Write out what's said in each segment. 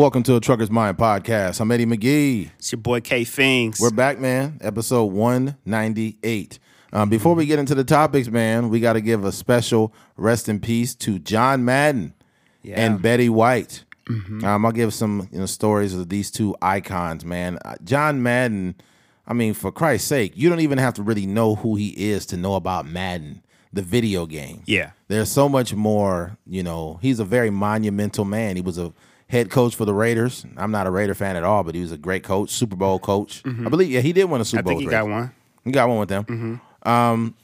Welcome to a Trucker's Mind podcast. I'm Eddie McGee. It's your boy K Fings. We're back, man. Episode 198. Um, before we get into the topics, man, we got to give a special rest in peace to John Madden Yeah. and Betty White. Um, I'll give some you know stories of these two icons, man. Uh, John Madden. I mean, for Christ's sake, you don't even have to really know who he is to know about Madden, the video game. yeah. There's so much more, you know. He's a very monumental man. He was a head coach for the Raiders. I'm not a Raider fan at all, but he was a great coach, Super Bowl coach. I believe, yeah, he did win a Super Mm-hmm. I Bowl. think he got one. Mm-hmm. He got one with them. Um,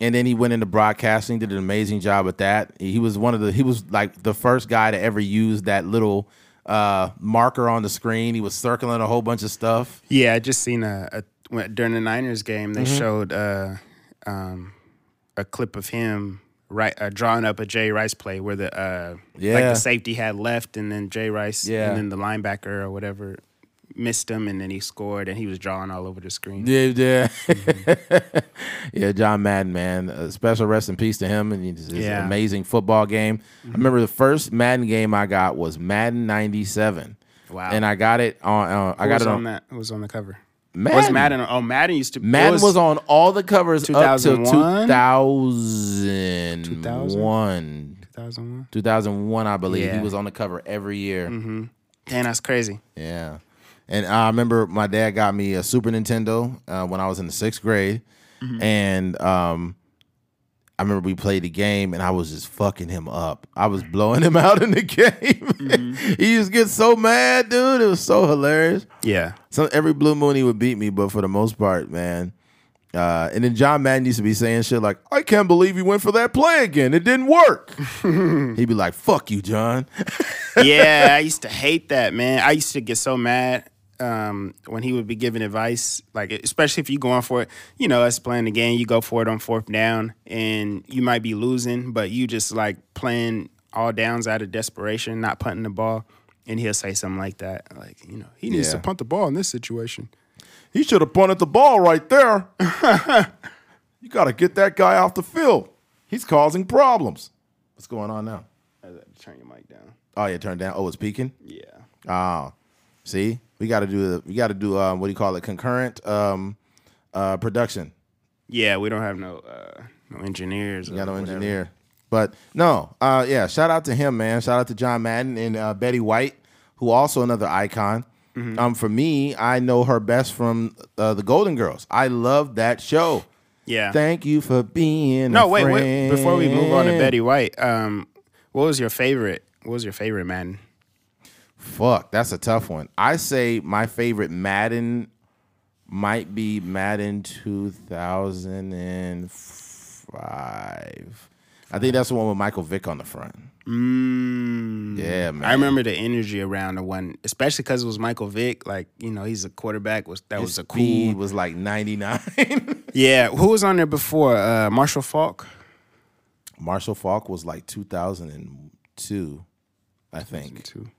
and then he went into broadcasting, did an amazing job with that. He was one of the he was like the first guy to ever use that little uh marker on the screen. He was circling a whole bunch of stuff. Yeah, I just seen a, a when- during the Niners game they showed uh, um, a clip of him right uh, drawing up a Jerry Rice play where the uh, like the safety had left and then Jerry Rice Yeah. and then the linebacker or whatever missed him and then he scored and he was drawing all over the screen. Yeah, yeah, yeah. John Madden, man. A special rest in peace to him and his, his Yeah. amazing football game. I remember the first Madden game I got was Madden '97. Wow. And I got it on. Uh, I Who got it on, on. that? Who was on the cover? Madden. Was Madden? Oh, Madden used to. Madden was, on all the covers up to 2001? 2001. 2000? 2001. 2001, I believe. He was on the cover every year. Damn, that's crazy. Yeah. And I remember my dad got me a Super Nintendo uh, when I was in the sixth grade. And um, I remember we played the game and I was just fucking him up. I was blowing him out in the game. he just gets so mad, dude. It was so hilarious. Yeah. So every blue moon he would beat me, but for the most part, man. Uh, and then John Madden used to be saying shit like, I can't believe he went for that play again. It didn't work. He'd be like, fuck you, John. yeah, I used to hate that, man. I used to get so mad um, when he would be giving advice, like especially if you're going for it. You know, us playing the game, you go for it on fourth down, and you might be losing, but you just like playing all downs out of desperation, not punting the ball, and he'll say something like that, like you know, he needs Yeah. to punt the ball in this situation. He should have punted the ball right there. you got to get that guy off the field. He's causing problems. What's going on now? Turn your mic down. Oh yeah, turn down. Oh, it's peaking. Yeah. Oh, see, we got to do the we got to do um, what do you call it? Concurrent um, uh, production. Yeah, we don't have no uh, no engineers. We Got no engineer. But no, uh, yeah. Shout out to him, man. Shout out to John Madden and uh, Betty White, who also another icon. Mm-hmm. Um, for me, I know her best from uh, the Golden Girls. I love that show. Yeah. Thank you for being. No, wait, wait. Before we move on to. Betty White, um, what was your favorite? What was your favorite Madden? Fuck, that's a tough one. I say my favorite Madden might be Madden 2005. I think that's the one with Michael Vick on the front. Mm, Yeah, man. I remember the energy around the one, especially because it was Michael Vick. Like you know, he's a quarterback. Was that was a Speed cool? was like 99. Yeah, who was on there before? Uh, Marshall Faulk. Marshall Faulk was like 2002, I think. Too.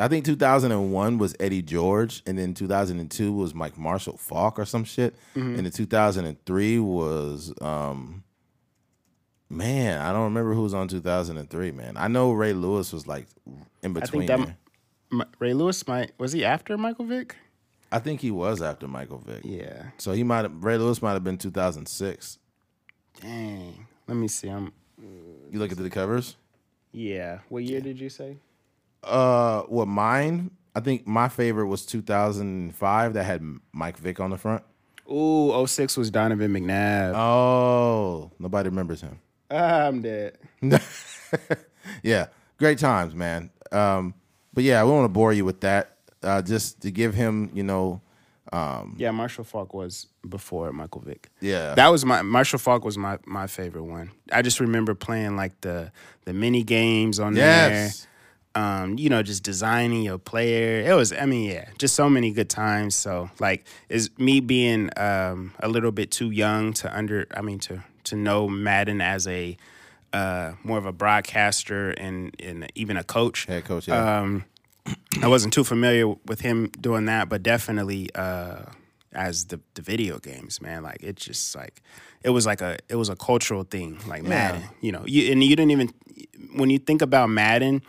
I think 2001 was Eddie George, and then 2002 was Mike Marshall Faulk or some shit, Mm-hmm. and then 2003 was um, man, I don't remember who was on 2003. Man, I know Ray Lewis was like in I between. think that. M- Ray Lewis might was he after Michael Vick? I think he was after Michael Vick. Yeah. So he might have Ray Lewis might have been 2006. Dang. Let me see. I'm. You look at the covers. Yeah. What year did you say? Uh, what mine? I think my favorite was 2005 that had Mike Vick on the front. Ooh, 06 was Donovan McNabb. Oh, nobody remembers him. Ah, I'm dead. yeah, great times, man. Um, but yeah, we don't want to bore you with that. Uh, just to give him, you know, um, Yeah, Marshall Faulk was before Michael Vick. yeah, That was my Marshall Faulk was my my favorite one. I just remember playing like the the mini games on yes, there. Um, you know, just designing your player. It was I mean, yeah, just so many good times. So like is me being um a little bit too young to under I mean to to know Madden as a uh more of a broadcaster and and even a coach. head coach. Yeah, Um, I wasn't too familiar with him doing that, but definitely uh, as the the video games, man. Like it just like it was like a it was a cultural thing, like Madden. You know, you and you didn't even when you think about Madden.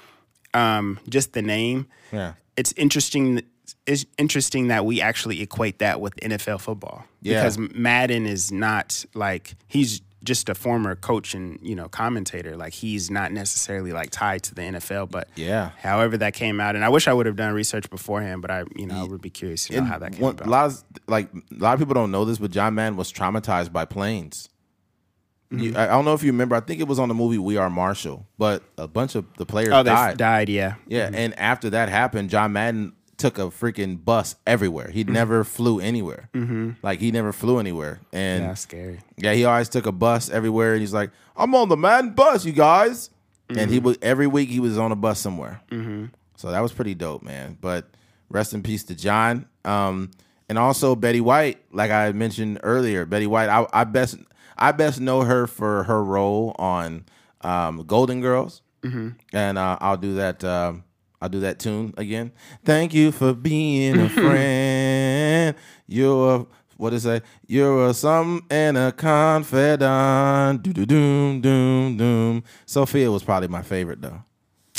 Um, just the name. Yeah. It's interesting. It's interesting that we actually equate that with NFL football Yeah. because Madden is not like he's just a former coach and you know commentator. Like he's not necessarily like tied to the NFL, but Yeah. However, that came out, and I wish I would have done research beforehand, but I, you know, I would be curious to know how that came one- about. A lot of like a lot of people don't know this, but John Madden was traumatized by planes. Mm-hmm. You, I I don't know if you remember. I think it was on the movie We Are Marshall, but a bunch of the players oh, they died. died. Yeah, Yeah, and after that happened, John Madden took a freaking bus everywhere. He Mm-hmm. never flew anywhere. Mm-hmm. Like he never flew anywhere, and yeah, that's scary. yeah, he always took a bus everywhere, and he's like, "I'm on the Madden bus, you guys." And he would every week he was on a bus somewhere. Mm-hmm. So that was pretty dope, man. But rest in peace to John, um, and also Betty White. Like I mentioned earlier, Betty White. I, I best I best know her for her role on um, Golden Girls, and uh, I'll do that. Um, I'll do that tune again. Thank you for being a friend. You're a, what is that? You're a something and a confidant. Do do doom doom doom. Sophia was probably my favorite though.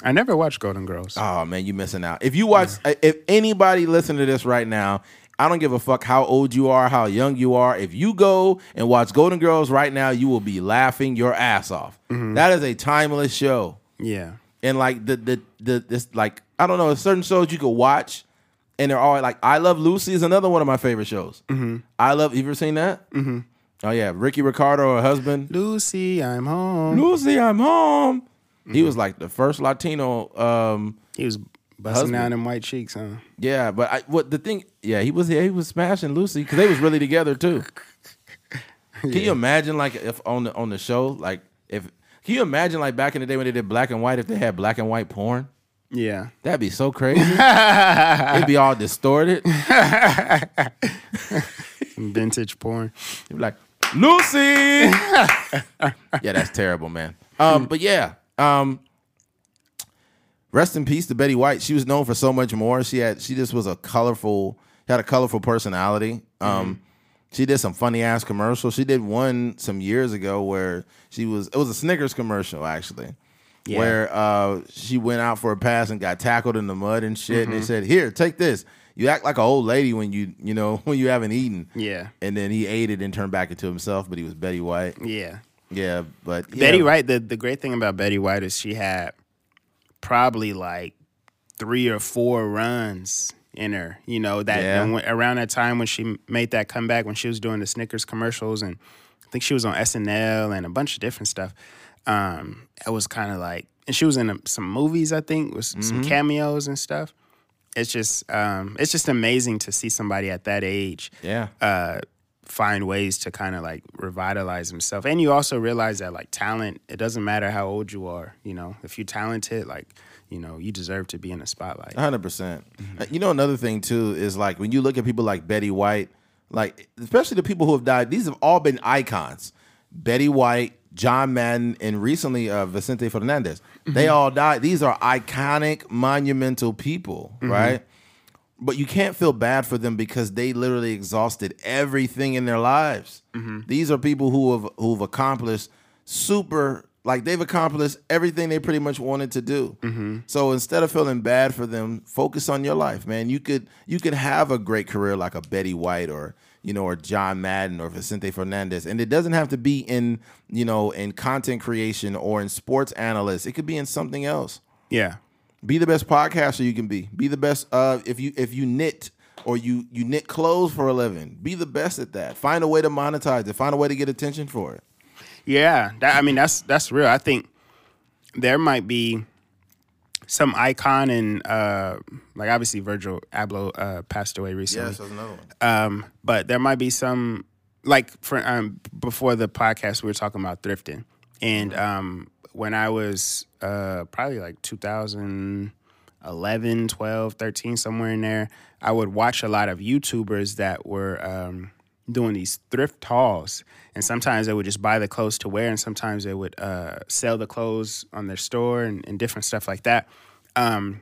I never watched Golden Girls. Oh man, you're missing out. If you watch, if anybody listen to this right now, I don't give a fuck how old you are, how young you are. If you go and watch Golden Girls right now, you will be laughing your ass off. That is a timeless show. yeah, And like the the the this like I don't know, certain shows you could watch, and they're all like I Love Lucy is another one of my favorite shows. Mm-hmm. I love. You ever seen that? Mm-hmm. Oh yeah, Ricky Ricardo, her husband. Lucy, I'm home. Lucy, I'm home. He was like the first Latino. um He was busting Husband. down them white cheeks, huh? Yeah, but I, what the thing? Yeah, he was. Yeah, he was smashing Lucy because they was really together too. Can you imagine like if on the on the show like if can you imagine like back in the day when they did black and white if they had black and white porn? Yeah, That'd be so crazy. It'd be all distorted. Vintage porn. You'd be like, Lucy. yeah, that's terrible, man. Um, but yeah, um, rest in peace to Betty White. She was known for so much more. She had she just was a colorful, had a colorful personality. Um, she did some funny ass commercials. She did one some years ago where she was it was a Snickers commercial actually. Yeah. Where uh, she went out for a pass and got tackled in the mud and shit, and they said, "Here, take this. You act like an old lady when you, you know, when you haven't eaten." Yeah, and then he ate it and turned back into himself, but he was Betty White. yeah. Yeah, but yeah. Betty White. The the great thing about Betty White is she had probably like three or four runs in her. You know that Yeah. and when- around that time when she made that comeback when she was doing the Snickers commercials and I think she was on SNL and a bunch of different stuff. Um, it was kind of like, and she was in um, some movies. I think with Mm-hmm. some cameos and stuff. It's just um, it's just amazing to see somebody at that age Yeah, uh, find ways to kind of like revitalize himself. And you also realize that like talent, it doesn't matter how old you are. You know, if you're talented, like you know, you deserve to be in the spotlight. hundred percent. Uh, You know, another thing too is like when you look at people like Betty White, like especially the people who have died. These have all been icons. Betty White, John Madden, and recently uh, Vicente Fernandez. They all died. These are iconic, monumental people, right? But you can't feel bad for them because they literally exhausted everything in their lives. These are people who have who've accomplished super like they've accomplished everything they pretty much wanted to do. So instead of feeling bad for them, focus on your life, man. You could you could have a great career like a Betty White or you know or John Madden or Vicente Fernandez, and it doesn't have to be in you know in content creation or in sports analysts. It could be in something else Yeah. be the best podcaster you can be be the best uh if you if you knit or you you knit clothes for a living be the best at that find a way to monetize it find a way to get attention for it Yeah, that, I mean that's that's real. I think there might be some icon and uh like obviously Virgil Abloh uh passed away recently. that's another one Um, but there might be some like for um before the podcast we were talking about thrifting. And um when I was uh probably like 2011, 12, 13 somewhere in there, I would watch a lot of YouTubers that were um doing these thrift hauls and sometimes they would just buy the clothes to wear and sometimes they would uh sell the clothes on their store and, and different stuff like that. Um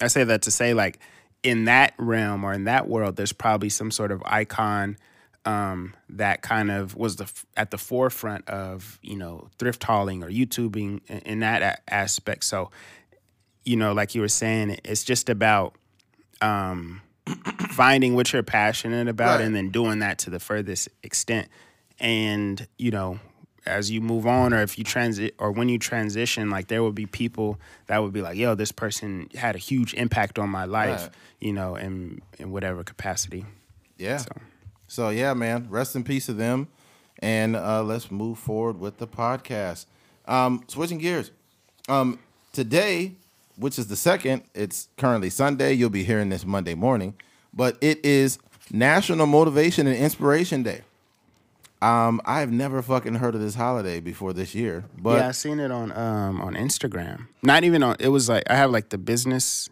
I say that to say like in that realm or in that world, there's probably some sort of icon um, that kind of was the at the forefront of you know thrift hauling or YouTubing in, in that a- aspect. So you know, like you were saying, it's just about um, finding what you're passionate about Right. and then doing that to the furthest extent. And you know, as you move on, or if you transit, or when you transition, like there will be people that would be like, "Yo, this person had a huge impact on my life," Right. you know, in in whatever capacity. Yeah. So. So. yeah, man. Rest in peace to them, and uh, let's move forward with the podcast. Um, switching gears. Um, today, which is the second, it's currently Sunday. You'll be hearing this Monday morning, but it is National Motivation and Inspiration Day. Um, I have never fucking heard of this holiday before this year, but yeah, I seen it on um on Instagram. Not even on. It was like I have like the business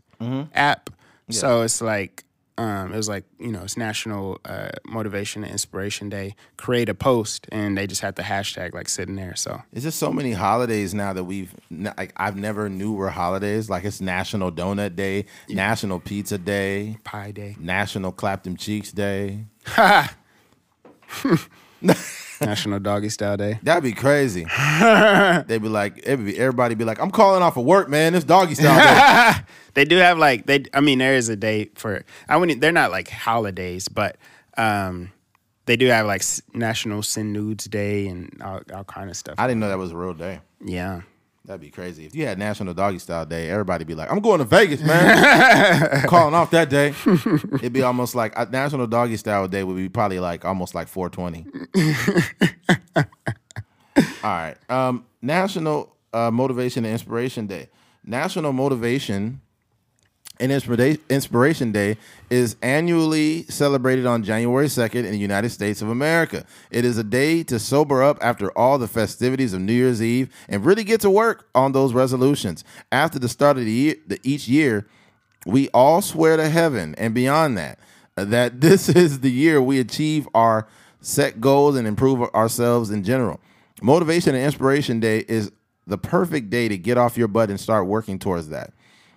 app, so it's like um it was like you know it's National uh, Motivation and Inspiration Day. Create a post, and they just had the hashtag like sitting there. So It's just so many holidays now that we've like I've never knew were holidays. Like it's National Donut Day, National Pizza Day, Pie Day, National Clap Them Cheeks Day. National Doggy Style Day. That'd be crazy. They'd be like, it'd be, everybody be like, I'm calling off of work, man. It's doggy style day. They do have like they. I mean, there is a day for. I wouldn't. They're not like holidays, but um, they do have like National Sin Nudes Day and all, all kind of stuff. I didn't know that was a real day. yeah. That'd be crazy. If you had National Doggy Style Day, Everybody'd be like, I'm going to Vegas, man. Calling off that day. It'd be almost like uh, National Doggy Style Day would be probably like almost like 420. All right. Um, National uh, Motivation and Inspiration Day. National Motivation and Inspiration Day is annually celebrated on January 2nd in the United States of America. It is a day to sober up after all the festivities of New Year's Eve and really get to work on those resolutions. After the start of the year, the, each year, we all swear to heaven and beyond that that this is the year we achieve our set goals and improve ourselves in general. Motivation and Inspiration Day is the perfect day to get off your butt and start working towards that.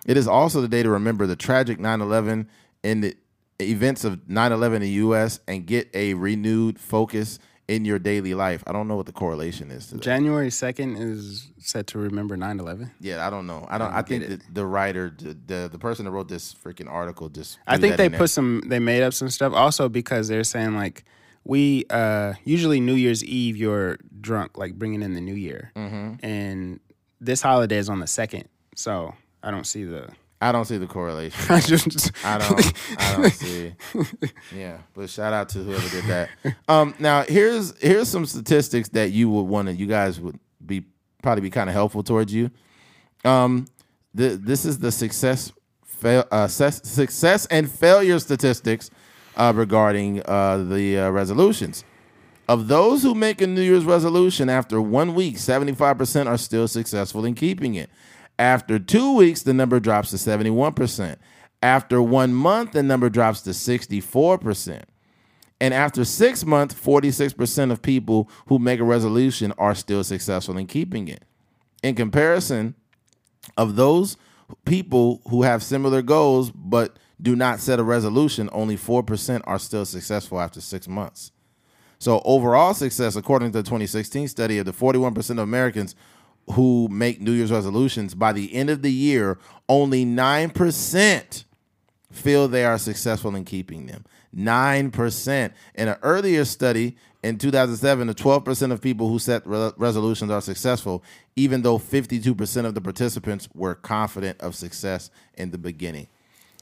It is also the day to remember the tragic 9 11 and the events of 9 11 in the U.S. and get a renewed focus in your daily life. I don't know what the correlation is to that. January second is set to remember 9-11. Yeah, I don't know. I don't. I, think the, the writer, the, the the person that wrote this freaking article, just. I think they in there. put some. They made up some stuff also because they're saying like we uh usually New Year's Eve you're drunk like bringing in the new year, Mm-hmm. and this holiday is on the second, so I don't see the. I don't see the correlation. I just I don't. I don't see. Yeah, but shout out to whoever did that. Um, now here's here's some statistics that you would want to. You guys would be probably be kind of helpful towards you. Um, the, this is the success, fail, uh, success, success and failure statistics uh, regarding uh, the uh, resolutions. Of those who make a New Year's resolution after one week, 75% are still successful in keeping it. After two weeks, the number drops to 71%. After one month, the number drops to 64%. And after six months, 46% of people who make a resolution are still successful in keeping it. In comparison, of those people who have similar goals but do not set a resolution, only 4% are still successful after six months. So, overall success, according to the 2016 study of the 41% of Americans who make New Year's resolutions, by the end of the year, only 9% feel they are successful in keeping them. 9%. In an earlier study in 2007, the 12% of people who set re- resolutions are successful, even though 52% of the participants were confident of success in the beginning.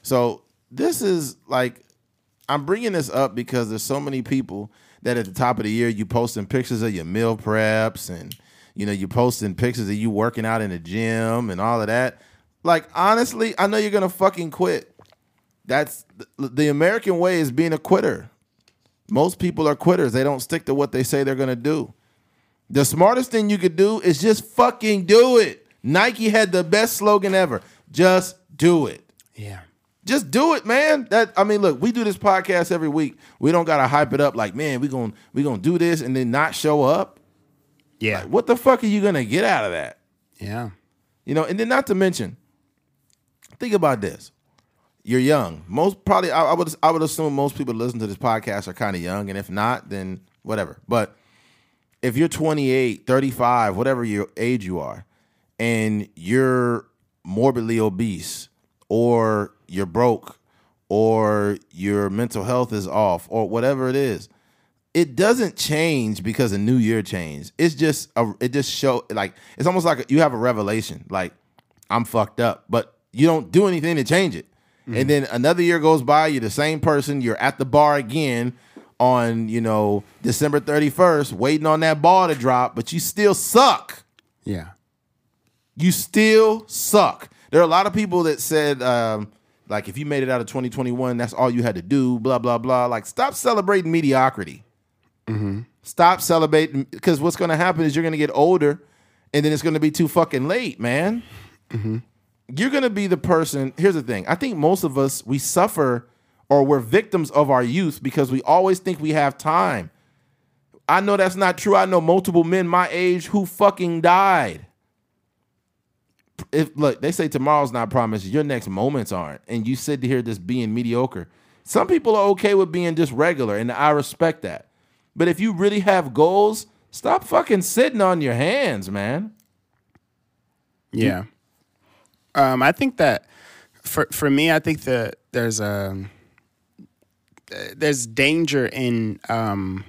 So, this is like, I'm bringing this up because there's so many people that at the top of the year, you posting pictures of your meal preps and, you know, you're posting pictures of you working out in the gym and all of that. Like, honestly, I know you're going to fucking quit. That's the, the American way is being a quitter. Most people are quitters. They don't stick to what they say they're going to do. The smartest thing you could do is just fucking do it. Nike had the best slogan ever. Just do it. yeah. Just do it, man. That I mean, look, we do this podcast every week. We don't gotta hype it up like, man, we gonna we gonna do this and then not show up. Yeah. What the fuck are you gonna get out of that? yeah. You know, and then not to mention, think about this. You're young. Most probably I, I would I would assume most people listen to this podcast are kind of young, and if not, then whatever. But if you're 28, 35, whatever your age you are, and you're morbidly obese or you're broke or your mental health is off or whatever it is it doesn't change because a new year changed it's just a, it just show like it's almost like you have a revelation like i'm fucked up but you don't do anything to change it and then another year goes by you're the same person you're at the bar again on you know december 31st waiting on that ball to drop but you still suck Yeah. you still suck. There are a lot of people that said, um, like, if you made it out of 2021, that's all you had to do, blah, blah, blah. Like, stop celebrating mediocrity. Mm-hmm. Stop celebrating, because what's going to happen is you're going to get older and then it's going to be too fucking late, man. Mm-hmm. You're going to be the person. Here's the thing I think most of us, we suffer or we're victims of our youth because we always think we have time. I know that's not true. I know multiple men my age who fucking died if look, they say tomorrow's not promised, your next moments aren't, and you sit here just being mediocre. Some people are okay with being just regular, and I respect that. But if you really have goals, stop fucking sitting on your hands, man. Yeah. Um, I think that for for me, I think that there's a there's danger in um,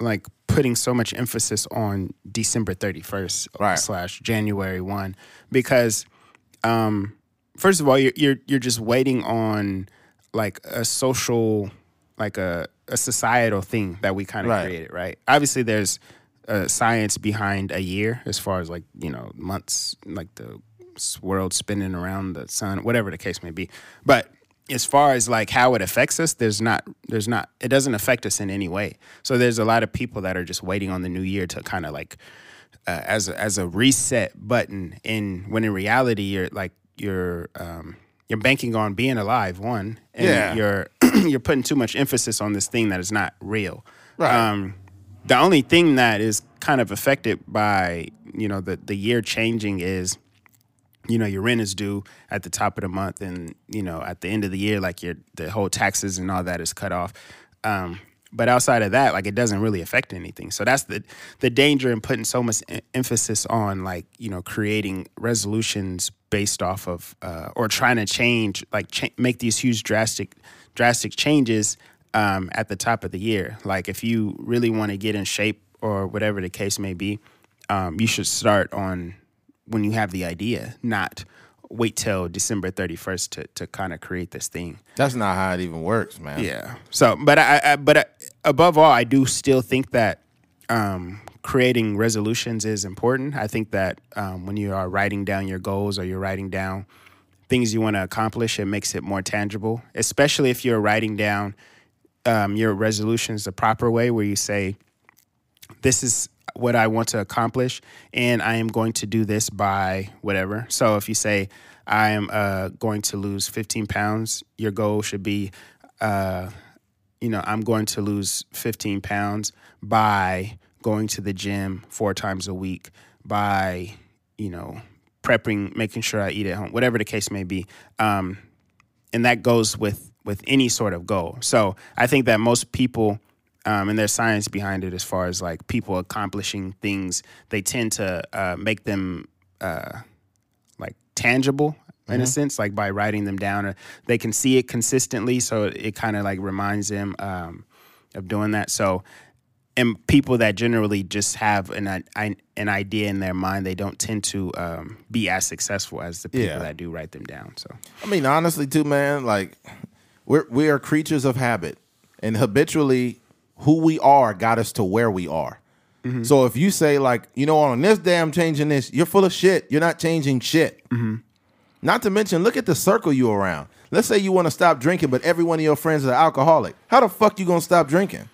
like putting so much emphasis on December 31st Right. slash January one because um, first of all you're, you're you're just waiting on like a social like a, a societal thing that we kind of Right. created right? Obviously there's uh, science behind a year as far as like you know months like the world spinning around the sun whatever the case may be. But as far as like how it affects us there's not there's not it doesn't affect us in any way. So there's a lot of people that are just waiting on the new year to kind of like uh, as a, as a reset button. In when in reality you're like you're um, you're banking on being alive one and Yeah. you're you're putting too much emphasis on this thing that is not real Right. um, the only thing that is kind of affected by you know the the year changing is you know your rent is due at the top of the month and you know at the end of the year like your the whole taxes and all that is cut off um, but outside of that like it doesn't really affect anything so that's the the danger in putting so much emphasis on like you know creating resolutions based off of uh, or trying to change like make these huge drastic drastic changes um, at the top of the year like if you really want to get in shape or whatever the case may be um, you should start on when you have the idea, not wait till December 31st to, to kind of create this thing. That's not how it even works, man. Yeah. So, but I, I but I, above all, I do still think that um, creating resolutions is important. I think that um, when you are writing down your goals or you're writing down things you want to accomplish, it makes it more tangible. Especially if you're writing down um, your resolutions the proper way, where you say, "This is what I want to accomplish, and I am going to do this by whatever." So if you say, "I am uh, going to lose 15 pounds," your goal should be. Uh, you know, I'm going to lose 15 pounds by going to the gym four times a week, by, you know, prepping, making sure I eat at home, whatever the case may be. Um, and that goes with with any sort of goal. So I think that most people, um, and there's science behind it as far as like people accomplishing things, they tend to uh, make them uh, like tangible in a sense, like by writing them down, or they can see it consistently, so it, kind of like reminds them um, of doing that. So, and people that generally just have an i- an idea in their mind, they don't tend to um, be as successful as the people Yeah. that do write them down. So, I mean, honestly, too, man, like we're we are creatures of habit, and habitually, who we are got us to where we are. So if you say like, you know, on this day I'm changing this, you're full of shit. You're not changing shit. Not to mention, look at the circle you around. Let's say you want to stop drinking, but every one of your friends is an alcoholic. How the fuck you gonna stop drinking?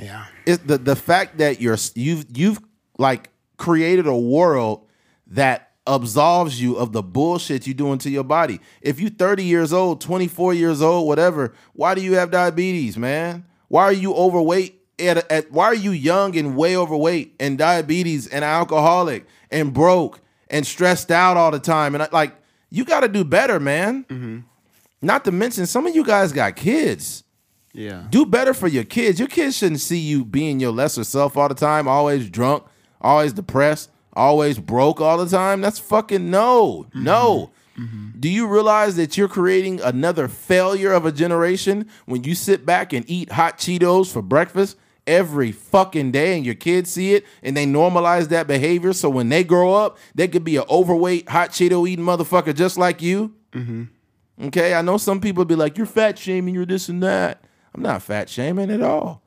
yeah, it's the the fact that you're you've you've like created a world that absolves you of the bullshit you doing to your body. If you 30 years old, 24 years old, whatever, why do you have diabetes, man? Why are you overweight? At, at why are you young and way overweight and diabetes and alcoholic and broke and stressed out all the time? And I- like you got to do better, man. Mm-hmm. Not to mention some of you guys got kids yeah, do better for your kids. Your kids shouldn't see you being your lesser self all the time, always drunk, always depressed, always broke all the time. That's fucking no, mm-hmm. no. Mm-hmm. Do you realize that you're creating another failure of a generation when you sit back and eat hot Cheetos for breakfast every fucking day and your kids see it and they normalize that behavior so when they grow up, they could be an overweight hot Cheeto eating motherfucker just like you? Mm-hmm. Okay, I know some people be like, you're fat shaming, you're this and that. I'm not fat shaming at all.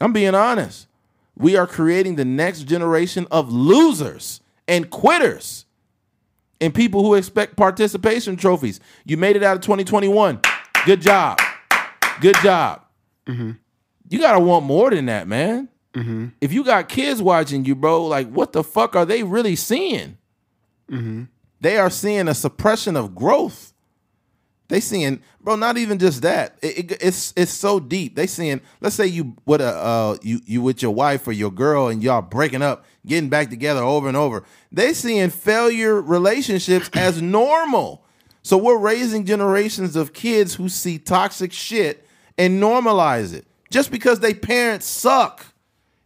I'm being honest. We are creating the next generation of losers and quitters and people who expect participation trophies. You made it out of 2021. Good job. Good job. Mm-hmm. You got to want more than that, man. If you got kids watching you, bro, like what the fuck are they really seeing? They are seeing a suppression of growth. They seeing, bro. Not even just that. It- it- it's it's so deep. They seeing. Let's say you with a uh, you you with your wife or your girl and y'all breaking up, getting back together over and over. They seeing failure relationships as normal. So we're raising generations of kids who see toxic shit and normalize it just because they parents suck.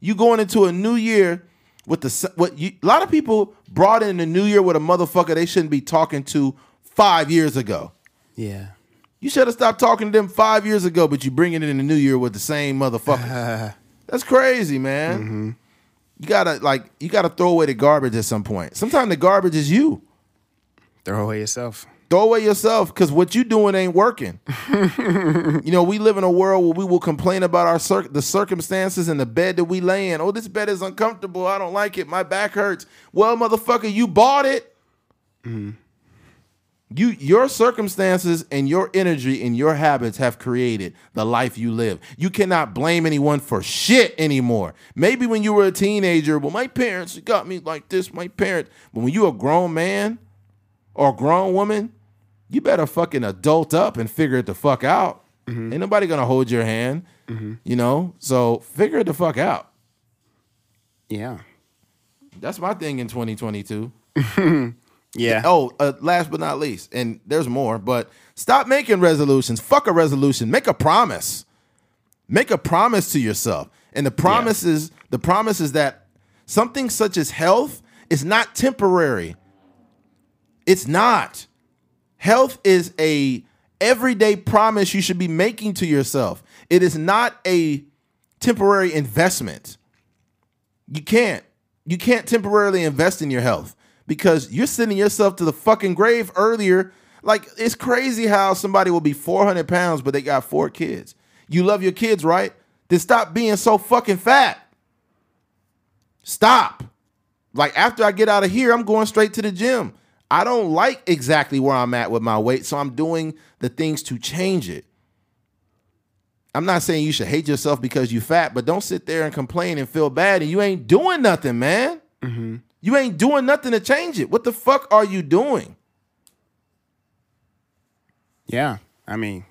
You going into a new year with the what you, a lot of people brought in the new year with a motherfucker they shouldn't be talking to five years ago. Yeah. You should have stopped talking to them five years ago, but you bringing it in the new year with the same motherfucker. That's crazy, man. Mm-hmm. You gotta like you gotta throw away the garbage at some point. Sometimes the garbage is you. Throw away yourself. Throw away yourself because what you doing ain't working. you know, we live in a world where we will complain about our cir- the circumstances and the bed that we lay in. Oh, this bed is uncomfortable. I don't like it. My back hurts. Well, motherfucker, you bought it. Mm-hmm. You your circumstances and your energy and your habits have created the life you live. You cannot blame anyone for shit anymore. Maybe when you were a teenager, well, my parents got me like this. My parents, but when you a grown man or a grown woman, you better fucking adult up and figure it the fuck out. Ain't nobody gonna hold your hand, you know. So figure it the fuck out. Yeah. That's my thing in 2022. Yeah. Oh, uh, last but not least, and there's more, but stop making resolutions. Fuck a resolution. Make a promise. Make a promise to yourself. And the promise is the promise is that something such as health is not temporary. It's not. Health is a everyday promise you should be making to yourself. It is not a temporary investment. You can't. You can't temporarily invest in your health because you're sending yourself to the fucking grave earlier. Like it's crazy how somebody will be 400 pounds but they got four kids. You love your kids, right? Then stop being so fucking fat. Stop. Like after I get out of here, I'm going straight to the gym. I don't like exactly where I'm at with my weight, so I'm doing the things to change it. I'm not saying you should hate yourself because you fat, but don't sit there and complain and feel bad and you ain't doing nothing, man. Mm-hmm. You ain't doing nothing to change it. What the fuck are you doing? Yeah. I mean,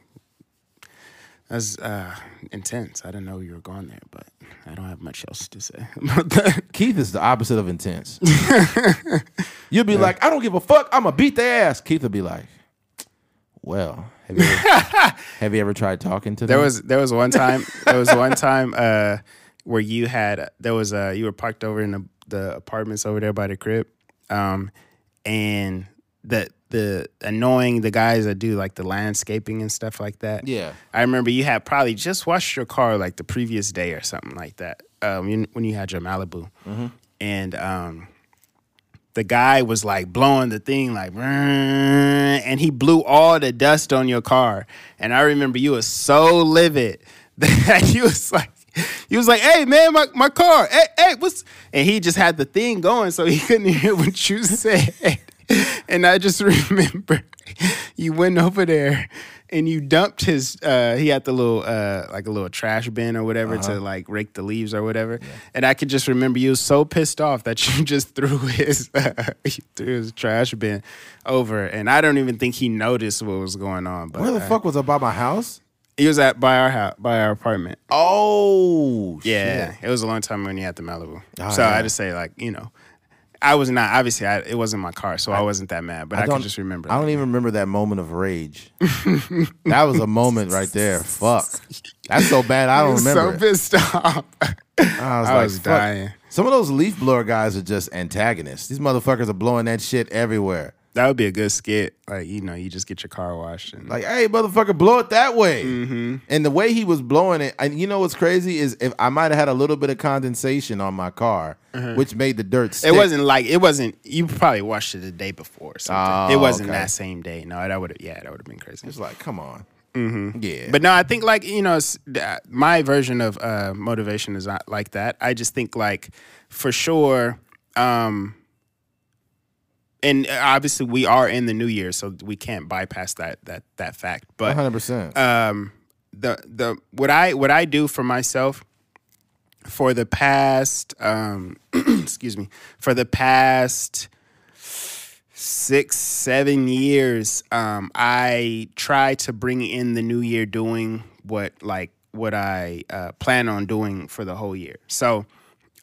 that's uh, intense. I didn't know you were going there, but I don't have much else to say about that. Keith is the opposite of intense. You'll be like, I don't give a fuck. I'm gonna beat their ass. Keith will be like, Well, have you ever, have you ever tried talking to them? There was there was one time there was one time uh, where you had there was uh, you were parked over in the, the apartments over there by the crib, um, and the the annoying the guys that do like the landscaping and stuff like that. Yeah. I remember you had probably just washed your car like the previous day or something like that. Um, you, when you had your Malibu, and um, the guy was like blowing the thing like and he blew all the dust on your car and i remember you was so livid that he was like he was like hey man my, my car hey hey what's and he just had the thing going so he couldn't hear what you said and i just remember you went over there and you dumped his uh he had the little uh like a little trash bin or whatever to like rake the leaves or whatever and i could just remember you was so pissed off that you just threw his uh, threw his trash bin over and i don't even think he noticed what was going on but Where the uh, fuck was I by my house? he was at by our house by our apartment Oh yeah shit. it was a long time when you had the malibu Oh, so yeah. i just say like you know I was not obviously. I, it wasn't my car, so I, wasn't that mad. But I, don't can just remember. I don't even remember that moment of rage. that was a moment right there. Fuck. That's so bad. I don't remember. so pissed off. I was I like, was dying. Some of those leaf blower guys are just antagonists. These motherfuckers are blowing that shit everywhere. That would be a good skit. Like you know, you just get your car washed and Like, hey, motherfucker, blow it that way. Mm-hmm. And the way he was blowing it, and you know what's crazy is if I might have had a little bit of condensation on my car, which made the dirt stick. Uh-huh. It wasn't like it wasn't. You probably washed it the day before. Or something. Oh, it wasn't okay. that same day. No, that would. Have. Yeah, that would have been crazy. It's like, come on. Mm-hmm. Yeah. But no, I think like you know, uh, my version of uh, motivation is not like that. I just think like for sure, um, and obviously we are in the new year, so we can't bypass that that that fact. But 100%. um the the what I what I do for myself for the past um excuse me for the past six seven years um I try to bring in the new year doing what like what I uh, plan on doing for the whole year so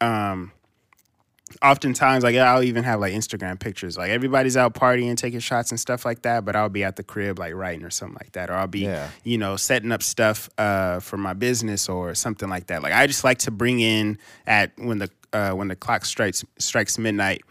um oftentimes like I'll even have like Instagram pictures like everybody's out partying taking shots and stuff like that but I'll be at the crib like writing or something like that or I'll be Yeah. you know setting up stuff uh, for my business or something like that like I just like to bring in at when the uh, when the clock strikes strikes midnight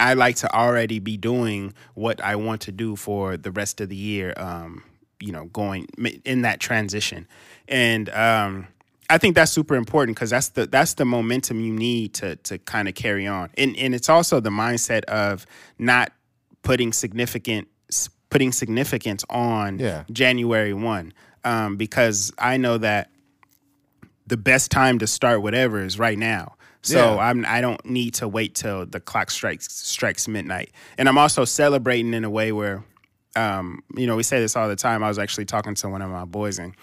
I like to already be doing what I want to do for the rest of the year um, you know going in that transition and um I think that's super important because that's the that's the momentum you need to to kind of carry on, and and it's also the mindset of not putting significant putting significance on Yeah. January one, um, because I know that the best time to start whatever is right now. So Yeah. I'm I don't need to wait till the clock strikes strikes midnight, and I'm also celebrating in a way where, um, you know, we say this all the time. I was actually talking to one of my boys and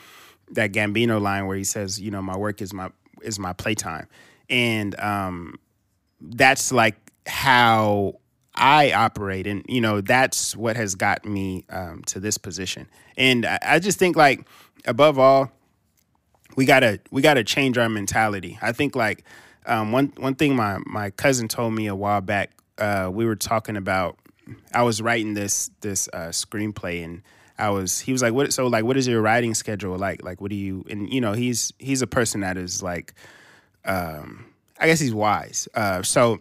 that Gambino line where he says, you know, my work is my is my playtime, and um, that's like how I operate, and you know, that's what has got me um, to this position. And I, I just think, like, above all, we gotta we gotta change our mentality. I think like um, one one thing my my cousin told me a while back. Uh, we were talking about. I was writing this this uh, screenplay and. I was he was like what so like what is your writing schedule like? Like what do you and you know he's he's a person that is like um I guess he's wise. Uh so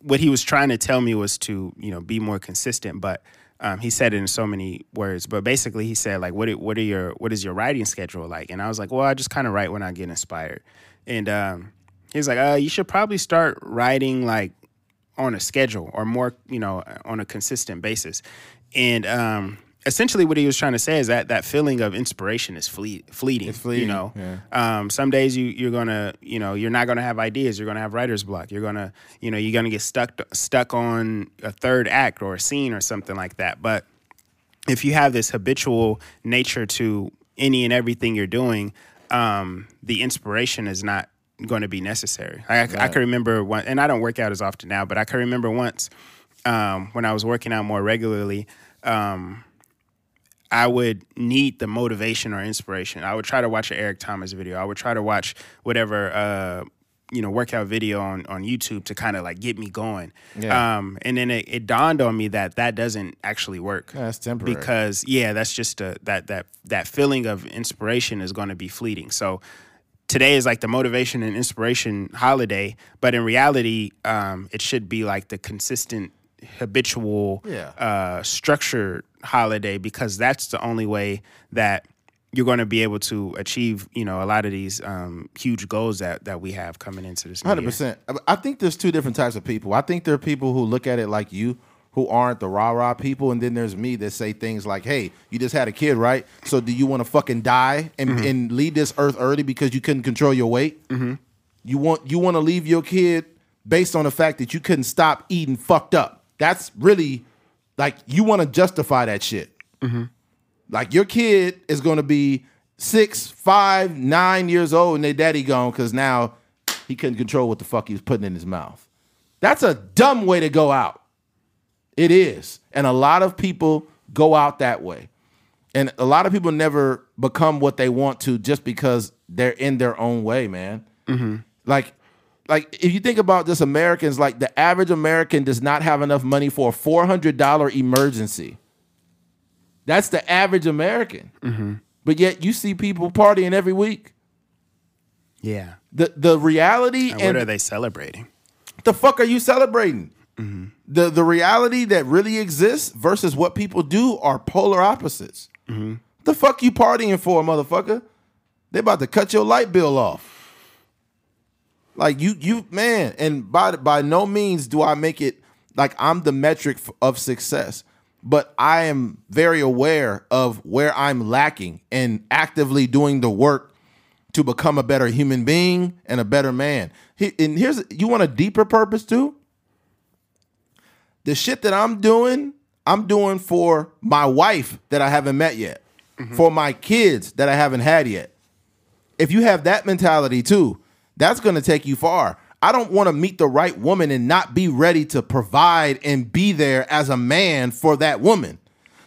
what he was trying to tell me was to you know be more consistent but um, he said it in so many words. But basically he said like what what are your what is your writing schedule like? And I was like well I just kind of write when I get inspired. And um he was like uh you should probably start writing like on a schedule or more, you know, on a consistent basis. And um, essentially, what he was trying to say is that that feeling of inspiration is fleet, fleeting. It's fleeting, You know, yeah. um, some days you you're gonna, you know, you're not gonna have ideas. You're gonna have writer's block. You're gonna, you know, you're gonna get stuck stuck on a third act or a scene or something like that. But if you have this habitual nature to any and everything you're doing, um, the inspiration is not going to be necessary. I, I can remember one, and I don't work out as often now, but I can remember once um, when I was working out more regularly. Um, I would need the motivation or inspiration. I would try to watch an Eric Thomas video. I would try to watch whatever uh, you know workout video on on YouTube to kind of like get me going. Yeah. Um, and then it, it dawned on me that that doesn't actually work that's temporary. because yeah, that's just a, that that that feeling of inspiration is going to be fleeting. So today is like the motivation and inspiration holiday, but in reality, um, it should be like the consistent, habitual, Yeah. uh, structured holiday because that's the only way that you're going to be able to achieve, you know, a lot of these um, huge goals that that we have coming into this. Hundred year. percent. I think there's two different types of people. I think there are people who look at it like you, who aren't the rah rah people, and then there's me that say things like, "Hey, you just had a kid, right? So do you want to fucking die and, Mm-hmm. and leave this earth early because you couldn't control your weight? You want you want to leave your kid based on the fact that you couldn't stop eating fucked up. That's really like you want to justify that shit. Mm-hmm. Like your kid is going to be six, five, nine years old, and their daddy gone because now he couldn't control what the fuck he was putting in his mouth. That's a dumb way to go out. It is, and a lot of people go out that way, and a lot of people never become what they want to just because they're in their own way, man. Mm-hmm. Like, like if you think about this, Americans, like the average American does not have enough money for a four hundred dollar emergency. That's the average American. Mm-hmm. But yet you see people partying every week. Yeah. The the reality And, and what are they celebrating? the fuck are you celebrating? Mm-hmm. The the reality that really exists versus what people do are polar opposites. Mm-hmm. The fuck you partying for, motherfucker? They about to cut your light bill off. Like you you man, and by by no means do I make it like I'm the metric of success, but I am very aware of where I'm lacking and actively doing the work to become a better human being and a better man. And here's you want a deeper purpose too? The shit that I'm doing, I'm doing for my wife that I haven't met yet, mm-hmm. for my kids that I haven't had yet. If you have that mentality too, that's going to take you far. I don't want to meet the right woman and not be ready to provide and be there as a man for that woman.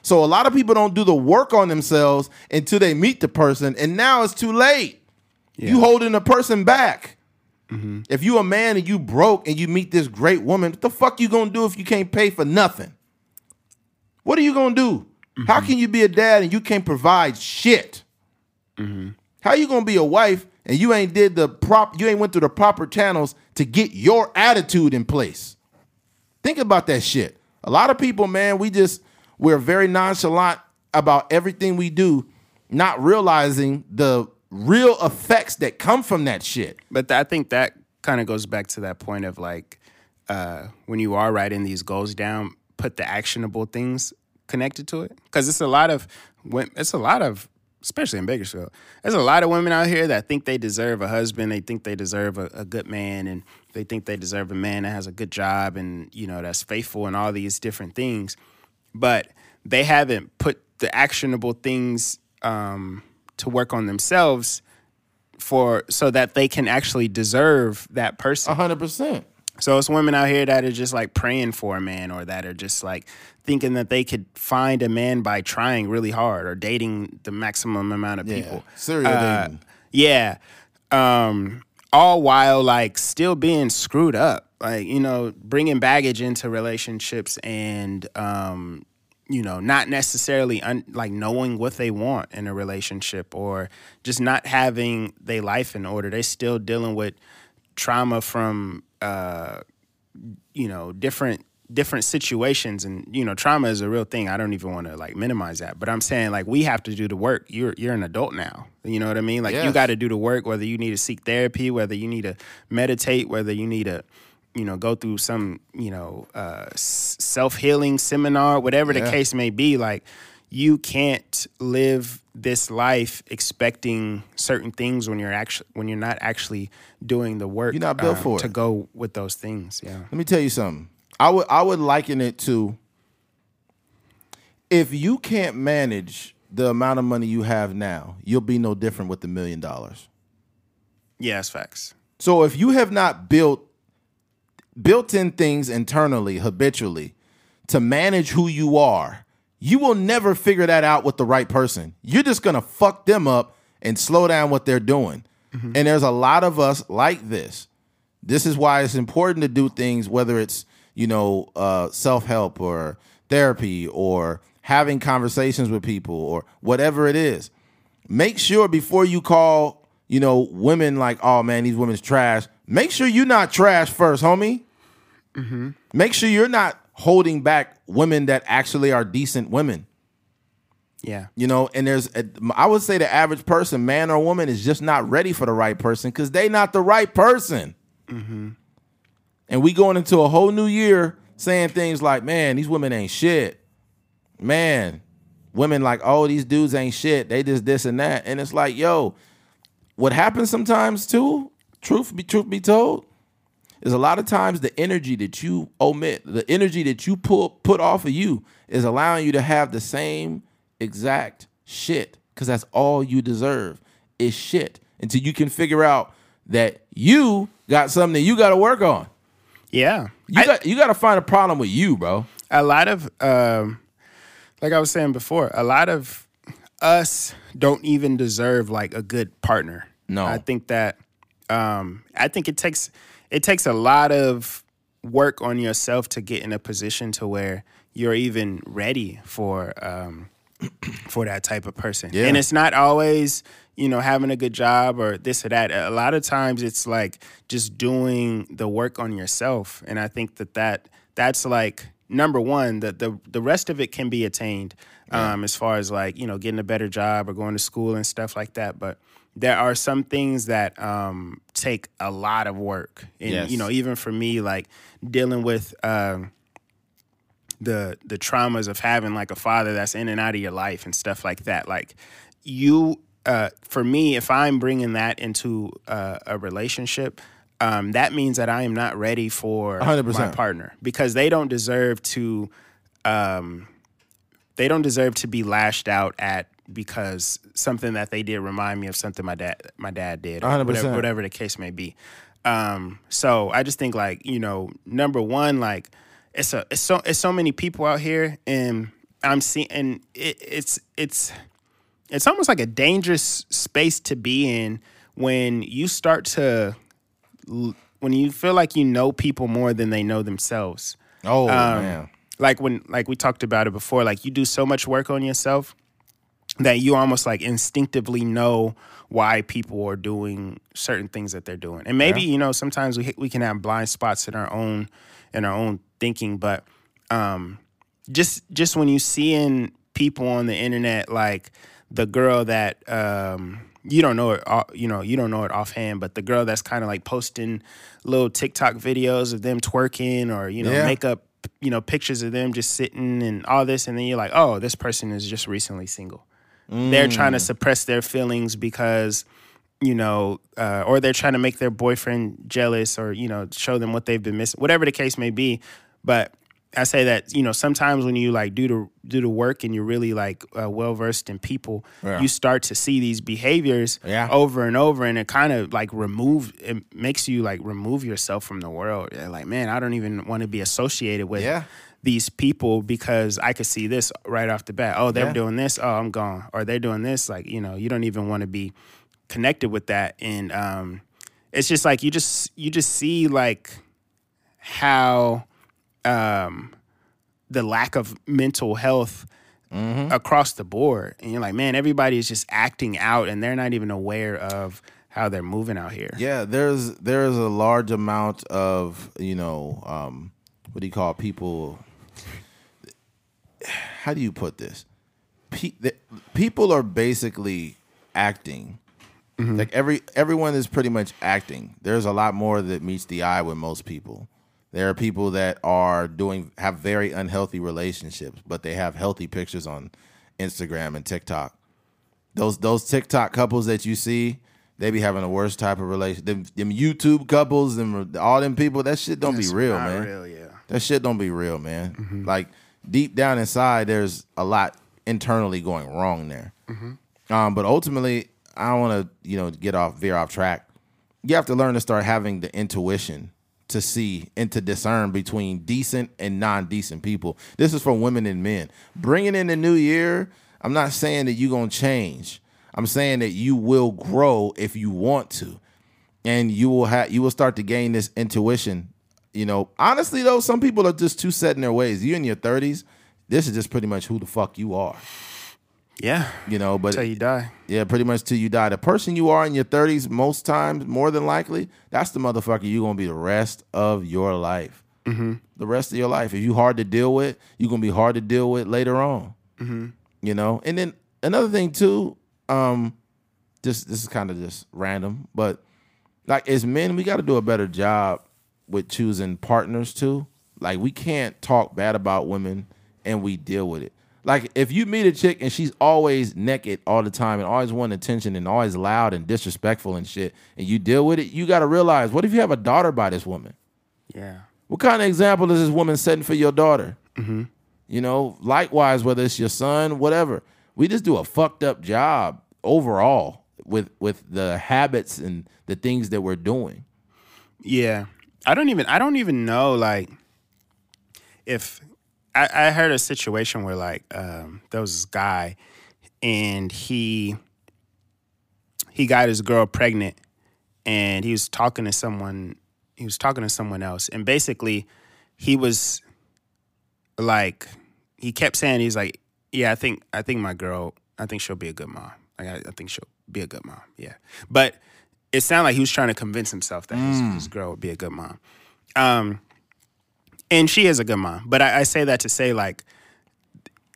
So a lot of people don't do the work on themselves until they meet the person, and now it's too late. You holding the person back. Mm-hmm. If you a man and you broke and you meet this great woman, what the fuck you gonna do if you can't pay for nothing? What are you gonna do? How mm-hmm. can you be a dad and you can't provide shit? Mm-hmm. How you gonna be a wife and you ain't did the prop you ain't went through the proper channels to get your attitude in place? Think about that shit. A lot of people, man, we just we're very nonchalant about everything we do, not realizing the real effects that come from that shit. But I think that kind of goes back to that point of like uh, when you are writing these goals down, put the actionable things connected to it because it's a lot of it's a lot of especially in Bakersfield. There's a lot of women out here that think they deserve a husband, they think they deserve a, a good man, and they think they deserve a man that has a good job and you know that's faithful and all these different things, but they haven't put the actionable things um, to work on themselves for so that they can actually deserve that person. hundred percent. So it's women out here that are just like praying for a man or that are just like thinking that they could find a man by trying really hard or dating the maximum amount of Yeah. people. Serial Uh, dating. Yeah. Um, all while like still being screwed up. Like, you know, bringing baggage into relationships and, um, you know, not necessarily un- like knowing what they want in a relationship or just not having their life in order. They still dealing with trauma from, uh, you know, different different situations. And you know trauma is a real thing. I don't even want to like minimize that. But i'm saying like we have to do the work. You're you're an adult now. You know what i mean? Like you got to do the work whether you need to seek therapy whether you need to meditate whether you need to you know go through some you know uh, self-healing seminar whatever the case may be. Like you can't live this life expecting certain things when you're actually when you're not actually doing the work You're not built um, for to go with those things yeah Let me tell you something. I would I would liken it to if you can't manage the amount of money you have now, you'll be no different with the million dollars. yeah it's facts So if you have not built built in things internally, habitually, to manage who you are, you will never figure that out with the right person. You're just gonna fuck them up and slow down what they're doing. And there's a lot of us like this. This is why it's important to do things, whether it's you know uh, self help or therapy or having conversations with people or whatever it is make sure before you call, you know, women like, oh man, these women's trash. Make sure you're not trash first, homie. Make sure you're not holding back women that actually are decent women. yeah You know, and there's, a, I would say the average person, man or woman, is just not ready for the right person because they not the right person. Mm-hmm. And we going into a whole new year saying things like, man, these women ain't shit. Man, women like, oh, these dudes ain't shit. They just this and that. And it's like, yo, what happens sometimes too, truth be truth be told, is a lot of times the energy that you omit, the energy that you pull put off of you is allowing you to have the same exact shit. Cause that's all you deserve is shit. Until you can figure out that you got something that you gotta work on. yeah You I- got you gotta find a problem with you, bro. a lot of um like I was saying before, a lot of us don't even deserve like a good partner. No. I think that um I think it takes it takes a lot of work on yourself to get in a position to where you're even ready for um for that type of person. Yeah. And it's not always, you know, having a good job or this or that. A lot of times it's like just doing the work on yourself. And I think that, that that's like number one, that the the rest of it can be attained um, as far as like, you know, getting a better job or going to school and stuff like that. But there are some things that um, take a lot of work. And, Yes. you know, even for me, like dealing with um, the the traumas of having like a father that's in and out of your life and stuff like that. Like you, uh, for me, if I'm bringing that into uh, a relationship, um, that means that I am not ready for 100%. my partner because they don't deserve to. Um, they don't deserve to be lashed out at because something that they did remind me of something my dad my dad did or 100%. whatever, whatever the case may be. Um, so I just think like you know number one like it's a it's so it's so many people out here and I'm seeing and it, it's it's it's almost like a dangerous space to be in when you start to when you feel like you know people more than they know themselves Oh Um, man. like when like we talked about it before like you do so much work on yourself that you almost like instinctively know why people are doing certain things that they're doing. And maybe you know sometimes we we can have blind spots in our own in our own thinking but um just just when you seeing people on the internet like the girl that um you don't know it you know you don't know it offhand but the girl that's kind of like posting little TikTok videos of them twerking or you know Yeah. makeup you know pictures of them just sitting and all this and then you're like oh this person is just recently single they're trying to suppress their feelings because you know uh, or they're trying to make their boyfriend jealous or you know show them what they've been missing whatever the case may be but i say that you know sometimes when you like do the do the work and you're really like uh, well versed in people Yeah. you start to see these behaviors Yeah. over and over and it kind of like remove it makes you like remove yourself from the world You're like man i don't even want to be associated with Yeah. These people because I could see this right off the bat. Oh, they're Yeah. doing this. Oh, I'm gone. Or they're doing this. Like, you know, you don't even want to be connected with that. And um, it's just like you just you just see like how um, the lack of mental health across the board. And you're like, man, everybody is just acting out and they're not even aware of how they're moving out here. Yeah, there's there's a large amount of you know um, what do you call people? How do you put this? Pe- the, people are basically acting. Mm-hmm. Like every everyone is pretty much acting. There's a lot more that meets the eye with most people. There are people that are doing have very unhealthy relationships, but they have healthy pictures on Instagram and TikTok those those TikTok couples that you see, they be having the worst type of relation. Them, them YouTube couples, them all them people, that shit don't It's be real, not man. real, yeah. That shit don't be real, man. Like deep down inside, there's a lot internally going wrong there. Um, but ultimately, I don't want to you know get off veer off track. You have to learn to start having the intuition to see and to discern between decent and non-decent people. This is for women and men. Bringing in the new year, I'm not saying that you're gonna change. I'm saying that you will grow if you want to and you will have you will start to gain this intuition. You know, honestly though, some people are just too set in their ways. You in your thirties, this is just pretty much who the fuck you are. Yeah. You know, but Till you die. yeah, pretty much till you die. The person you are in your thirties, most times, more than likely, that's the motherfucker you're gonna be the rest of your life. Mm-hmm. The rest of your life. If you hard to deal with, you're gonna be hard to deal with later on. Mm-hmm. You know, and then another thing too, um, just this is kind of just random, but like as men, we got to do a better job with choosing partners too. Like we can't talk bad about women and we deal with it. Like if you meet a chick and she's always naked all the time and always wanting attention and always loud and disrespectful and shit, and you deal with it, you got to realize what if you have a daughter by this woman? Yeah. What kind of example is this woman setting for your daughter? Mm-hmm. You know, likewise, whether it's your son, whatever, we just do a fucked up job overall with with the habits and the things that we're doing. Yeah. I don't even I don't even know like if I, I heard a situation where like um there was this guy and he he got his girl pregnant and he was talking to someone he was talking to someone else and basically he was like he kept saying he's like yeah, I think I think my girl, I think she'll be a good mom. Like, I, I think she'll be a good mom. Yeah, but it sounded like he was trying to convince himself that his, his girl would be a good mom. Um, and she is a good mom. But I, I say that to say like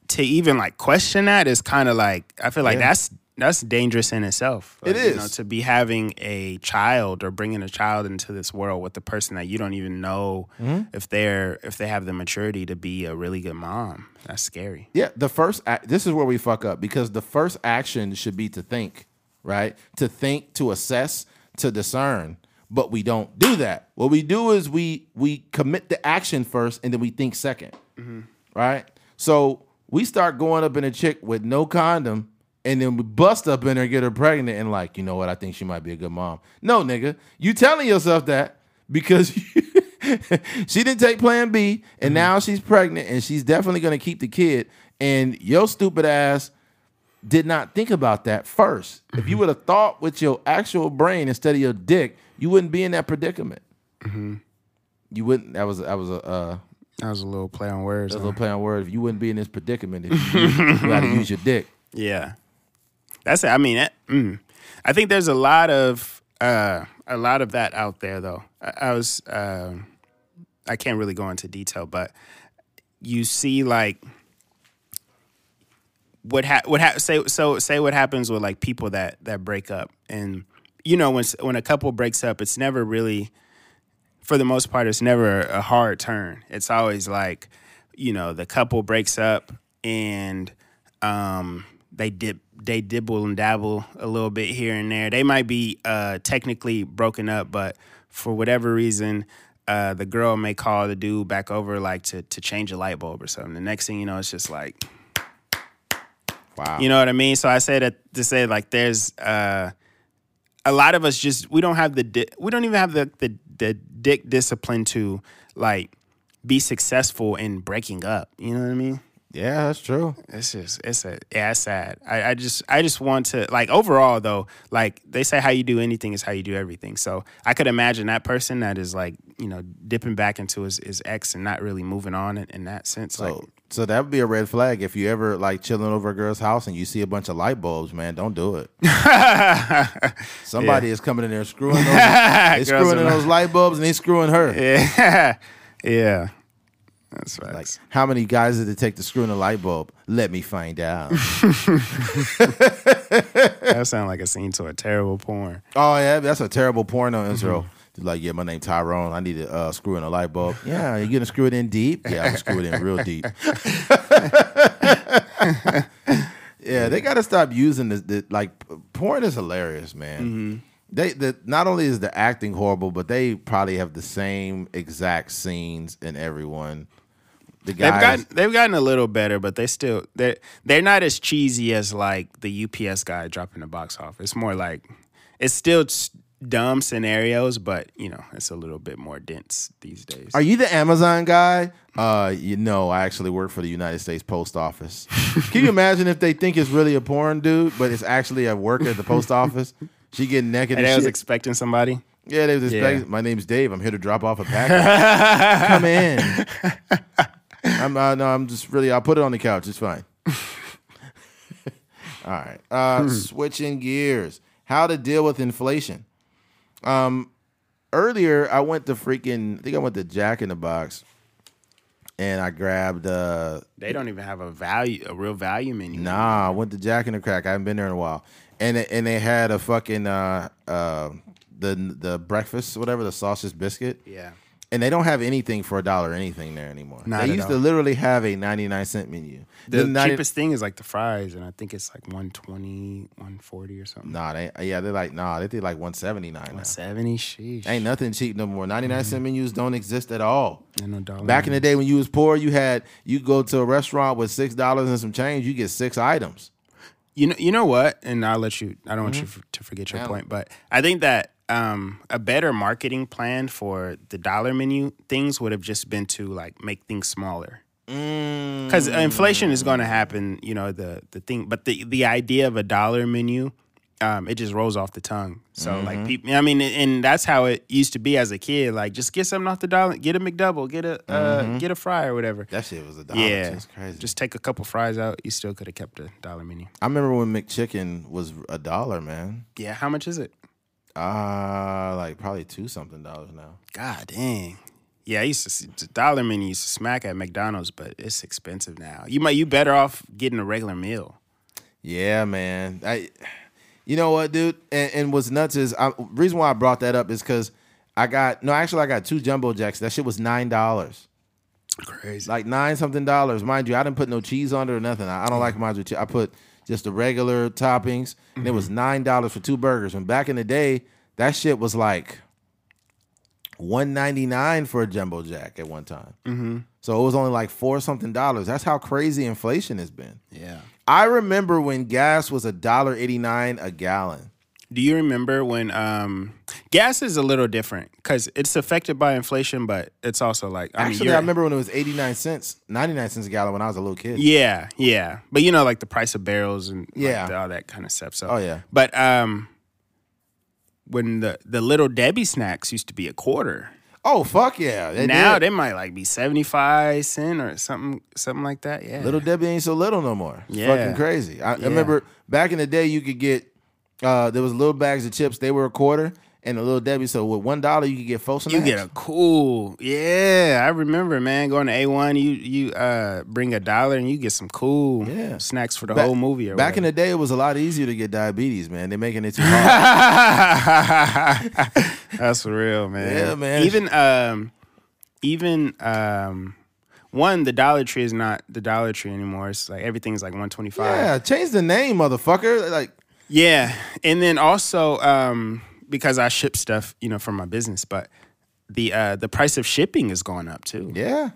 to even like question that is kind of like I feel like Yeah. that's that's dangerous in itself. It Like, you know, to be having a child or bringing a child into this world with a person that you don't even know Mm-hmm. if they're if they have the maturity to be a really good mom. That's scary. Yeah, the first this is where we fuck up because the first action should be to think, right? To think, to assess, to discern. But we don't do that. What we do is we we commit the action first and then we think 2nd Right? So we start going up in a chick with no condom and then we bust up in her and get her pregnant and like, you know what, I think she might be a good mom. No, nigga. You telling yourself that because she didn't take plan B and mm-hmm. now she's pregnant and she's definitely gonna keep the kid. And your stupid ass did not think about that 1st If you would have thought with your actual brain instead of your dick, you wouldn't be in that predicament. You wouldn't. That was that was a uh, That was a little play on words. that was a little play on words. You wouldn't be in this predicament if you, you got to use your dick. Yeah, that's it. I mean, it, mm. I think there's a lot of uh, a lot of that out there, though. I, I was uh, I can't really go into detail, but you see like what ha- what ha- say so say what happens with like people that that break up, and you know when when a couple breaks up, it's never really for the most part, it's never a hard turn. It's always like, you know, the couple breaks up and um, they dip, they dibble and dabble a little bit here and there. They might be uh, technically broken up, but for whatever reason, uh, the girl may call the dude back over like to to change a light bulb or something. The next thing you know, it's just like, Wow. you know what I mean? So I say that to say like there's uh a lot of us just we don't have the di- we don't even have the the the dick discipline to like be successful in breaking up. You know what I mean? yeah, that's true. It's just it's a yeah, it's sad. I, I just I just want to like overall though, like they say how you do anything is how you do everything. So I could imagine that person that is like, you know, dipping back into his, his ex and not really moving on in, in that sense. So, like so that would be a red flag if you ever like chilling over a girl's house and you see a bunch of light bulbs, man. Don't do it. Somebody is coming in there screwing those, they screwing in those light bulbs and they screwing her. Yeah. yeah. That's right. Like, how many guys did it take to screw in a light bulb? Let me find out. that sounds like a scene to a terrible porn. oh yeah, that's a terrible porno mm-hmm. Intro. Like, yeah, my name Tyrone. I need to uh, screw in a light bulb. Yeah, you gonna screw it in deep? Yeah, I'm gonna screw it in real deep. yeah, they gotta stop using this. The, like, porn is hilarious, man. They the not only is the acting horrible, but they probably have the same exact scenes in everyone. The They've guys, gotten they've gotten a little better, but they still they're they're not as cheesy as like the UPS guy dropping the box off. It's more like it's still dumb scenarios, but you know it's a little bit more dense these days. Are you the Amazon guy? Uh, you know, I actually work for the United States Post Office. Can you imagine if they think it's really a porn dude, but it's actually a worker at the post office? She getting naked and and, I was shit. expecting somebody. yeah, they was Yeah. expecting. My name's Dave. I'm here to drop off a package. Come in. I'm uh, no, I'm just really. I'll put it on the couch. It's fine. All right. Uh, switching gears. How to deal with inflation. Um, earlier I went to freaking. I think I went to Jack in the Box, and I grabbed. uh They don't even have a value, a real value menu. Nah, I went to Jack in the Crack. I haven't been there in a while, and it- and they had a fucking uh uh the the breakfast whatever the sausage biscuit. Yeah. And they don't have anything for a dollar anything there anymore. Not they used to literally have a 99 cent menu. The 90 cheapest thing is like the fries, and I think it's like 120, 140 or something. Nah, they yeah, they're like nah, they did like 179 now. 70, sheesh. Ain't nothing cheap no more. 99 cent menus don't exist at all. Ain't no dollar. Back in the day when you was poor, you had you go to a restaurant with six dollars and some change, you get six items. You know, you know what? And I'll let you. I don't want you Mm-hmm. to forget your point, but I think that um, a better marketing plan for the dollar menu things would have just been to like make things smaller. Mm. Because inflation is going to happen, you know the the thing. But the the idea of a dollar menu um, it just rolls off the tongue. So Mm-hmm. like people, I mean, and that's how it used to be as a kid. Like just get something off the dollar, get a McDouble, get a uh, get a fry or whatever. That shit was a dollar. yeah, It's crazy. Just take a couple fries out. You still could have kept a dollar menu. I remember when McChicken was a dollar, man. Yeah, how much is it? Uh like probably two something dollars now. God dang. Yeah, I used to see, the dollar menu used to smack at McDonald's, but it's expensive now. You might you better off getting a regular meal. Yeah, man. I, you know what, dude? And, and what's nuts is I, reason why I brought that up is because I got no, actually I got two jumbo jacks. That shit was nine dollars, Crazy. like nine something dollars. Mind you, I didn't put no cheese on it or nothing. I, I don't like mine with cheese. I put just the regular toppings, and it was nine dollars for two burgers. And back in the day, that shit was like one ninety nine for a jumbo jack at one time. Mm-hmm. So it was only like four something dollars. That's how crazy inflation has been. yeah. I remember when gas was a dollar eighty nine a gallon. Do you remember when um, gas is a little different because it's affected by inflation, but it's also like I mean, Actually, I remember when it was eighty nine cents, ninety nine cents a gallon when I was a little kid. Yeah, yeah, but you know, like the price of barrels and Yeah. the- all that kind of stuff. So, Oh, yeah. But um, when the the little Debbie snacks used to be a quarter, Oh fuck yeah! They now did. they might like be seventy five cent or something, something like that. Yeah, little Debbie ain't so little no more. It's Yeah. fucking crazy. I, I remember back in the day, you could get uh, there was little bags of chips. They were a quarter, and a little Debbie. So with one dollar, you could get four snacks. You get a cool, yeah. I remember, man, going to A one. You you uh bring a dollar and you get some cool Yeah. snacks for the Ba- whole movie. Or Back in the day, it was a lot easier to get diabetes. Man, they're making it too hard. That's real, man. Yeah, man. Even um, even um, one the Dollar Tree is not the Dollar Tree anymore. It's like everything's like one twenty five. yeah, change the name, motherfucker. Like Yeah, and then also um, because I ship stuff, you know, for my business, but the uh, the price of shipping is going up too. yeah,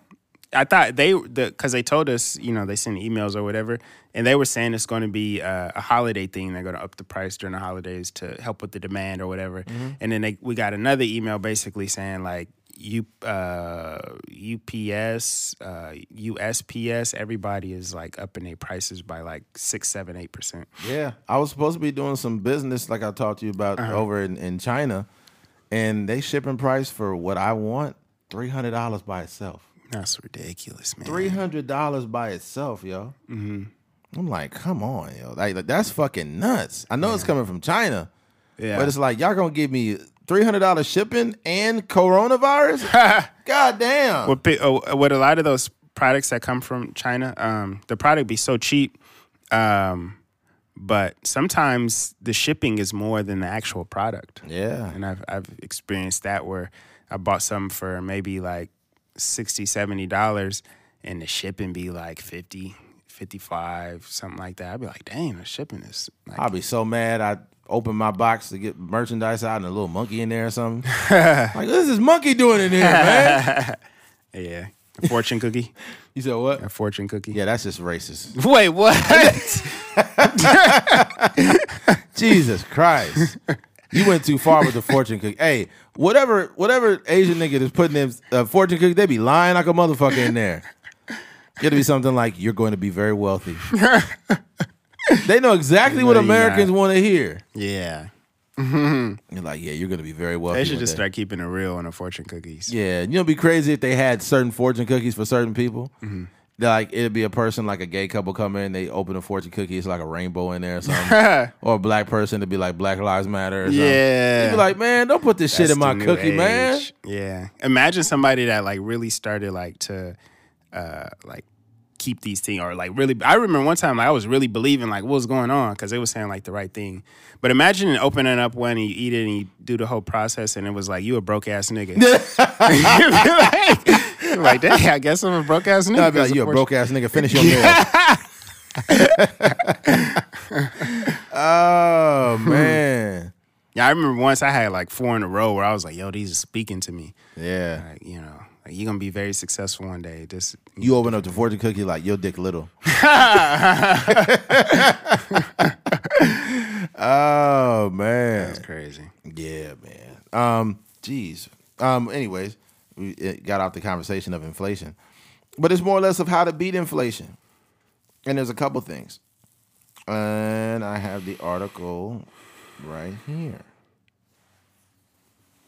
I thought they the because they told us, you know, they sent emails or whatever, and they were saying it's going to be uh, a holiday thing. They're going to up the price during the holidays to help with the demand or whatever. And then they, we got another email basically saying like U uh, UPS, uh, USPS, everybody is like upping their prices by like six, seven, eight percent. Yeah, I was supposed to be doing some business like I talked to you about Uh-huh. over in, in China, and they shipping price for what I want three hundred dollars by itself. That's ridiculous, man. Three hundred dollars by itself, yo. Mm-hmm. I'm like, come on, yo, like, like, that's fucking nuts. I know it's coming from China, Yeah. but it's like y'all gonna give me three hundred dollars shipping and coronavirus. God damn. Uh, what a lot of those products that come from China, um, the product be so cheap, um, but sometimes the shipping is more than the actual product. yeah, And I've I've experienced that where I bought some for maybe like 60 70 dollars and the shipping be like 50 55 something like that. I'd be like, "Dang, the shipping is like I'll be so mad. I open my box to get merchandise out and a little monkey in there or something. like, what is this monkey doing in here, man? yeah, a fortune cookie, You said what? a fortune cookie." Yeah, that's just racist. Wait, what? Jesus Christ. You went too far with the fortune cookie. Hey, whatever, whatever Asian nigga is putting in uh, fortune cookie, they be lying like a motherfucker in there. It'll be something like you're going to be very wealthy. They know exactly what No, Americans want to hear. yeah. You're like, yeah, you're going to be very wealthy. They should just start keeping it real on the fortune cookies. Yeah, you know, it'd be crazy if they had certain fortune cookies for certain people. Mm-hmm. Like it'd be a person like a gay couple come in, they open a fortune cookie, it's like a rainbow in there or something. or a black person to be like Black Lives Matter. Yeah. You'd be like, man, don't put this shit in my cookie, man. Yeah. Imagine somebody that like really started like to uh like keep these things or like really I remember one time like, I was really believing like what was going on because they were saying like the right thing. But imagine opening up one and you eat it and you do the whole process and it was like you a broke ass nigga. Like, like, dang, I guess I'm a broke ass nigga. Be like, you a broke ass nigga, finish your meal. oh man. Yeah, I remember once I had like four in a row where I was like, yo, these are speaking to me. Yeah. Like, you know, like you're gonna be very successful one day. Just You open up the fortune cookie like your dick little. oh man. That's crazy. Yeah, man. Um, geez. Um, anyways, we it got off the conversation of inflation, but it's more or less of how to beat inflation. And there's a couple things, and I have the article right here.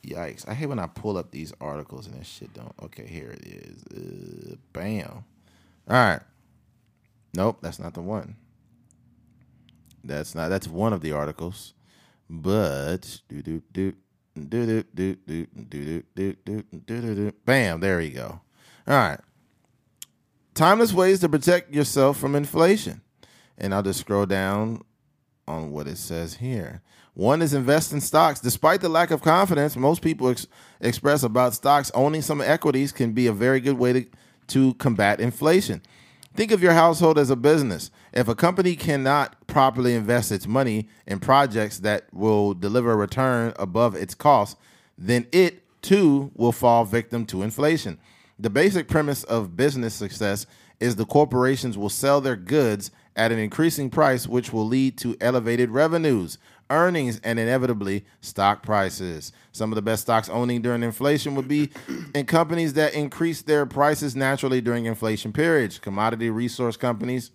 Yikes! I hate when I pull up these articles and this shit don't. Okay, here it is. Uh, bam. All right. Nope, that's not the one. That's not. That's one of the articles, but do do do do do do do do do do do do. Bam! There you go. All right. Timeless ways to protect yourself from inflation, and I'll just scroll down on what it says here. One is invest in stocks. Despite the lack of confidence most people ex- express about stocks, owning some equities can be a very good way to, to combat inflation. Think of your household as a business. If a company cannot properly invest its money in projects that will deliver a return above its cost, then it too will fall victim to inflation. The basic premise of business success is the corporations will sell their goods at an increasing price, which will lead to elevated revenues, earnings, and inevitably stock prices. Some of the best stocks owning during inflation would be in companies that increase their prices naturally during inflation periods. Commodity resource companies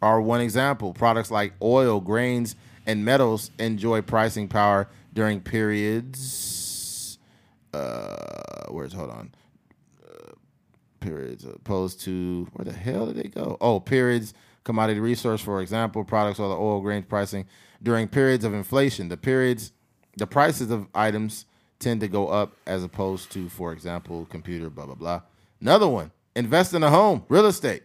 are one example. Products like oil, grains, and metals enjoy pricing power during periods. Uh, where's hold on? Uh, periods opposed to where the hell did they go? Oh, periods commodity resource, for example, products or the oil grains pricing during periods of inflation. The periods, the prices of items tend to go up as opposed to, for example, computer, blah blah blah. Another one: invest in a home, real estate.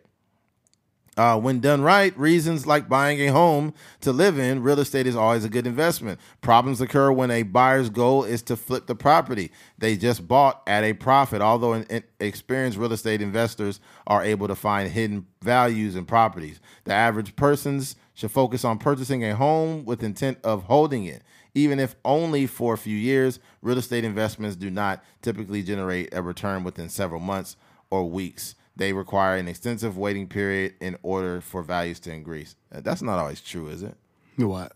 Uh, when done right, reasons like buying a home to live in, real estate is always a good investment. Problems occur when a buyer's goal is to flip the property they just bought at a profit. Although in, in experienced real estate investors are able to find hidden values in properties, the average persons should focus on purchasing a home with intent of holding it. Even if only for a few years, real estate investments do not typically generate a return within several months or weeks they require an extensive waiting period in order for values to increase. That's not always true, is it? What?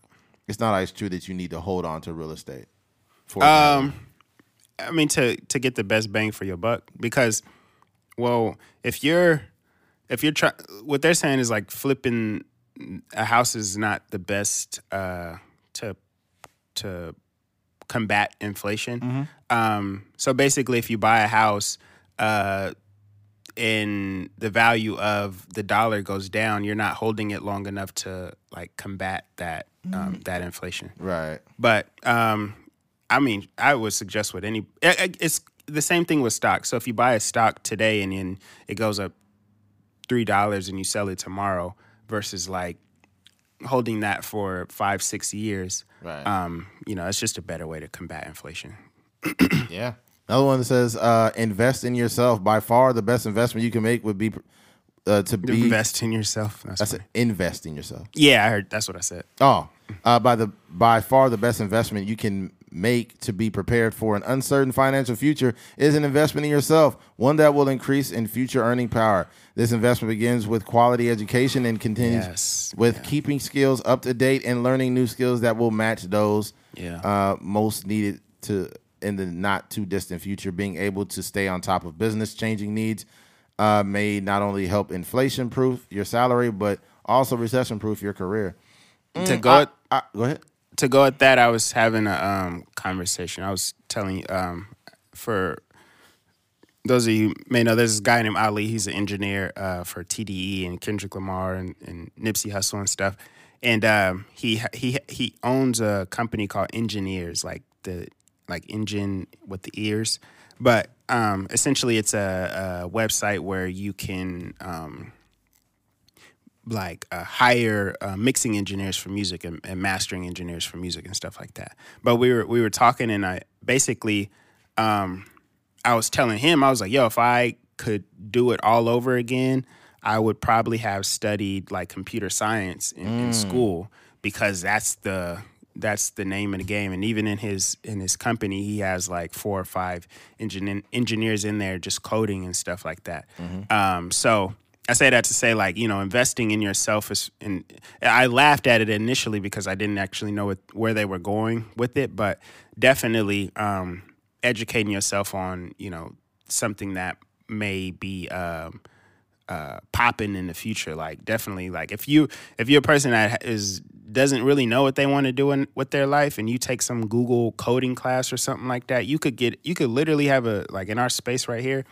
It's not always true that you need to hold on to real estate. For um, I mean to to get the best bang for your buck because, well, if you're if you're trying, what they're saying is like flipping a house is not the best uh, to to combat inflation. Mm-hmm. Um, so basically, if you buy a house, uh, and the value of the dollar goes down, you're not holding it long enough to like combat that um, mm. that inflation. Right. But um, I mean, I would suggest with any it's the same thing with stocks. So if you buy a stock today and then it goes up three dollars and you sell it tomorrow, versus like holding that for five six years. Right. Um, you know, it's just a better way to combat inflation. yeah. Another one that says, uh, "Invest in yourself. By far, the best investment you can make would be uh, to be invest in yourself." That's I said invest in yourself. Yeah, I heard. That's what I said. Oh, uh, by the by far the best investment you can make to be prepared for an uncertain financial future is an investment in yourself, one that will increase in future earning power. This investment begins with quality education and continues yes. with yeah. keeping skills up to date and learning new skills that will match those yeah. uh, most needed to in the not too distant future, being able to stay on top of business changing needs uh, may not only help inflation proof your salary, but also recession proof your career. Mm, to go, I, I, go ahead. To go at that, I was having a um, conversation. I was telling um, for those of you may know, there's this guy named Ali. He's an engineer uh, for TDE and Kendrick Lamar and, and Nipsey Hussle and stuff. And um, he he he owns a company called EngineEars, like the like engine with the ears. But um, essentially, it's a, a, website where you can um, like uh, hire uh, mixing engineers for music and, and, mastering engineers for music and stuff like that. But we were we were talking, and I basically um, I was telling him I was like, "Yo, if I could do it all over again." I would probably have studied like computer science in, mm. in school because that's the that's the name of the game. And even in his in his company, he has like four or five engin- engineers in there just coding and stuff like that. Mm-hmm. Um, so I say that to say like you know investing in yourself is. And I laughed at it initially because I didn't actually know what, where they were going with it, but definitely um, educating yourself on you know something that may be. Um, uh, popping in the future. Like definitely, like if you if you're a person that is doesn't really know what they want to do in with their life and you take some Google coding class or something like that, you could get you could literally have a like in our space right here,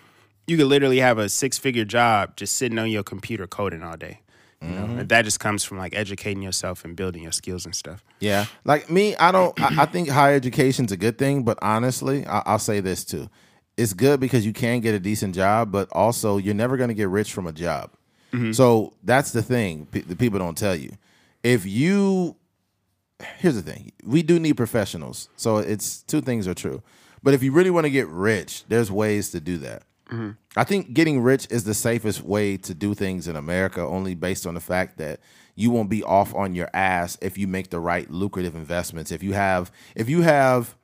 you could literally have a six figure job just sitting on your computer coding all day. You know, mm-hmm. that just comes from like educating yourself and building your skills and stuff. Yeah, like me, I don't. I, I think higher education's a good thing, but honestly, I, I'll say this too: it's good because you can get a decent job, but also you're never going to get rich from a job. Mm-hmm. So that's the thing pe- the people don't tell you. If you, here's the thing: we do need professionals. So it's two things are true. But if you really want to get rich, there's ways to do that. I think getting rich is the safest way to do things in America, only based on the fact that you won't be off on your ass if you make the right lucrative investments. If you have if you have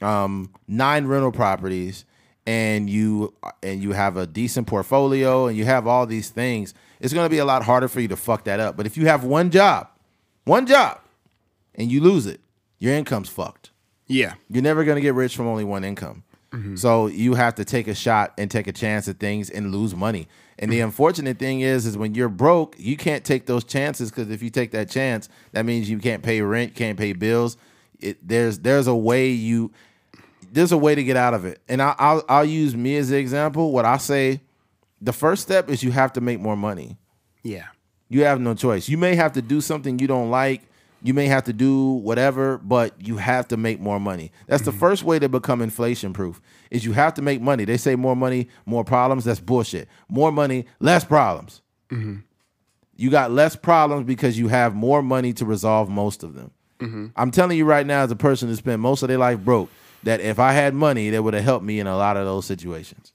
um, nine rental properties and you and you have a decent portfolio and you have all these things, it's going to be a lot harder for you to fuck that up. But if you have one job, one job, and you lose it, your income's fucked. Yeah. You're never going to get rich from only one income. Mm-hmm. So you have to take a shot and take a chance at things and lose money. And the mm-hmm. unfortunate thing is, is when you're broke, you can't take those chances because if you take that chance, that means you can't pay rent, can't pay bills. It, there's there's a way you there's a way to get out of it. And I, I'll I'll use me as an example. What I say, the first step is you have to make more money. Yeah. You have no choice. You may have to do something you don't like. You may have to do whatever, but you have to make more money. That's the mm-hmm. first way to become inflation proof. Is you have to make money. They say more money, more problems. That's bullshit. More money, less problems. Mm-hmm. You got less problems because you have more money to resolve most of them. Mm-hmm. I'm telling you right now, as a person who spent most of their life broke, that if I had money, that would have helped me in a lot of those situations.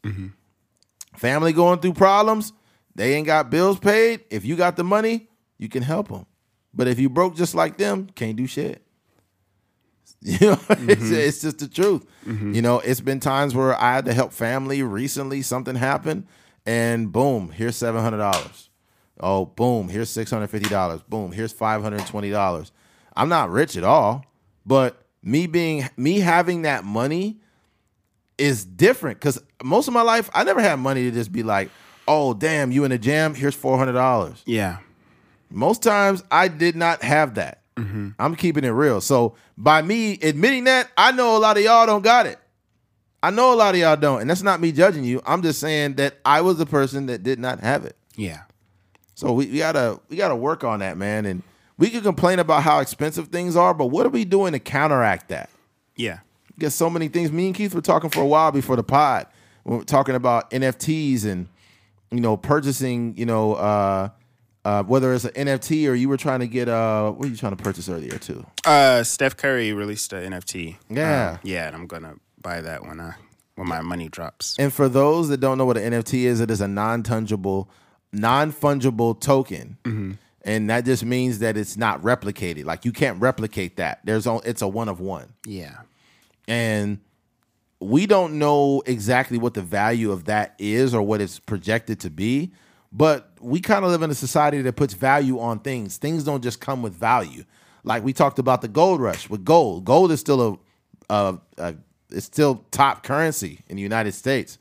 Family going through problems, they ain't got bills paid. If you got the money, you can help them. But if you broke just like them, can't do shit. You know, it's, mm-hmm. it's just the truth. Mm-hmm. You know, it's been times where I had to help family recently, something happened, and boom, here's seven hundred dollars. Oh, boom, here's six hundred fifty dollars. Boom, here's five hundred twenty dollars. I'm not rich at all, but me being me having that money is different because most of my life I never had money to just be like, oh damn, you in a jam, here's four hundred dollars. Yeah. Most times I did not have that. I'm keeping it real. So by me admitting that, I know a lot of y'all don't got it. I know a lot of y'all don't, and that's not me judging you. I'm just saying that I was the person that did not have it. Yeah. So we, we gotta we gotta work on that, man. And we can complain about how expensive things are, but what are we doing to counteract that? Yeah. Get so many things. Me and Keith were talking for a while before the pod. We were talking about NFTs and you know purchasing. You know uh, uh, whether it's an NFT or you were trying to get uh, what were you trying to purchase earlier too? Uh, Steph Curry released an NFT. Yeah. Um, yeah, and I'm gonna buy that when I when my money drops. And for those that don't know what an NFT is, it is a non tangible, non fungible token. And that just means that it's not replicated. Like you can't replicate that. There's on, it's a one of one. Yeah. and we don't know exactly what the value of that is or what it's projected to be but we kind of live in a society that puts value on things things don't just come with value like we talked about the gold rush with gold gold is still a, a, a it's still top currency in the united states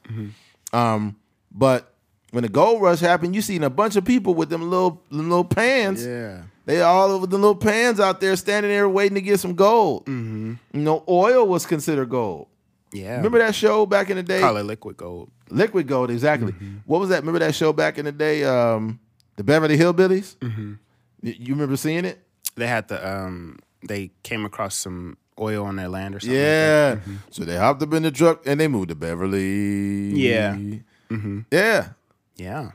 um, but when the gold rush happened you seen a bunch of people with them little them little pans Yeah. they all over the little pans out there standing there waiting to get some gold. You know, oil was considered gold. Yeah. Remember that show back in the day? Call it liquid gold. Liquid gold, exactly. What was that? Remember that show back in the day? Um, the Beverly Hillbillies. Y- You remember seeing it? They had the um they came across some oil on their land or something. like Yeah. So they hopped up in the truck and they moved to Beverly. Yeah. Yeah. that. Yeah.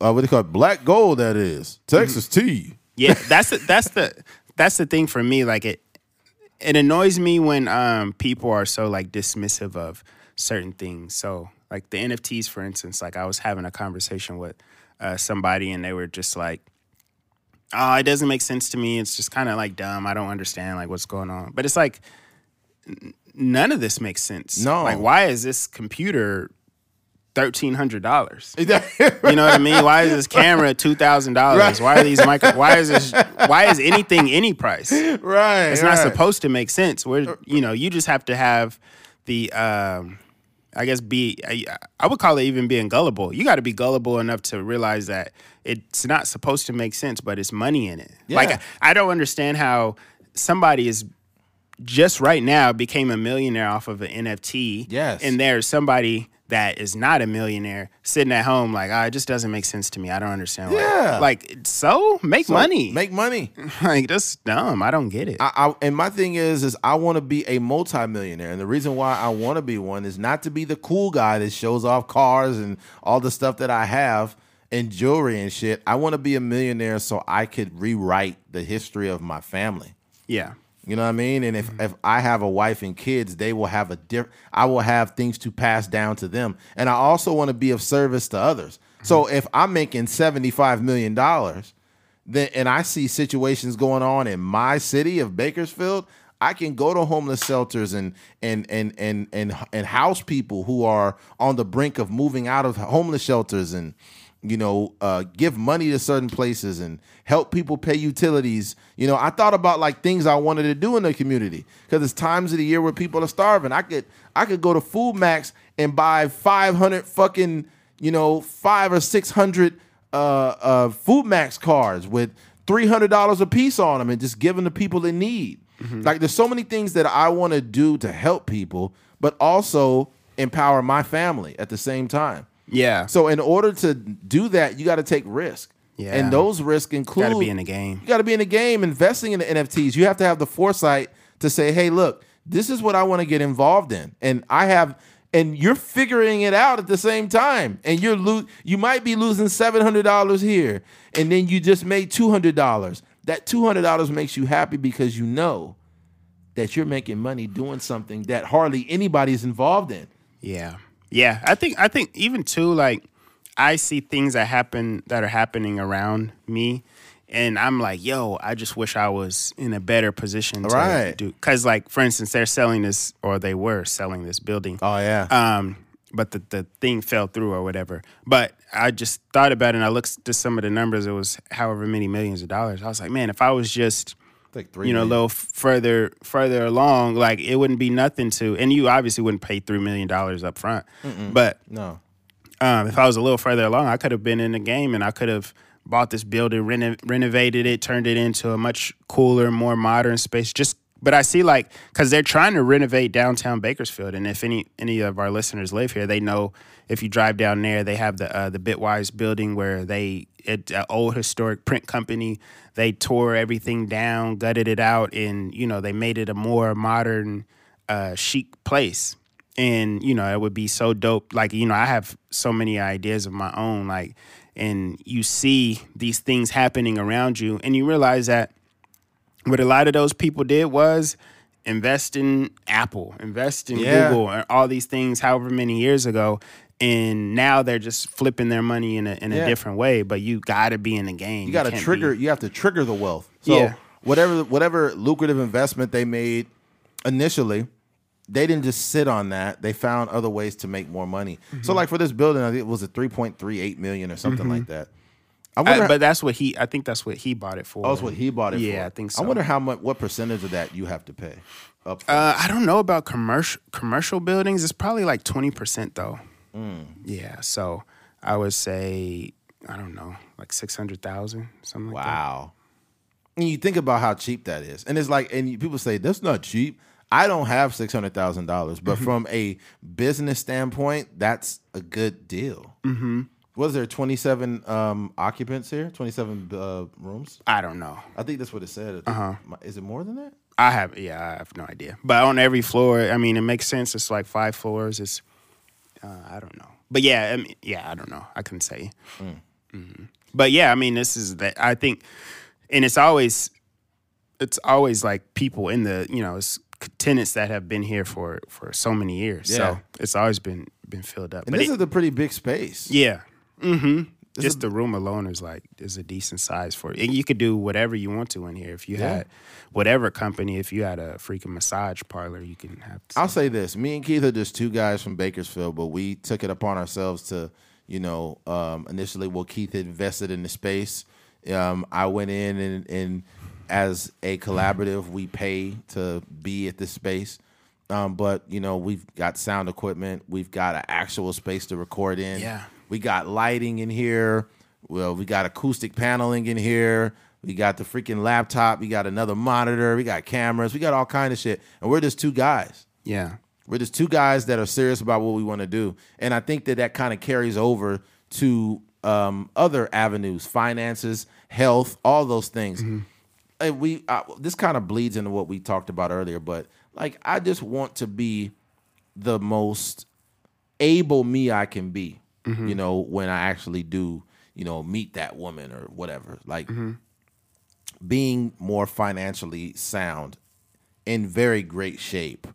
Uh, what they call it? Black gold. That is Texas tea. Yeah, that's the, that's the that's the thing for me. Like it, it annoys me when um people are so like dismissive of certain things. So like the NFTs, for instance. Like I was having a conversation with uh, somebody, and they were just like, "Oh, it doesn't make sense to me. It's just kind of like dumb. I don't understand like what's going on." But it's like n- none of this makes sense. No. like why is this computer thirteen hundred dollars? You know what I mean? Why is this camera two thousand dollars? Why are these micro? Why is this? Why is anything any price? Right. It's not right. supposed to make sense. Where you know you just have to have the um, I guess be I, I would call it even being gullible. You got to be gullible enough to realize that it's not supposed to make sense, but it's money in it. Like I, I don't understand how somebody is just right now became a millionaire off of an NFT. Yes. and there's somebody that is not a millionaire sitting at home like, ah, it just doesn't make sense to me. I don't understand. why." Yeah. like so make So, money. Make money. like that's dumb. I don't get it. I, I and my thing is is I want to be a multimillionaire, and the reason why I want to be one is not to be the cool guy that shows off cars and all the stuff that I have and jewelry and shit. I want to be a millionaire so I could rewrite the history of my family. yeah. You know what I mean? And if, mm-hmm. if I have a wife and kids, they will have a different. I will have things to pass down to them, and I also want to be of service to others. So mm-hmm. if I'm making seventy five million dollars, then and I see situations going on in my city of Bakersfield, I can go to homeless shelters and and and and and and house people who are on the brink of moving out of homeless shelters and you know uh, give money to certain places and help people pay utilities. You know, I thought about like things I wanted to do in the community because it's times of the year where people are starving. I could I could go to FoodMaxx and buy five hundred fucking you know five or six hundred uh, uh, FoodMaxx cards with three hundred dollars a piece on them and just giving the people in need. Like there's so many things that I want to do to help people, but also empower my family at the same time. Yeah. So in order to do that, you got to take risk. Yeah. And those risks include Gotta be in the game. You got to be in the game investing in the NFTs. You have to have the foresight to say, "Hey, look, this is what I want to get involved in." And I have and you're figuring it out at the same time. And you're lo- you might be losing $700 here and then you just made $200. That $200 makes you happy because you know that you're making money doing something that hardly anybody is involved in. Yeah. Yeah. I think I think even too, like I see things that happen that are happening around me and I'm like, yo, I just wish I was in a better position to Right. do cause like for instance, they're selling this or they were selling this building. Oh yeah. Um, but the, the thing fell through or whatever. But I just thought about it and I looked to some of the numbers. It was however many millions of dollars. I was like, man, if I was just like three you know, a little further further along, like it wouldn't be nothing to. And you obviously wouldn't pay three million dollars up front, but no. um, if I was a little further along, I could have been in the game and I could have bought this building, reno- renovated it, turned it into a much cooler, more modern space. Just, but I see like because they're trying to renovate downtown Bakersfield, and if any any of our listeners live here, they know if you drive down there, they have the uh, the Bitwise building where they it's an old historic print company. They tore everything down, gutted it out, and you know they made it a more modern, uh, chic place and you know it would be so dope like you know i have so many ideas of my own like and you see these things happening around you and you realize that what a lot of those people did was invest in apple invest in Yeah. google and all these things however many years ago and now they're just flipping their money in a, in a Yeah. different way but you gotta be in the game You got to trigger. be- You have to trigger the wealth. So Yeah. whatever whatever lucrative investment they made initially, they didn't just sit on that. They found other ways to make more money. Mm-hmm. So like for this building, I think it was a three point three eight million or something like that. I wonder. but that's what he i think that's what he bought it for oh, that's what he bought it for. yeah i think so I wonder how much, what percentage of that you have to pay up. Uh, I don't know about commercial commercial buildings. It's probably like twenty percent though. Mm. Yeah, so I would say I don't know, like six hundred thousand, something like that. Wow. And you think about how cheap that is. And it's like, and people say, that's not cheap. I don't have $600,000, Mm-hmm. but from a business standpoint, that's a good deal. Mm-hmm. Was there 27 um, occupants here? 27 uh, rooms? I don't know. I think that's what it said. Uh-huh. Is it more than that? I have yeah, I have no idea. But on every floor, I mean, it makes sense. It's like five floors. It's uh, I don't know. But yeah, I mean, yeah, I don't know. I couldn't say. Mhm. But yeah, I mean, this is that. I think, and it's always, it's always like people in the you know, it's tenants that have been here for for so many years. Yeah. So it's always been been filled up. And But this it- is a pretty big space. yeah. Mm-hmm. Just the room alone is like is a decent size for it. And you could do whatever you want to in here. If you Yeah. had whatever company, if you had a freaking massage parlor, you can have. I'll say this: me and Keith are just two guys from Bakersfield, but we took it upon ourselves to, you know, um, initially, well, Keith invested in the space. Um, I went in and, and as a collaborative, we pay to be at this space, Um, but you know, we've got sound equipment. We've got an actual space to record in. Yeah. We got lighting in here. Well, we got acoustic paneling in here. We got the freaking laptop. We got another monitor. We got cameras. We got all kind of shit. And we're just two guys. Yeah. We're just two guys that are serious about what we want to do, and I think that that kind of carries over to um, other avenues, finances, health, all those things. And we uh, this kind of bleeds into what we talked about earlier, but like I just want to be the most able me I can be. You mm-hmm. know, when I actually do, you know, meet that woman or whatever. Like mm-hmm. being more financially sound in very great shape.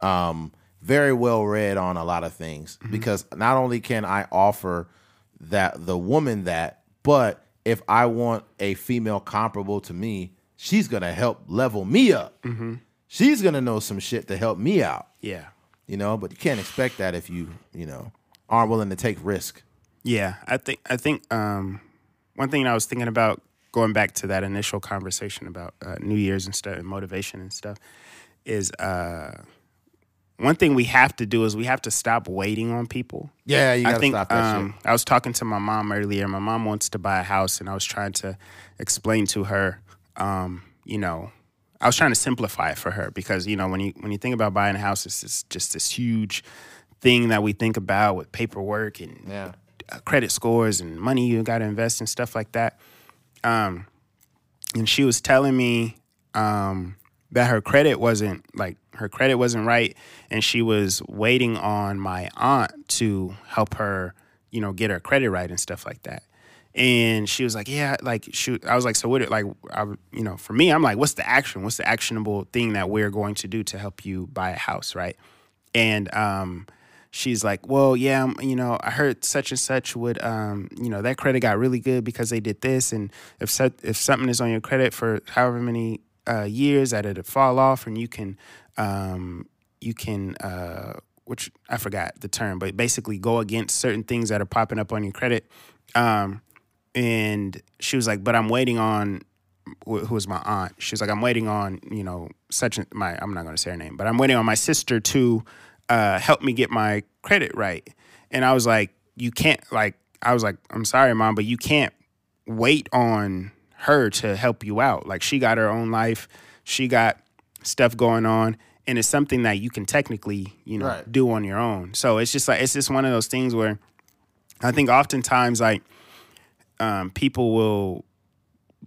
Um, very well read on a lot of things mm-hmm. because not only can I offer that the woman that, but if I want a female comparable to me, she's gonna help level me up. She's gonna know some shit to help me out, Yeah. you know. But you can't expect that if you, you know, aren't willing to take risk. Yeah, I think I think um, one thing I was thinking about going back to that initial conversation about uh, New Year's and stuff and motivation and stuff is uh, one thing we have to do is we have to stop waiting on people. Yeah, you I gotta think stop that um. I was talking to my mom earlier. My mom wants to buy a house, and I was trying to explain to her, um, you know, I was trying to simplify it for her because you know when you when you think about buying a house, it's just, just this huge thing that we think about with paperwork and Yeah. uh, credit scores and money you got to invest and stuff like that. Um, and she was telling me um, that her credit wasn't like her credit wasn't right, and she was waiting on my aunt to help her, you know, get her credit right and stuff like that. And she was like, "Yeah, like shoot." I was like, "So what? It, like, I, you know, for me, I'm like, what's the action? What's the actionable thing that we're going to do to help you buy a house, right?" And um, she's like, "Well, yeah, you know, I heard such and such would, um, you know, that credit got really good because they did this, and if so, if something is on your credit for however many uh, years, that it'll fall off, and you can, um, you can, uh, which I forgot the term, but basically go against certain things that are popping up on your credit." Um, and she was like, "But I'm waiting on." wh- Who was my aunt? She was like, "I'm waiting on you know such my I'm not going to say her name, but I'm waiting on my sister to uh, help me get my credit right." And I was like, "You can't like." I was like, "I'm sorry, mom, but you can't wait on her to help you out. Like she got her own life, she got stuff going on." And it's something that you can technically, you know, Right. do on your own. So it's just like it's just one of those things where I think oftentimes like um, people will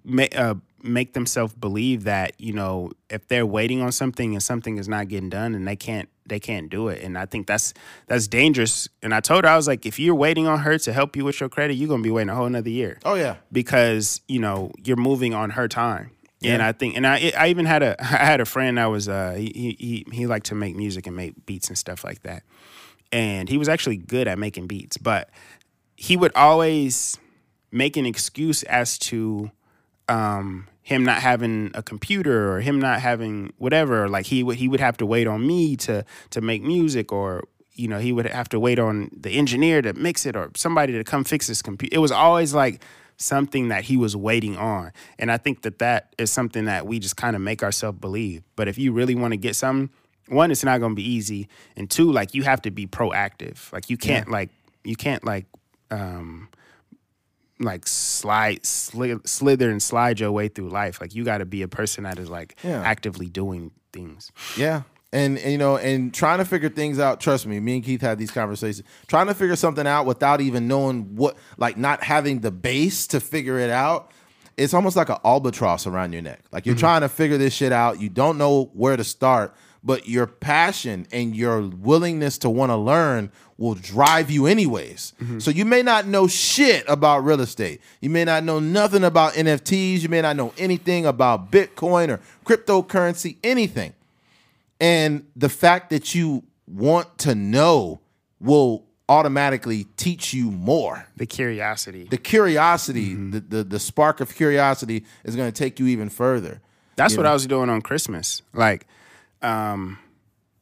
make uh, make themselves believe that you know if they're waiting on something and something is not getting done and they can't they can't do it. And i think that's that's dangerous. And i told her i was like if you're waiting on her to help you with your credit you're gonna be waiting a whole another year. Oh yeah. because you know you're moving on her time. And i think and i i even had a i had a friend that was uh he he he liked to make music and make beats and stuff like that. And he was actually good at making beats but he would always make an excuse as to um, him not having a computer or him not having whatever. Like he would he would have to wait on me to to make music, or you know he would have to wait on the engineer to mix it, or somebody to come fix his computer. It was always like something that he was waiting on, and I think that that is something that we just kind of make ourselves believe. But if you really want to get something, one, it's not going to be easy, and two, like you have to be proactive. Like you can't like you can't like um like slide sli- slither and slide your way through life like you got to be a person that is like Yeah. actively doing things Yeah. And, and you know, and trying to figure things out. Trust me, me and Keith had these conversations. Trying to figure something out without even knowing what, like, not having the base to figure it out. It's almost like an albatross around your neck. Like you're mm-hmm. trying to figure this shit out. You don't know where to start, but your passion and your willingness to want to learn will drive you anyways. Mm-hmm. So you may not know shit about real estate. You may not know nothing about NFTs. You may not know anything about Bitcoin or cryptocurrency, anything. And the fact that you want to know will automatically teach you more. the curiosity The curiosity, mm-hmm. the, the the spark of curiosity is going to take you even further. that's what i was doing on christmas like um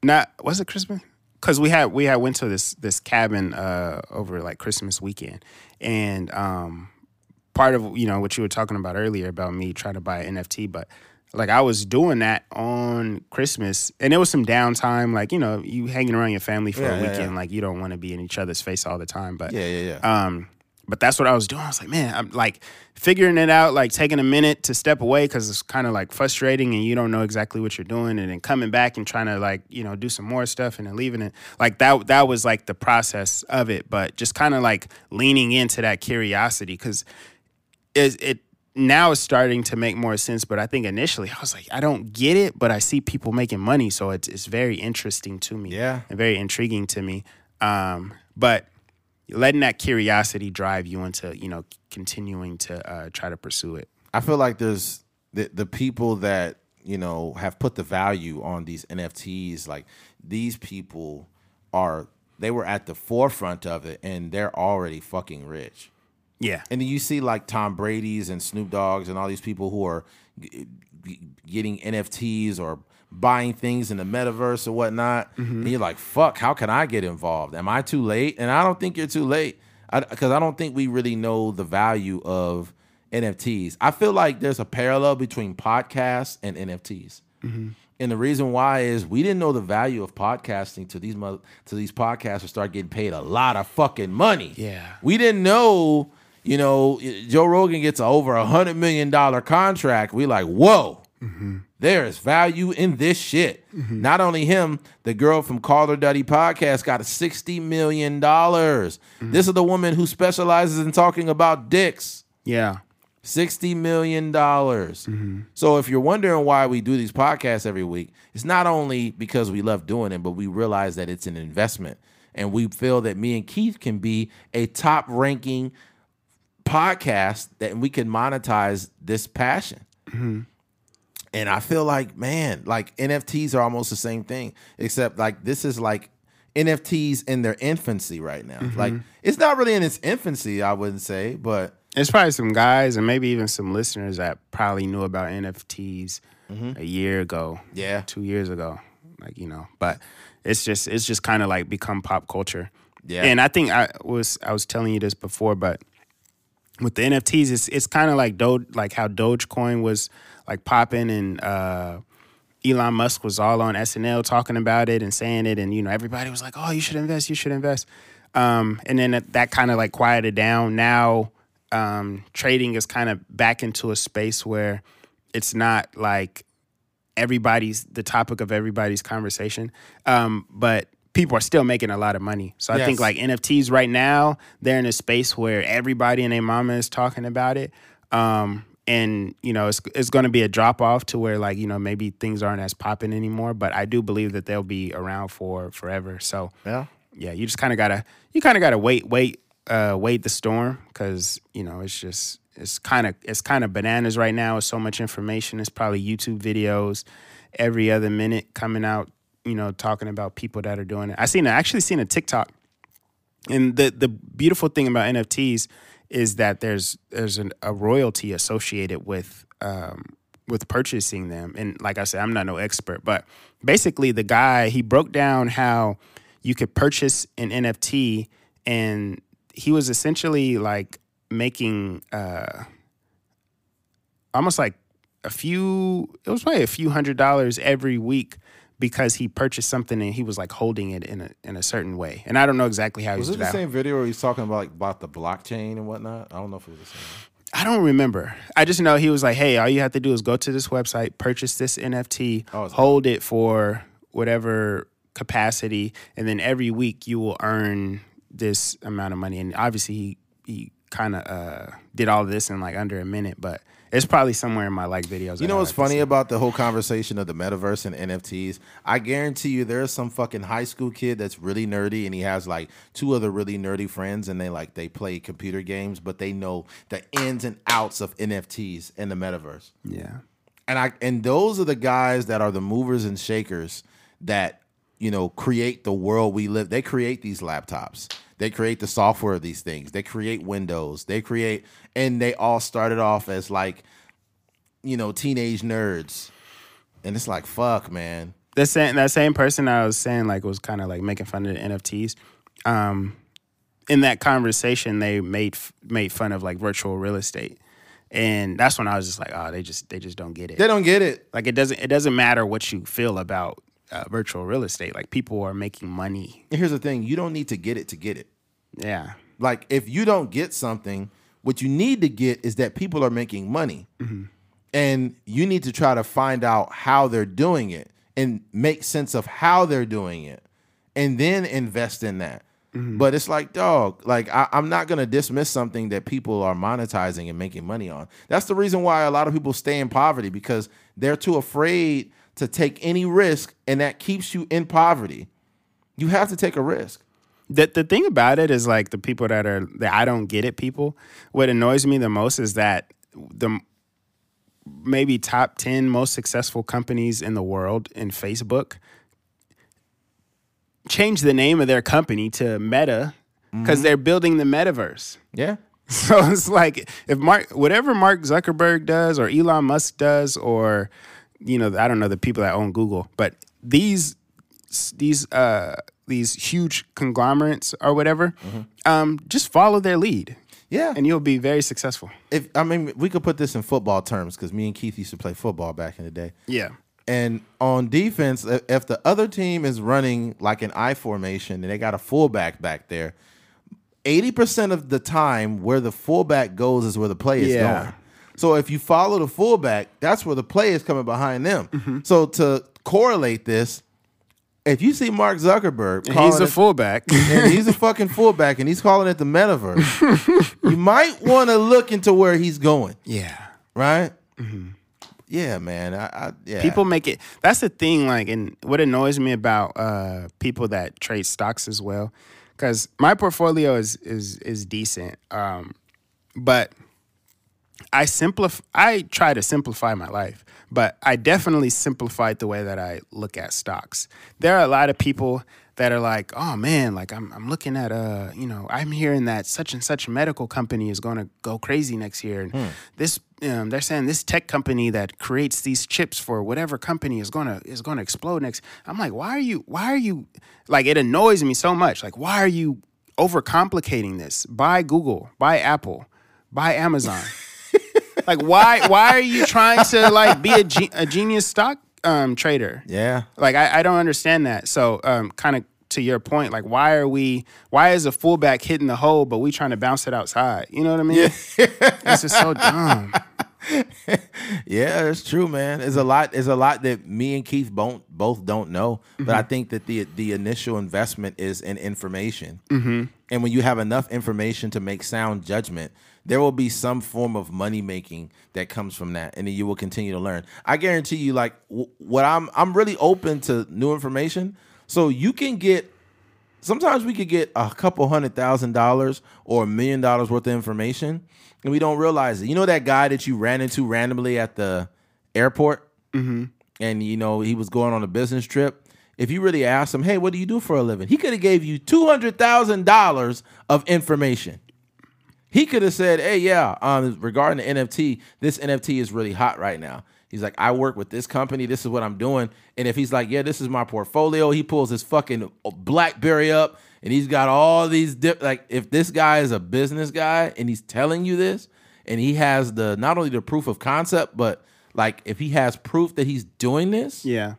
not was it christmas because we had we had went to this this cabin uh over like christmas weekend and um part of you know what you were talking about earlier about me trying to buy an nft but like I was doing that on Christmas, and there was some downtime. Like you know, you hanging around your family for Yeah, a yeah, weekend. yeah. Like you don't want to be in each other's face all the time. But Yeah, yeah, yeah. um, but that's what I was doing. I was like, man, I'm like figuring it out, like taking a minute to step away because it's kind of like frustrating and you don't know exactly what you're doing, and then coming back and trying to like you know do some more stuff and then leaving it. Like that that was like the process of it, but just kind of like leaning into that curiosity because it, it now it's starting to make more sense. But I think initially I was like, I don't get it, but I see people making money, so it's it's very interesting to me Yeah. and very intriguing to me. Um, but letting that curiosity drive you into you know continuing to uh, try to pursue it. I feel like there's the the people that you know have put the value on these NFTs. Like these people are they were at the forefront of it, and they're already fucking rich. Yeah, And then you see like Tom Brady's and Snoop Dogg's and all these people who are g- g- getting NFTs or buying things in the metaverse or whatnot. Mm-hmm. And you're like, fuck, how can I get involved? Am I too late? And I don't think you're too late because I, don't think we really know the value of NFTs. I feel like there's a parallel between podcasts and NFTs. Mm-hmm. And the reason why is we didn't know the value of podcasting to these to these podcasters start getting paid a lot of fucking money. Yeah. We didn't know, you know, Joe Rogan gets a over a hundred million dollar contract. We like, whoa, mm-hmm. There is value in this shit. Mm-hmm. Not only him, the girl from Call Her Daddy podcast got a sixty million dollars. Mm. This is the woman who specializes in talking about dicks. yeah, Sixty million dollars. Mm-hmm. So if you're wondering why we do these podcasts every week, it's not only because we love doing it, but we realize that it's an investment, and we feel that me and Keith can be a top ranking podcast that we can monetize this passion. Mm-hmm. And I feel like, man, like NFTs are almost the same thing, except like this is like NFTs in their infancy right now. Mm-hmm. Like it's not really in its infancy, I wouldn't say, but it's probably some guys and maybe even some listeners that probably knew about NFTs mm-hmm. a year ago, yeah. two years ago, like you know. But it's just it's just kind of like become pop culture. Yeah. and I think I was I was telling you this before, but with the NFTs, it's it's kind of like Doge, like how Dogecoin was like popping, and uh, Elon Musk was all on SNL talking about it and saying it, and you know everybody was like, "Oh, you should invest, you should invest," um, and then that, that kind of like quieted down. Now um, trading is kind of back into a space where it's not like everybody's the topic of everybody's conversation, um, but people are still making a lot of money. So I think like NFTs right now, they're in a space where everybody and their mama is talking about it. Um, and you know, it's it's going to be a drop off to where like you know maybe things aren't as popping anymore. But I do believe that they'll be around for forever. So Yeah. yeah, you just kind of gotta you kind of gotta wait, wait, uh, wait the storm because you know it's just it's kind of it's kind of bananas right now. It's so much information. It's probably YouTube videos every other minute coming out. You know, talking about people that are doing it. I seen I actually seen a TikTok, and the the beautiful thing about NFTs is that there's there's an, a royalty associated with um, with purchasing them. And like I said, I'm not no expert, but basically the guy he broke down how you could purchase an NFT, and he was essentially like making uh, almost like a few. It was probably a few hundred dollars every week. Because he purchased something and he was like holding it in a in a certain way, and I don't know exactly how he Was did it the same video where he's talking about like about the blockchain and whatnot? I don't know if it was the same. I don't remember. I just know he was like, "Hey, all you have to do is go to this website, purchase this NFT, Oh, hold it for whatever capacity, and then every week you will earn this amount of money." And obviously, he he kind of uh, did all of this in like under a minute, but it's probably somewhere in my like videos. You know what's like funny about the whole conversation of the metaverse and NFTs? I guarantee you there's some fucking high school kid that's really nerdy and he has like two other really nerdy friends and they like they play computer games, but they know the ins and outs of NFTs and the metaverse. Yeah, And I and those are the guys that are the movers and shakers that you know create the world we live. They create these laptops. They create the software of these things. They create Windows. They create and they all started off as like you know teenage nerds. And it's like fuck, man. that same that same person I was saying like was kind of like making fun of the NFTs. Um, in that conversation, they made made fun of like virtual real estate, and that's when I was just like, oh, they just they just don't get it. They don't get it. like it doesn't it doesn't matter what you feel about uh, virtual real estate. Like people are making money. Here's the thing: you don't need to get it to get it. Yeah, Like if you don't get something, what you need to get is that people are making money, and you need to try to find out how they're doing it and make sense of how they're doing it, and then invest in that. But it's like, dog, like I, I'm not gonna dismiss something that people are monetizing and making money on. That's the reason why a lot of people stay in poverty because they're too afraid to take any risk, and that keeps you in poverty. You have to take a risk. the the thing about it is like the people that are the I don't get it people. What annoys me the most is that the maybe top ten most successful companies in the world in Facebook change the name of their company to Meta because mm-hmm. they're building the metaverse. Yeah. So it's like if Mark, whatever Mark Zuckerberg does, or Elon Musk does, or you know, I don't know the people that own Google, but these these uh these huge conglomerates or whatever, um, just follow their lead, Yeah. and you'll be very successful. if I mean we could put this in football terms because me and Keith used to play football back in the day. Yeah, And on defense, if the other team is running like an I formation and they got a fullback back there, eighty percent of the time where the fullback goes is where the play is Yeah. going. So if you follow the fullback, that's where the play is coming behind them. Mm-hmm. So to correlate this, if you see Mark Zuckerberg, he's a it- fullback. and he's a fucking fullback, and he's calling it the metaverse. you might want to look into where he's going, yeah. right? Yeah, man. I, I yeah. Mm-hmm. People make it. That's the thing. Like, and what annoys me about uh, people that trade stocks as well, because my portfolio is is is decent, um, but I simplify. I try to simplify my life, but I definitely simplified the way that I look at stocks. There are a lot of people that are like, "Oh man, like I'm I'm looking at uh, you know, I'm hearing that such and such medical company is going to go crazy next year, and this um, they're saying this tech company that creates these chips for whatever company is gonna is gonna explode next." I'm like, "Why are you? Why are you?" Like it annoys me so much. Like, why are you overcomplicating this? Buy Google, buy Apple, buy Amazon. like why why are you trying to like be a, ge- a genius stock um, trader? yeah. Like I, I don't understand that. So um, kind of to your point, like why are we why is a fullback hitting the hole but we trying to bounce it outside? You know what I mean? Yeah. this is so dumb. Yeah, it's true, man. There's a lot. There's a lot that me and Keith both both don't know. But I think that the the initial investment is in information. Mm-hmm. And when you have enough information to make sound judgment, there will be some form of money making that comes from that, and then you will continue to learn. I guarantee you, like what I'm I'm really open to new information. So you can get sometimes we could get a couple hundred thousand dollars or a million dollars worth of information and we don't realize it. You know that guy that you ran into randomly at the airport? Mm-hmm. And you know, he was going on a business trip. If you really asked him, hey, what do you do for a living? He could have gave you two hundred thousand dollars of information. He could have said, "Hey, yeah, um, regarding the NFT, this NFT is really hot right now." He's like, "I work with this company. This is what I'm doing." And if he's like, "Yeah, this is my portfolio," he pulls his fucking BlackBerry up, and he's got all these dip. Like, if this guy is a business guy and he's telling you this, and he has the not only the proof of concept, but like if he has proof that he's doing this, Yeah.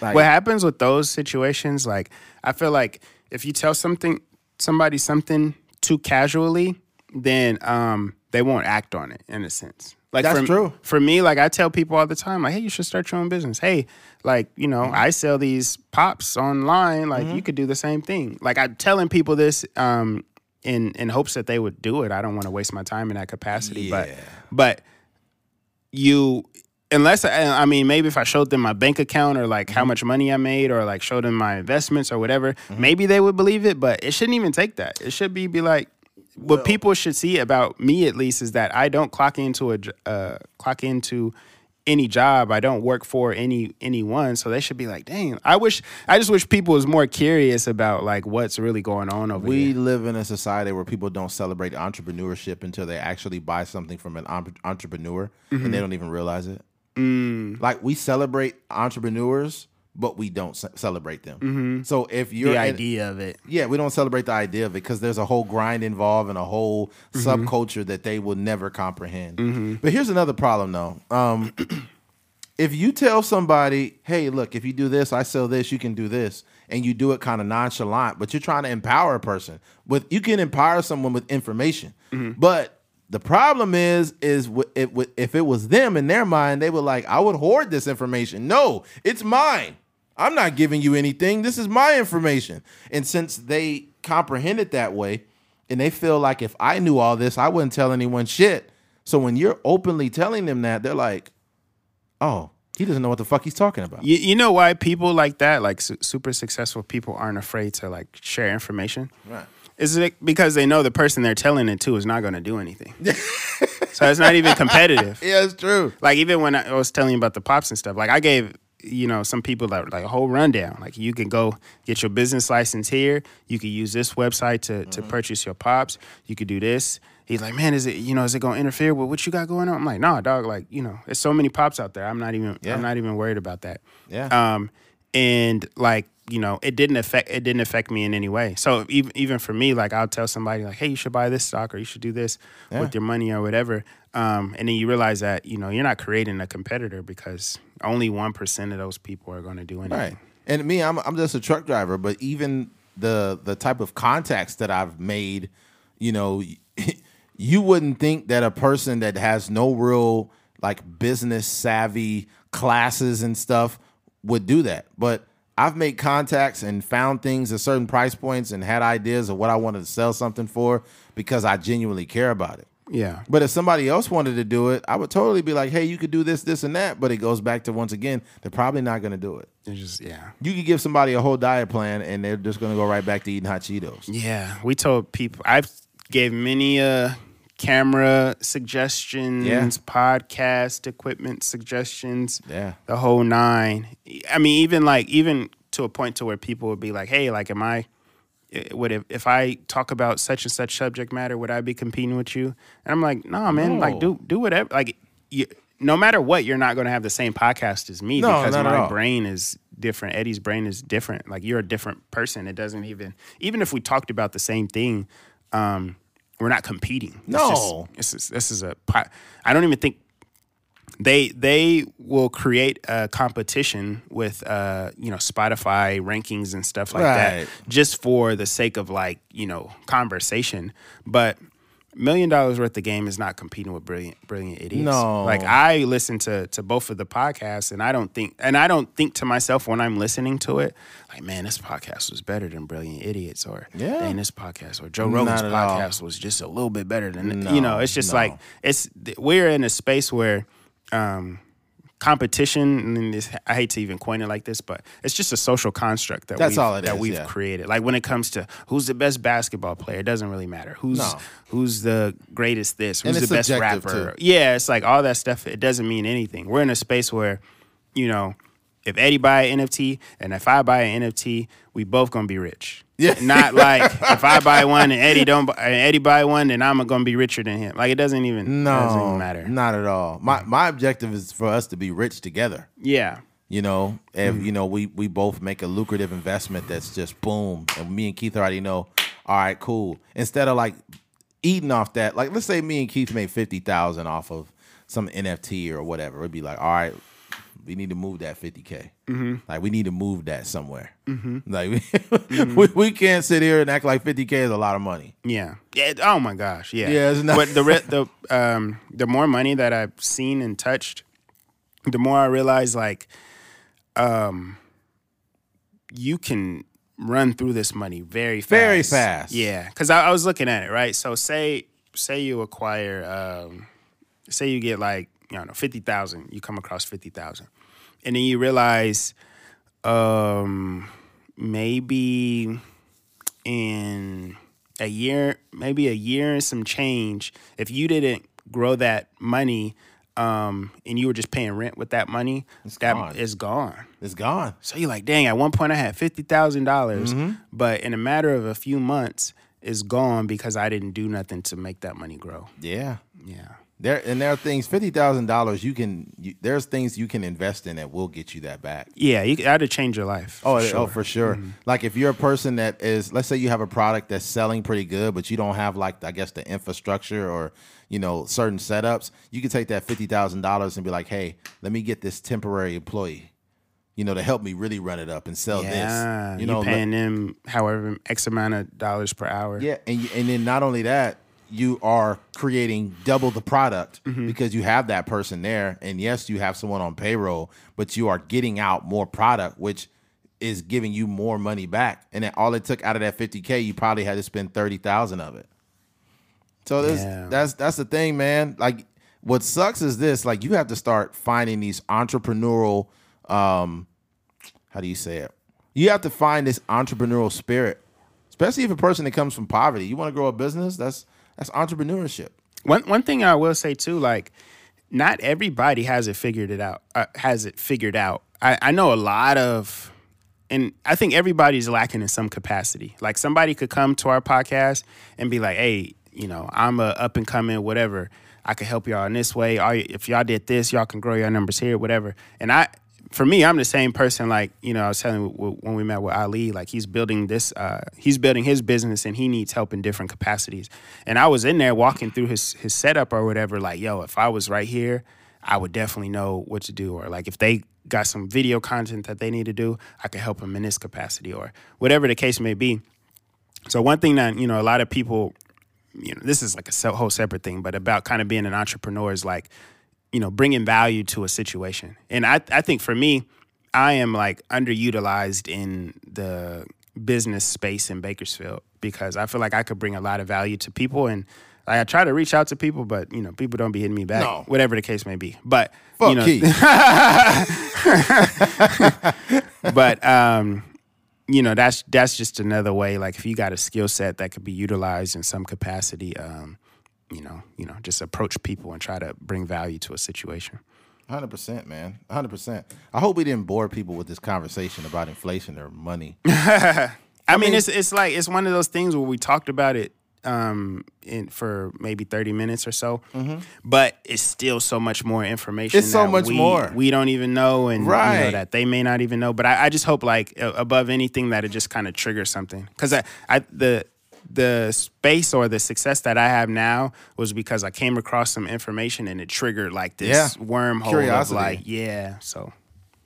like, What happens with those situations, like I feel like if you tell something somebody something too casually, then um they won't act on it in a sense. Like That's for, true. For me, like I tell people all the time, like, hey, you should start your own business. Hey, like, you know, Mm-hmm. I sell these pops online. Like you could do the same thing. Like I'm telling people this um in in hopes that they would do it. I don't want to waste my time in that capacity. But Yeah. but you unless I, I mean maybe if I showed them my bank account or like Mm-hmm. how much money I made or like showed them my investments or whatever, maybe they would believe it. But it shouldn't even take that. It should be be like what people should see about me at least is that I don't clock into a uh, clock into any job. I don't work for any anyone, so they should be like, "Dang, I wish." I just wish people was more curious about like what's really going on over We here. live in a society where people don't celebrate entrepreneurship until they actually buy something from an entre- entrepreneur and they don't even realize it. Like we celebrate entrepreneurs, but we don't ce- celebrate them. So if you're Mm-hmm. the in- idea of it. yeah, we don't celebrate the idea of it because there's a whole grind involved and a whole Mm-hmm. subculture that they will never comprehend. But here's another problem though. Um, if you tell somebody, hey, look, if you do this, I sell this, you can do this, and you do it kind of nonchalant, but you're trying to empower a person with you can empower someone with information. But the problem is, is w- it, w- if it was them in their mind, they were like, I would hoard this information. No, it's mine. I'm not giving you anything. This is my information. And since they comprehend it that way, and they feel like if I knew all this, I wouldn't tell anyone shit. So when you're openly telling them that, they're like, oh, he doesn't know what the fuck he's talking about. You, you know why people like that, like su- super successful people, aren't afraid to like share information? Right. Is it because they know the person they're telling it to is not going to do anything? so it's not even competitive. Yeah, it's true. Like even when I was telling you about the pops and stuff, like I gave you know some people like, like a whole rundown. Like you can go get your business license here. You can use this website to to purchase your pops. You could do this. He's like, man, is it you know is it gonna interfere with what you got going on? I'm like, nah, dog. Like you know, there's so many pops out there. I'm not even Yeah. I'm not even worried about that. Yeah. Um, and like you know, it didn't affect it didn't affect me in any way. So even even for me, like I'll tell somebody like, hey, you should buy this stock or you should do this with your money or whatever. Um, and then you realize that you know you're not creating a competitor because only one percent of those people are going to do anything. Right. And me, I'm I'm just a truck driver, but even the the type of contacts that I've made, you know, you wouldn't think that a person that has no real like business savvy classes and stuff would do that. But I've made contacts and found things at certain price points and had ideas of what I wanted to sell something for because I genuinely care about it. Yeah. But if somebody else wanted to do it, I would totally be like, hey, you could do this, this, and that. But it goes back to once again, they're probably not going to do it. It's just yeah. You could give somebody a whole diet plan and they're just going to go right back to eating hot Cheetos. Yeah, we told people. I've gave many uh camera suggestions, Yeah. podcast equipment suggestions. Yeah. the whole nine. I mean, even like even to a point to where people would be like, "Hey, like, am I?" eh, Would if, if I talk about such and such subject matter, would I be competing with you? And I'm like, nah, man. Like, do do whatever. Like, you, no matter what, you're not going to have the same podcast as me No, because my brain is different. Eddie's brain is different. Like, you're a different person. It doesn't even even if we talked about the same thing, um, we're not competing. It's No. just- this is this is a. I don't even think they they will create a competition with uh you know Spotify rankings and stuff like Right. that just for the sake of like you know conversation but million dollars worth of game is not competing with brilliant brilliant idiots No. like i listen to to both of the podcasts and i don't think and i don't think to myself when i'm listening to it like man this podcast was better than brilliant idiots or Yeah. dang this podcast or joe rogan's at all. podcast was just a little bit better than No, you know it's just no. like it's we're in a space where um competition and this, I hate to even coin it like this but it's just a social construct that That's we've, all it that is, we've yeah. created like when it comes to who's the best basketball player it doesn't really matter who's No. who's the greatest this who's the best rapper too. yeah it's like all that stuff it doesn't mean anything we're in a space where you know if Eddie buy an NFT and if I buy an NFT, we both gonna be rich. Yeah. Not like if I buy one and Eddie don't buy, and Eddie buy one, then I'm gonna be richer than him. Like it doesn't even No, doesn't even matter. not at all. My my objective is for us to be rich together. Yeah. You know, if Mm-hmm. you know we we both make a lucrative investment that's just boom, and me and Keith already know. All right, cool. Instead of like eating off that, like let's say me and Keith made fifty thousand off of some NFT or whatever, it'd be like, all right, we need to move that fifty k. Mm-hmm. Like we need to move that somewhere. Like we, we we can't sit here and act like fifty k is a lot of money. Yeah. Yeah. Oh my gosh. Yeah. Yeah, it's not- but the re- the um the more money that I've seen and touched, the more I realize like, um, you can run through this money very fast. Very fast. Yeah. Because I, I was looking at it right. So say say you acquire um, say you get like you know fifty thousand. You come across fifty thousand, and then you realize, um, maybe in a year, maybe a year and some change, if you didn't grow that money um, and you were just paying rent with that money, that gone. is gone. It's gone. So you're like, dang, at one point I had $50,000, Mm-hmm. but in a matter of a few months, it's gone because I didn't do nothing to make that money grow. Yeah. Yeah. There and there are things fifty thousand dollars you can. You, there's things you can invest in that will get you that back. Yeah, you that'd change your life. Oh, for oh, sure. oh, for sure. Mm-hmm. Like if you're a person that is, let's say you have a product that's selling pretty good, but you don't have like I guess the infrastructure or you know certain setups, you can take that fifty thousand dollars and be like, hey, let me get this temporary employee, you know, to help me really run it up and sell Yeah, this. you You know, are paying them however x amount of dollars per hour. Yeah, and you- and then not only that, you are creating double the product Mm-hmm. because you have that person there, and yes, you have someone on payroll, but you are getting out more product, which is giving you more money back. And then all it took out of that fifty k, you probably had to spend thirty thousand of it. So this, Yeah. that's that's the thing, man. Like what sucks is this: like you have to start finding these entrepreneurial. Um, how do you say it? You have to find this entrepreneurial spirit, especially if a person that comes from poverty. You want to grow a business? That's that's entrepreneurship. One one thing I will say too, like not everybody has it figured it out. Uh, has it figured out? I, I know a lot of, and I think everybody's lacking in some capacity. Like somebody could come to our podcast and be like, "Hey, you know, I'm a up and coming whatever. I can help y'all in this way. If y'all did this, y'all can grow your numbers here, whatever." And I, for me, I'm the same person. Like you know, I was telling when we met with Ali, like he's building this, uh, he's building his business, and he needs help in different capacities. And I was in there walking through his his setup or whatever. Like, yo, if I was right here, I would definitely know what to do. Or like if they got some video content that they need to do, I could help them in this capacity or whatever the case may be. So one thing that you know a lot of people, you know, this is like a whole separate thing, but about kind of being an entrepreneur is like, you know, bringing value to a situation. And I I think for me, I am like underutilized in the business space in Bakersfield because I feel like I could bring a lot of value to people and. Like I try to reach out to people, but you know, people don't be hitting me back. No. Whatever the case may be, but Fuck you know, but um, you know that's that's just another way. Like if you got a skill set that could be utilized in some capacity, um, you know, you know, just approach people and try to bring value to a situation. Hundred percent, man. Hundred percent. I hope we didn't bore people with this conversation about inflation or money. I, mean, mean- it's it's like it's one of those things where we talked about it um in for maybe 30 minutes or so but it's still so much more information Mm-hmm. It's so much we, more. we don't even know and you know, Right. that they may not even know but i, I just hope like above anything that it just kind of triggers something because I, I the the space or the success that i have now was because i came across some information and it triggered like this Yeah. wormhole Curiosity. of like yeah so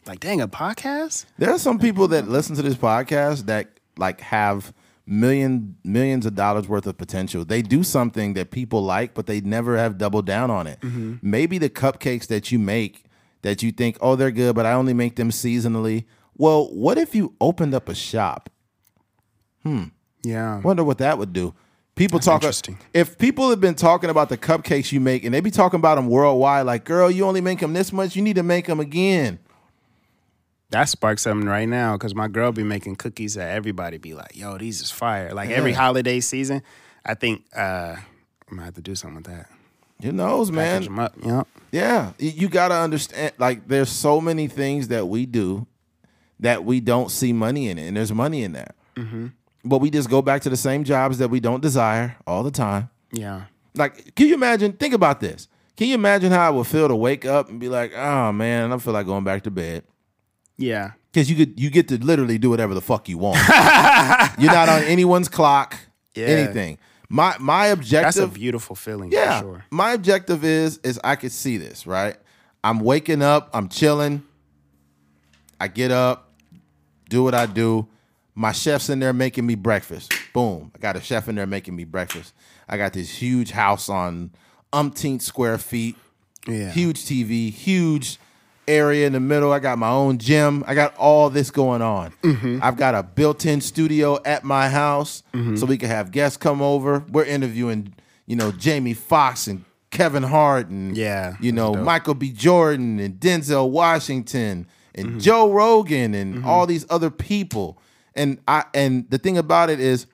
like dang a podcast There are some people that listen to this podcast that like have million millions of dollars worth of potential. They do something that people like, but they never have doubled down on it. Mm-hmm. Maybe the cupcakes that you make that you think, oh, they're good, but I only make them seasonally. Well, what if you opened up a shop? Hmm. Yeah Wonder what that would do. People talk. interesting. If people have been talking about the cupcakes you make, and they be talking about them worldwide, like, girl, you only make them this much. You need to make them again. That sparks something right now because my girl be making cookies that everybody be like, "Yo, these is fire!" Like every holiday season, I think uh, I'm gonna have to do something with that. Who knows, man? Package them up, you know? Yeah, you got to understand. Like, there's so many things that we do that we don't see money in it, and there's money in that. But we just go back to the same jobs that we don't desire all the time. Yeah, Like, can you imagine? Think about this. Can you imagine how I would feel to wake up and be like, "Oh man, I feel like going back to bed." yeah, Because you could, you get to literally do whatever the fuck you want. You're not on anyone's clock. Yeah. Anything. My my objective. that's a beautiful feeling. Yeah. for sure. My objective is is I could see this, right? I'm waking up, I'm chilling. I get up, do what I do. My chef's in there making me breakfast. Boom. I got a chef in there making me breakfast. I got this huge house on umpteenth square feet. Yeah. Huge TV, huge area in the middle. I got my own gym. I got all this going on. Mm-hmm. I've got a built-in studio at my house Mm-hmm. so we can have guests come over. We're interviewing, you know, Jamie Foxx and Kevin Hart and Yeah, you know, dope. Michael B. Jordan and Denzel Washington and Mm-hmm. Joe Rogan and all these other people. And I and the thing about it is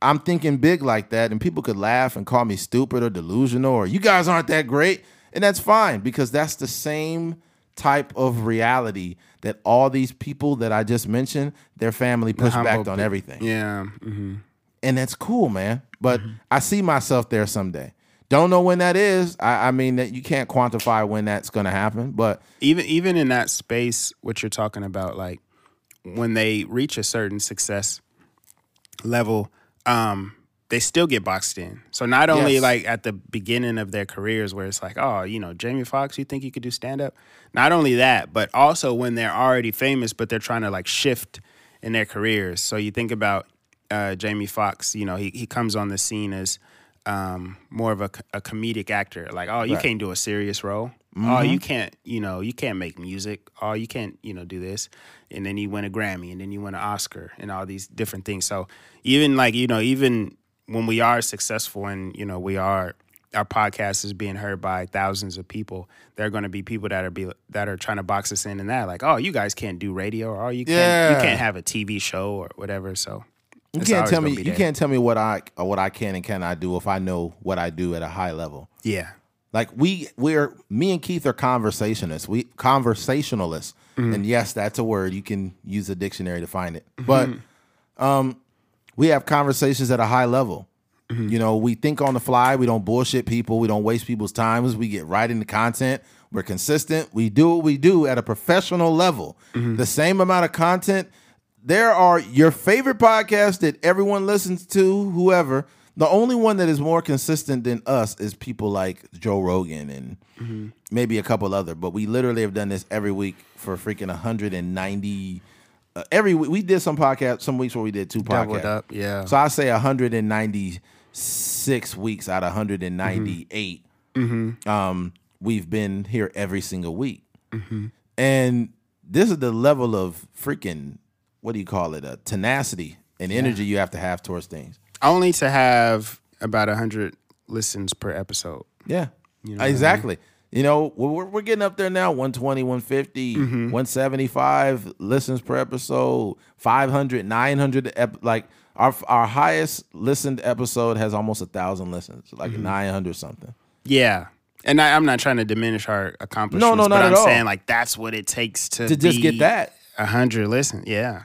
I'm thinking big like that, and people could laugh and call me stupid or delusional or you guys aren't that great. And that's fine because that's the same type of reality that all these people that I just mentioned, their family pushed back on everything. Yeah, hmm And that's cool, man. But Mm-hmm. I see myself there someday Don't know when that is. I, I mean that you can't quantify when that's going to happen, but even even in that space, what you're talking about, like when they reach a certain success level, um, they still get boxed in. So not only Yes. like at the beginning of their careers where it's like, oh, you know, Jamie Foxx, you think you could do stand up? Not only that, but also when they're already famous, but they're trying to like shift in their careers. So you think about uh, Jamie Foxx, you know, he he comes on the scene as um, more of a, a comedic actor. Like, oh, you Right. can't do a serious role. Oh, you mm-hmm. can't, you know, you can't make music. Oh, you can't, you know, do this. And then you win a Grammy, and then you win an Oscar, and all these different things. So even like, you know, even when we are successful and you know we are our podcast is being heard by thousands of people, there are going to be people that are be that are trying to box us in and that like, oh, you guys can't do radio, or oh, you can't Yeah. you can't have a TV show or whatever. So you can't tell me you there. can't tell me what I or what I can and cannot do if I know what I do at a high level. Yeah, Like we we're me and Keith are conversationists. We conversationalists. Mm-hmm. And yes, that's a word. You can use a dictionary to find it. Mm-hmm. But um we have conversations at a high level. Mm-hmm. You know, we think on the fly, we don't bullshit people, we don't waste people's times, we get right into content. We're consistent. We do what we do at a professional level. The same amount of content. There are your favorite podcasts that everyone listens to, whoever. The only one that is more consistent than us is people like Joe Rogan and mm-hmm. maybe a couple other. But we literally have done this every week for freaking 190. Uh, every week we did some podcast, some weeks where we did two podcasts. up. Yeah, So I say 196 weeks out of 198. Mm-hmm. Mm-hmm. Um, we've been here every single week, and this is the level of freaking what do you call it? A tenacity and energy you have to have towards things. Only to have about hundred listens per episode. Yeah, You know what I mean? exactly. You know, we're, we're getting up there now 120, 150, Mm-hmm. 175 listens per episode, 500, 900. Ep- like our our highest listened episode has almost a thousand listens, like Mm-hmm. 900 something. Yeah. And I, I'm not trying to diminish our accomplishments. No, no, but not I'm at all. saying like that's what it takes to To just get that. a hundred listen. Yeah,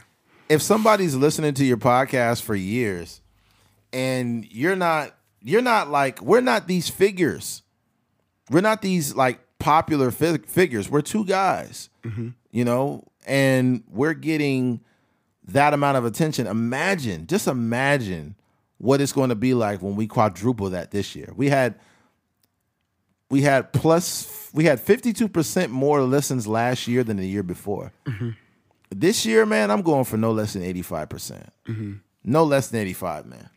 If somebody's listening to your podcast for years and you're not, you're not like, we're not these figures. We're not these like popular fi- figures. We're two guys, mm-hmm. you know, and we're getting that amount of attention. Imagine, just imagine what it's going to be like when we quadruple that this year. We had we had plus we had 52% more listens last year than the year before. Mm-hmm. This year, man, I'm going for no less than 85%. percent mm-hmm. No less than 85, man.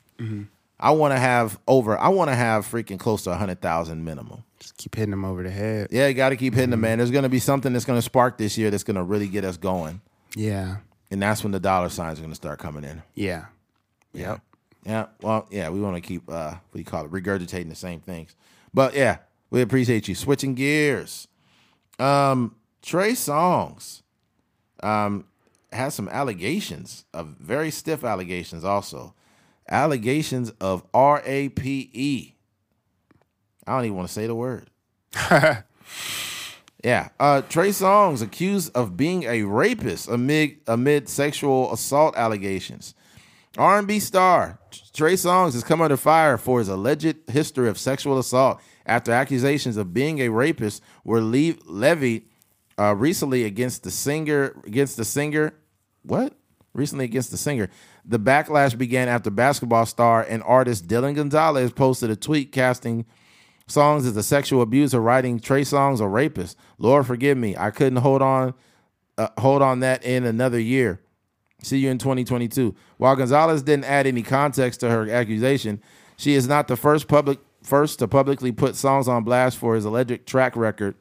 I want to have over I want to have freaking close to a 100,000 minimum. just keep hitting them over the head. Yeah, you got to keep hitting them, man. There's going to be something that's going to spark this year that's going to really get us going. Yeah, And that's when the dollar signs are going to start coming in. yeah, yep. Yeah. Well, yeah, we want to keep uh what do you call it? Regurgitating the same things. But yeah, we appreciate you. Switching gears. Um Trey Songz um has some allegations of very stiff allegations also. Allegations of rape. I don't even want to say the word. Yeah, uh, Trey Songz accused of being a rapist amid amid sexual assault allegations. R&B star Trey Songz has come under fire for his alleged history of sexual assault after accusations of being a rapist were le- levied uh, recently against the singer. Against the singer, what? Recently against the singer. The backlash began after basketball star and artist Dylan Gonzalez posted a tweet casting Songz as a sexual abuser, writing Trey Songz a rapist. Lord forgive me, I couldn't hold on, uh, hold on that in another year. See you in 2022. While Gonzalez didn't add any context to her accusation, she is not the first public first to publicly put Songz on blast for his alleged track record.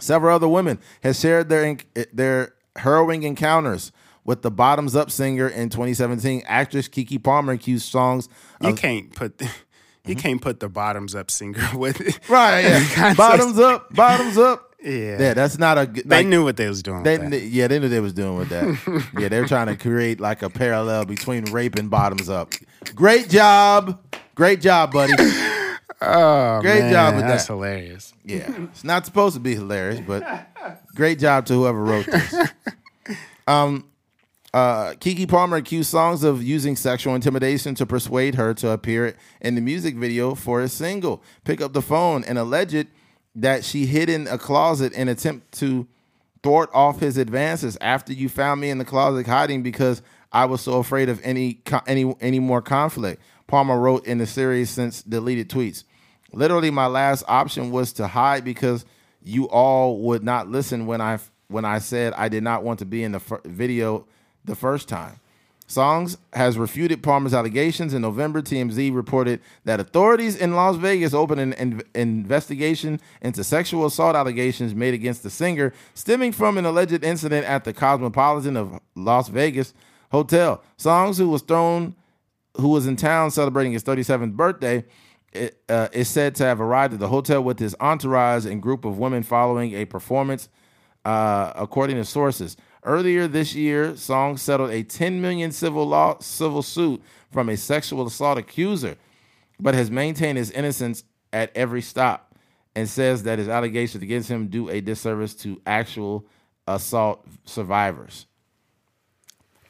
Several other women have shared their their harrowing encounters with the Bottoms Up singer in 2017. Actress Keke Palmer accused Songz You can't put the, you can't put the bottoms up singer with it. Right, yeah. Bottoms up, bottoms up. Yeah. yeah, that's not a. good They knew what they was doing. They, with that. yeah, they knew they was doing with that. yeah, they were trying to create like a parallel between rape and bottoms up. Great job, great job, buddy. oh, great man, job with that's that. hilarious. Yeah, it's not supposed to be hilarious, but great job to whoever wrote this. Um, Uh, Keke Palmer accused Songz of using sexual intimidation to persuade her to appear in the music video for his single. Pick up the phone and alleged that she hid in a closet in attempt to thwart off his advances after you found me in the closet hiding because I was so afraid of any any any more conflict. Palmer wrote in the series since deleted tweets. Literally, my last option was to hide because you all would not listen when I when I said I did not want to be in the video the first time. Songz has refuted Palmer's allegations. In November, TMZ reported that authorities in Las Vegas opened an in- investigation into sexual assault allegations made against the singer, stemming from an alleged incident at the Cosmopolitan of Las Vegas hotel. Songz, who was thrown, who was in town celebrating his 37th birthday, it, uh, is said to have arrived at the hotel with his entourage and group of women following a performance, uh, according to sources. Earlier this year, Song settled a 10 million civil law civil suit from a sexual assault accuser, but has maintained his innocence at every stop and says that his allegations against him do a disservice to actual assault survivors.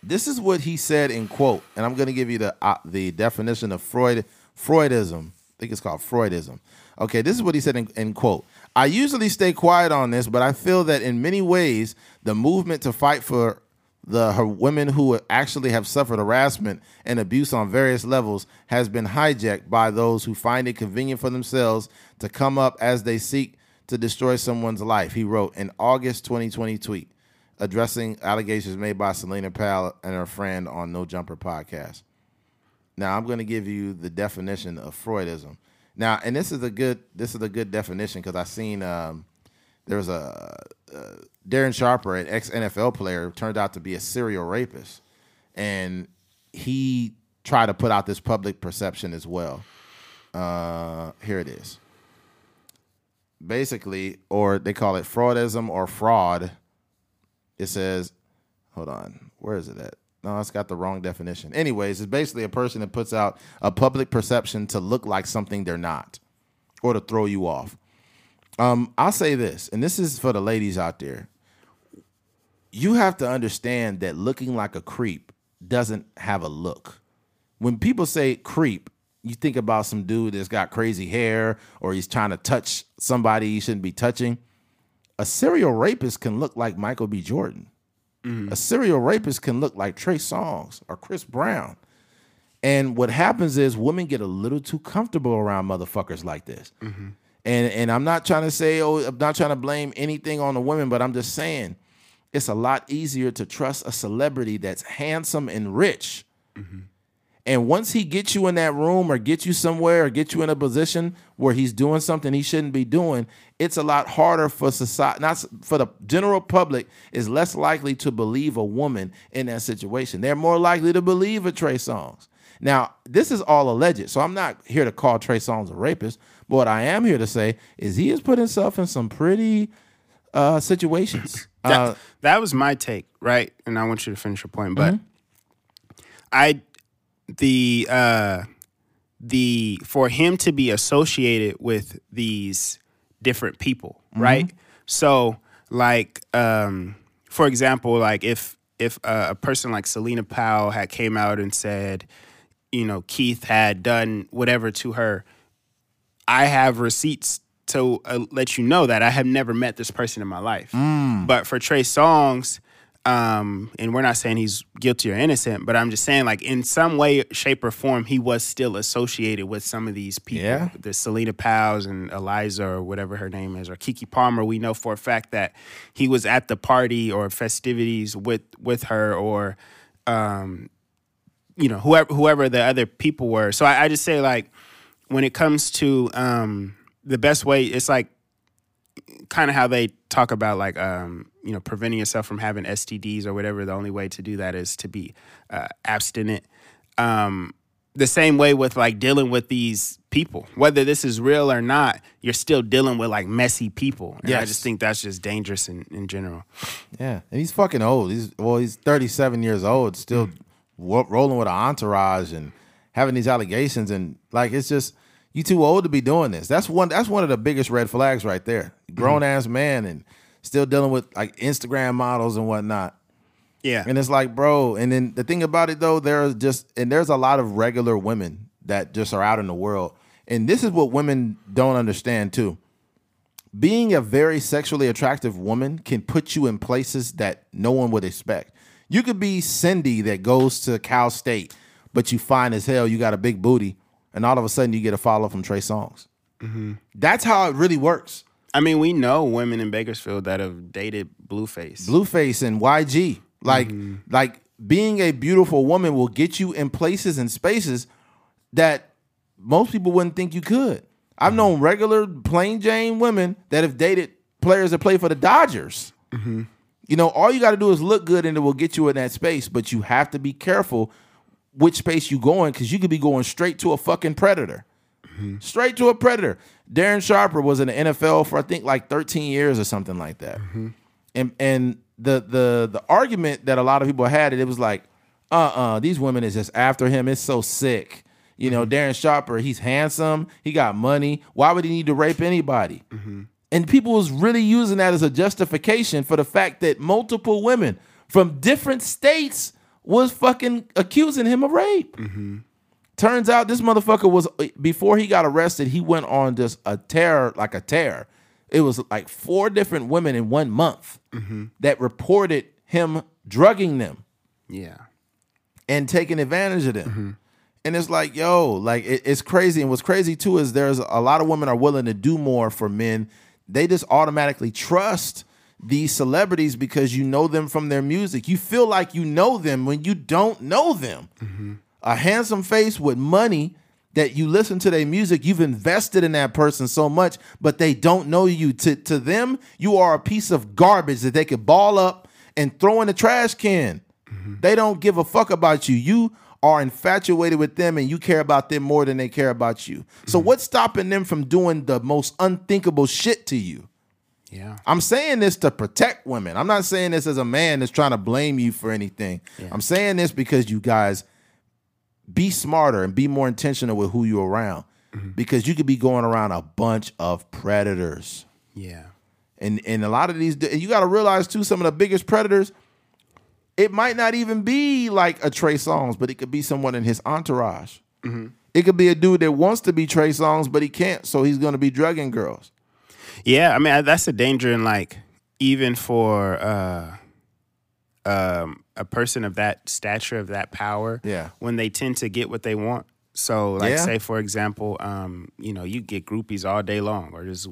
This is what he said in quote, and I'm going to give you the uh, the definition of Freud Freudism. I think it's called Freudism. Okay, this is what he said in, in quote. I usually stay quiet on this, but I feel that in many ways, the movement to fight for the her women who actually have suffered harassment and abuse on various levels has been hijacked by those who find it convenient for themselves to come up as they seek to destroy someone's life. He wrote in August 2020 tweet addressing allegations made by Celina Powell and her friend on No Jumper podcast. Now I'm going to give you the definition of Freudism. Now, and this is a good this is a good definition because I seen um, there was a, a Darren Sharper, an ex NFL player, turned out to be a serial rapist, and he tried to put out this public perception as well. Uh, here it is. Basically, or they call it fraudism or fraud. It says, hold on, where is it at? No, it's got the wrong definition. Anyways, it's basically a person that puts out a public perception to look like something they're not or to throw you off. Um, I'll say this, and this is for the ladies out there. You have to understand that looking like a creep doesn't have a look. When people say creep, you think about some dude that's got crazy hair or he's trying to touch somebody he shouldn't be touching. A serial rapist can look like Michael B. Jordan. Mm-hmm. A serial rapist can look like Trey Songz or Chris Brown. And what happens is women get a little too comfortable around motherfuckers like this. Mm-hmm. And and I'm not trying to say, oh, I'm not trying to blame anything on the women, but I'm just saying it's a lot easier to trust a celebrity that's handsome and rich. Mm-hmm. And once he gets you in that room or gets you somewhere or gets you in a position where he's doing something he shouldn't be doing, it's a lot harder for society, not for the general public, is less likely to believe a woman in that situation. They're more likely to believe a Trey Songz. Now, this is all alleged, so I'm not here to call Trey Songz a rapist. But what I am here to say is he has put himself in some pretty uh, situations. that, uh, that was my take, right? And I want you to finish your point, but mm-hmm. I the uh the for him to be associated with these different people, mm-hmm. right? So like um for example, like if if uh, a person like Celina Powell had came out and said, you know, Keith had done whatever to her, I have receipts to uh, let you know that I have never met this person in my life. Mm. But for Trey Songz, um, and we're not saying he's guilty or innocent, but I'm just saying, like, in some way, shape, or form, he was still associated with some of these people. Yeah. The Celina Powell's and Eliza, or whatever her name is, or Keke Palmer. We know for a fact that he was at the party or festivities with with her, or, um, you know, whoever whoever the other people were. So I, I just say, like, when it comes to um, the best way, it's like kind of how they talk about like um, you know preventing yourself from having STDs or whatever. The only way to do that is to be uh, abstinent. Um, the same way with like dealing with these people, whether this is real or not, you're still dealing with like messy people. Yeah. I just think that's just dangerous in, in general. Yeah, and he's fucking old. He's well, he's 37 years old, still mm. rolling with an entourage and having these allegations, and like it's just you too old to be doing this. That's one. That's one of the biggest red flags right there. Grown mm-hmm. ass man and still dealing with like Instagram models and whatnot. Yeah. And it's like, bro, and then the thing about it though, there's just and there's a lot of regular women that just are out in the world. And this is what women don't understand too. Being a very sexually attractive woman can put you in places that no one would expect. You could be Cindy that goes to Cal State, but you fine as hell, you got a big booty, and all of a sudden you get a follow from Trey Songz. Mm-hmm. That's how it really works. I mean, we know women in Bakersfield that have dated Blueface. Blueface and YG. Like mm-hmm. like being a beautiful woman will get you in places and spaces that most people wouldn't think you could. I've mm-hmm. known regular plain Jane women that have dated players that play for the Dodgers. You know, all you got to do is look good and it will get you in that space, but you have to be careful which space you going because you could be going straight to a fucking predator. Straight to a predator. Darren Sharper was in the NFL for I think like 13 years or something like that. And and the the the argument that a lot of people had it, it was like, uh-uh, these women is just after him. It's so sick. You know, Darren Sharper, he's handsome, he got money. Why would he need to rape anybody? And people was really using that as a justification for the fact that multiple women from different states was fucking accusing him of rape. Turns out this motherfucker was before he got arrested, he went on just a tear, like a tear. It was like four different women in one month that reported him drugging them Yeah. and taking advantage of them. And it's like, yo, like it- it's crazy. And what's crazy too is there's a lot of women are willing to do more for men. They just automatically trust these celebrities because you know them from their music. You feel like you know them when you don't know them. A handsome face with money that you listen to their music, you've invested in that person so much, but they don't know you. To to them, you are a piece of garbage that they could ball up and throw in the trash can. They don't give a fuck about you. You are infatuated with them and you care about them more than they care about you. So mm-hmm. what's stopping them from doing the most unthinkable shit to you? Yeah. I'm saying this to protect women. I'm not saying this as a man that's trying to blame you for anything. I'm saying this because you guys be smarter and be more intentional with who you're around. Mm-hmm. Because you could be going around a bunch of predators. Yeah. And and a lot of these you got to realize too some of the biggest predators it might not even be like a Trey Songz, but it could be someone in his entourage. Mm-hmm. It could be a dude that wants to be Trey Songz, but he can't, so he's going to be drugging girls. Yeah, I mean that's the danger in like even for uh um a person of that stature of that power Yeah. when they tend to get what they want. So like Yeah. say for example, um you know, you get groupies all day long or just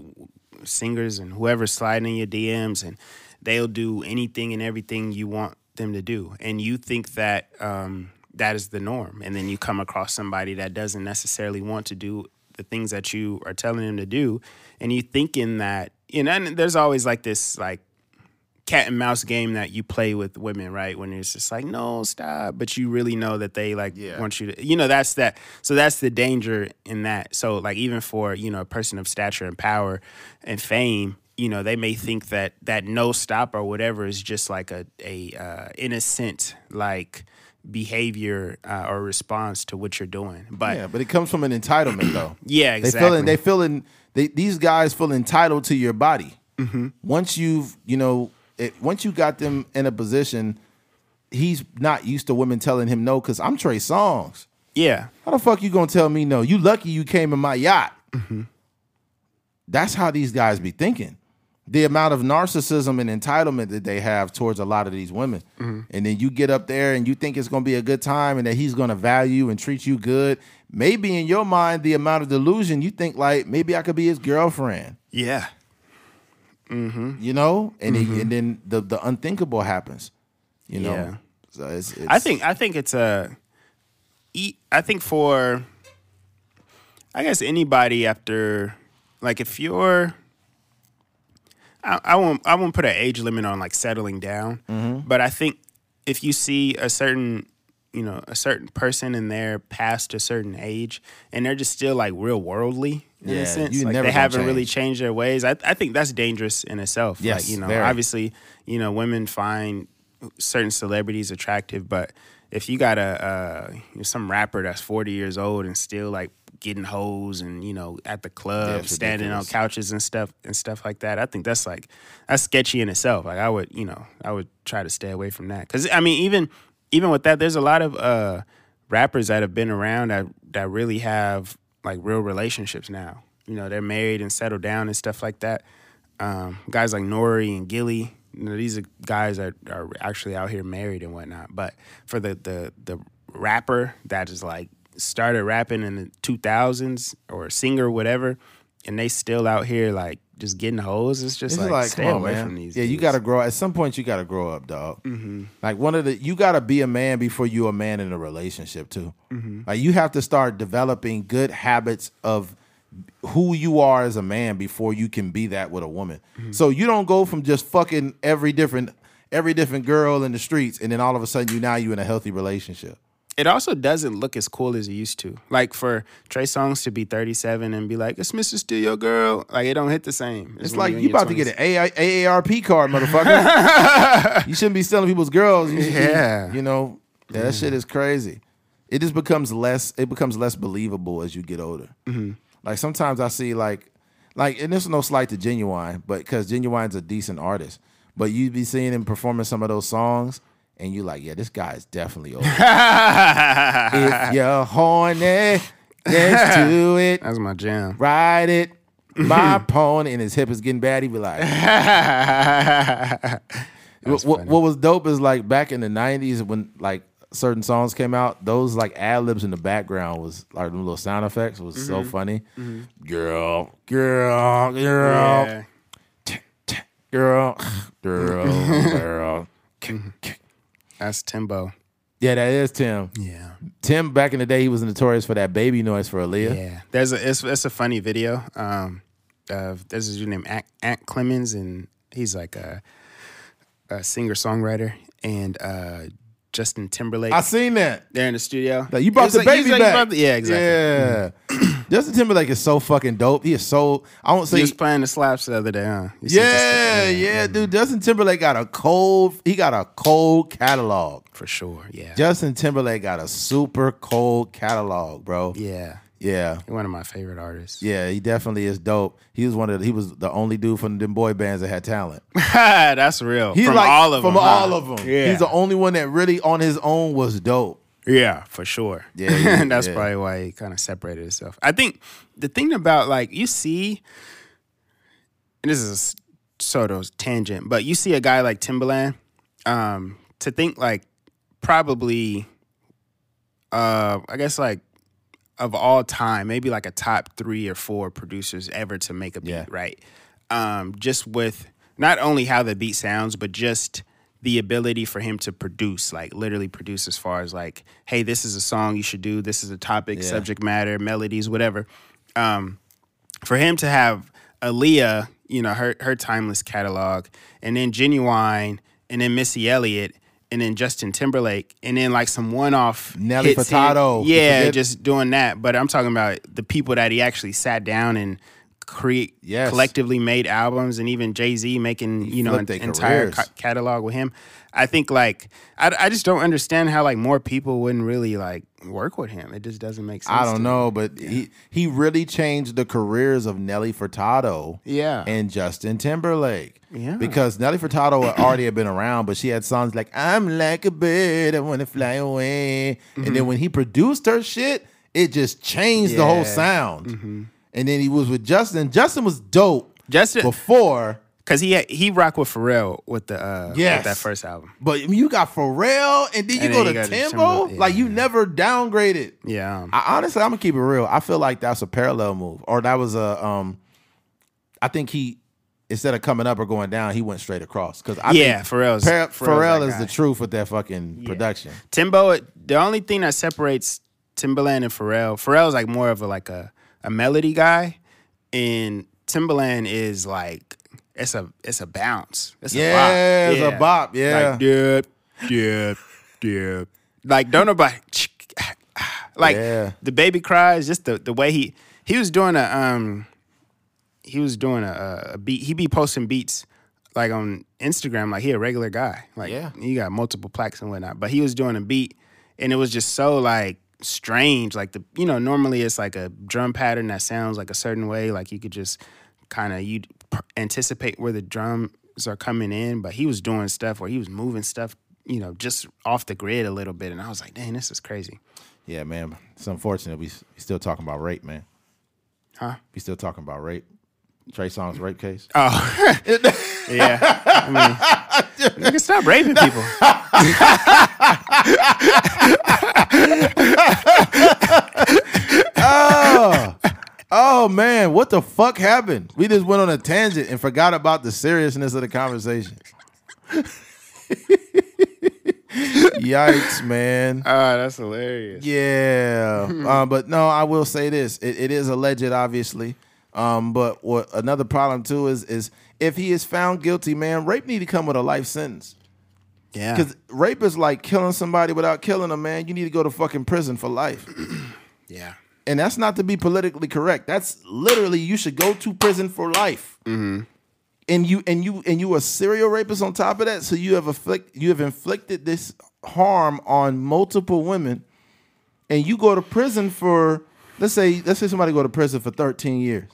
singers and whoever's sliding in your DMs and they'll do anything and everything you want them to do and you think that um that is the norm and then you come across somebody that doesn't necessarily want to do the things that you are telling them to do and you thinking that you know and there's always like this like cat and mouse game that you play with women, right? When it's just like, no, stop. But you really know that they like Yeah. want you to, you know, that's that. So that's the danger in that. So, like, even for, you know, a person of stature and power and fame, you know, they may think that that no stop or whatever is just like a, a uh, innocent, like, behavior uh, or response to what you're doing. But Yeah, but it comes from an entitlement though. yeah, exactly. They feeling they feeling they these guys feel entitled to your body. Once you've you know it, once you got them in a position, he's not used to women telling him no. Because I'm Trey Songz. yeah. How the fuck you gonna tell me no? You lucky you came in my yacht. That's how these guys be thinking. The amount of narcissism and entitlement that they have towards a lot of these women. Mm-hmm. And then you get up there and you think it's gonna be a good time and that he's gonna value and treat you good. Maybe in your mind, the amount of delusion, you think like maybe I could be his girlfriend. Yeah. Mm-hmm. You know? And, he- mm-hmm. and then the, the unthinkable happens. You know? Yeah. So it's, it's I think I think it's a. I think for, I guess anybody after, like if you're, I, I won't I won't put an age limit on like settling down, Mm-hmm. but I think if you see a certain, you know, a certain person and they're past a certain age and they're just still like real worldly in Yeah, a sense, you like never they haven't really changed their ways. I I think that's dangerous in itself. Yes, like, you know, very. obviously, you know, women find certain celebrities attractive, but if you got a uh, some rapper that's forty years old and still like getting hoes and you know at the club it's standing on couches and stuff and stuff like that, I think that's like that's sketchy in itself. Like I would you know I would try to stay away from that because I mean even even with that, there's a lot of uh, rappers that have been around that that really have like real relationships now. You know, they're married and settled down and stuff like that. Um, guys like Nori and Gillie, you know, these are guys that are actually out here married and whatnot. But for the the the rapper that is like started rapping in the two thousands or singer whatever, and they still out here like just getting hoes, it's just It's like, like, stay away man. from these. yeah, you got to grow. At some point, you got to grow up, dog. Mm-hmm. Like one of the, you got to be a man before you a man in a relationship too. Mm-hmm. Like you have to start developing good habits of who you are as a man before you can be that with a woman. Mm-hmm. So you don't go from just fucking every different every different girl in the streets, and then all of a sudden you now you in a healthy relationship. It also doesn't look as cool as it used to. Like for Trey Songz to be 37 and be like, "It's Mr. Still Your Girl," like it don't hit the same. It's like you about to get an AI, AARP card, motherfucker. you shouldn't be stealing people's girls. You should be- Yeah. you know yeah, that mm-hmm. shit is crazy. It just becomes less. It becomes less believable as you get older. Mm-hmm. Like sometimes I see like, like, and this is no slight to Ginuwine, but because Ginuwine's a decent artist, but you'd be seeing him performing some of those songs, and you're like, yeah, this guy is definitely over. if you're horny, let's do it. That's my jam. Ride it. My pony and his hip is getting bad. He be like, what, what, what was dope is like back in the '90s when like certain songs came out, those like ad libs in the background was like them little sound effects was so Mm-hmm. funny. Girl, girl, girl, Yeah. girl, girl, girl. That's Timbo. Yeah, that is Tim. Yeah. Tim back in the day, he was notorious for that baby noise for Aaliyah. Yeah. There's a it's, it's a funny video. Um of there's a dude named Ant, Ant Clemons and he's like a a singer songwriter and uh Justin Timberlake. I seen that. They're in the studio. Like you brought the like- baby like- back. the- yeah, exactly. Yeah. Justin Timberlake is so fucking dope. He is so I won't say He was playing the slaps the other day, huh? Seen Yeah, yeah, dude. Justin Timberlake got a cold he got a cold catalog. for sure. Yeah. Justin Timberlake got a super cold catalog, bro. yeah. Yeah. One of my favorite artists. Yeah, he definitely is dope. He was one of the, he was the only dude from them boy bands that had talent. That's real. He's from like all of from them. huh? all of them. Yeah. He's the only one that really on his own was dope. Yeah, for sure. Yeah, yeah, that's yeah. probably why he kind of separated himself. I think the thing about like you see, and this is a sort of tangent, but you see a guy like Timbaland, um, to think like probably, uh, I guess like of all time, maybe like a top three or four producers ever to make a beat, Yeah. right? Um, just with not only how the beat sounds, but just the ability for him to produce, like literally produce as far as like, hey, this is a song you should do, this is a topic, Yeah. subject matter, melodies, whatever. Um, for him to have Aaliyah, you know, her her timeless catalog, and then Ginuwine, and then Missy Elliott, and then Justin Timberlake, and then like some one off Nelly Furtado. Yeah, just doing that. But I'm talking about the people that he actually sat down and create Yes. collectively made albums, and even Jay Z making you know an entire ca- catalog with him. I think like I, I just don't understand how like more people wouldn't really like work with him. It just doesn't make sense. I don't know, but he he really changed the careers of Nelly Furtado. Yeah. and Justin Timberlake. Yeah. Because Nelly Furtado had already had been around, but she had songs like "I'm like a bird, I want to fly away," and then when he produced her shit, it just changed the whole Mm-hmm. Mm-hmm. sound. And then he was with Justin. Justin was dope Justin, before, because he had, he rocked with Pharrell with the uh, Yes. with that first album. but you got Pharrell, and then you And go then to Timbo. Yeah. Like you never downgraded. Yeah, um, I, honestly, I'm gonna keep it real. I feel like that's a parallel move, or that was a. um I think he instead of coming up or going down, he went straight across. Because I Yeah, think Pharrell's- Par- Pharrell that is the truth with that fucking production. Timbo. The only thing that separates Timbaland and Pharrell, Pharrell's like more of a like a a melody guy, and Timbaland is like it's a it's a bounce. It's Yeah, a bop. it's a bop, yeah. like dip, dip, dip. Like don't nobody like Yeah. the baby cries. Just the the way he he was doing a um he was doing a, a beat. He be posting beats like on Instagram, like he a regular guy. Like Yeah. he got multiple plaques and whatnot. But he was doing a beat and it was just so like strange. Like the you know, normally it's like a drum pattern that sounds like a certain way. Like you could just kind of you anticipate where the drums are coming in. But he was doing stuff where he was moving stuff, you know, just off the grid a little bit. And I was like, dang, this is crazy. Yeah, man. It's unfortunate we, we still talking about rape, man. Huh? We still talking about rape. Trey Songz rape case. Oh, yeah. I mean, you can stop raping people. oh, man, what the fuck happened? We just went on a tangent and forgot about the seriousness of the conversation. Yikes, man. Oh, that's hilarious. Yeah, uh, but no, I will say this: it, it is alleged, obviously. Um, but what another problem too is is if he is found guilty, man, rape need to come with a life sentence. Yeah. Because rape is like killing somebody without killing them, man. You need to go to fucking prison for life. Yeah. And that's not to be politically correct. That's literally you should go to prison for life. Mm-hmm. And you and you and you a serial rapist on top of that. So you have afflict you have inflicted this harm on multiple women, and you go to prison for let's say let's say somebody go to prison for thirteen years.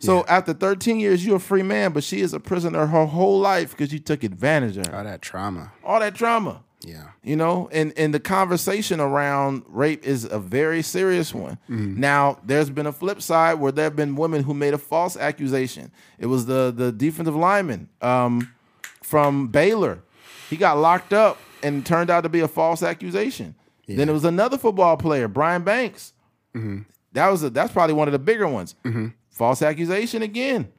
So after 13 years, you're a free man, but she is a prisoner her whole life because you took advantage of her. All that trauma. All that trauma Yeah. you know and and the conversation around rape is a very serious one. Mm-hmm. Now there's been a flip side where there have been women who made a false accusation. It was the the defensive lineman um, from baylor. He got locked up and turned out to be a false accusation. Then it was another football player brian banks. Mm-hmm. That was a, that's probably one of the bigger ones. Mm-hmm. False accusation again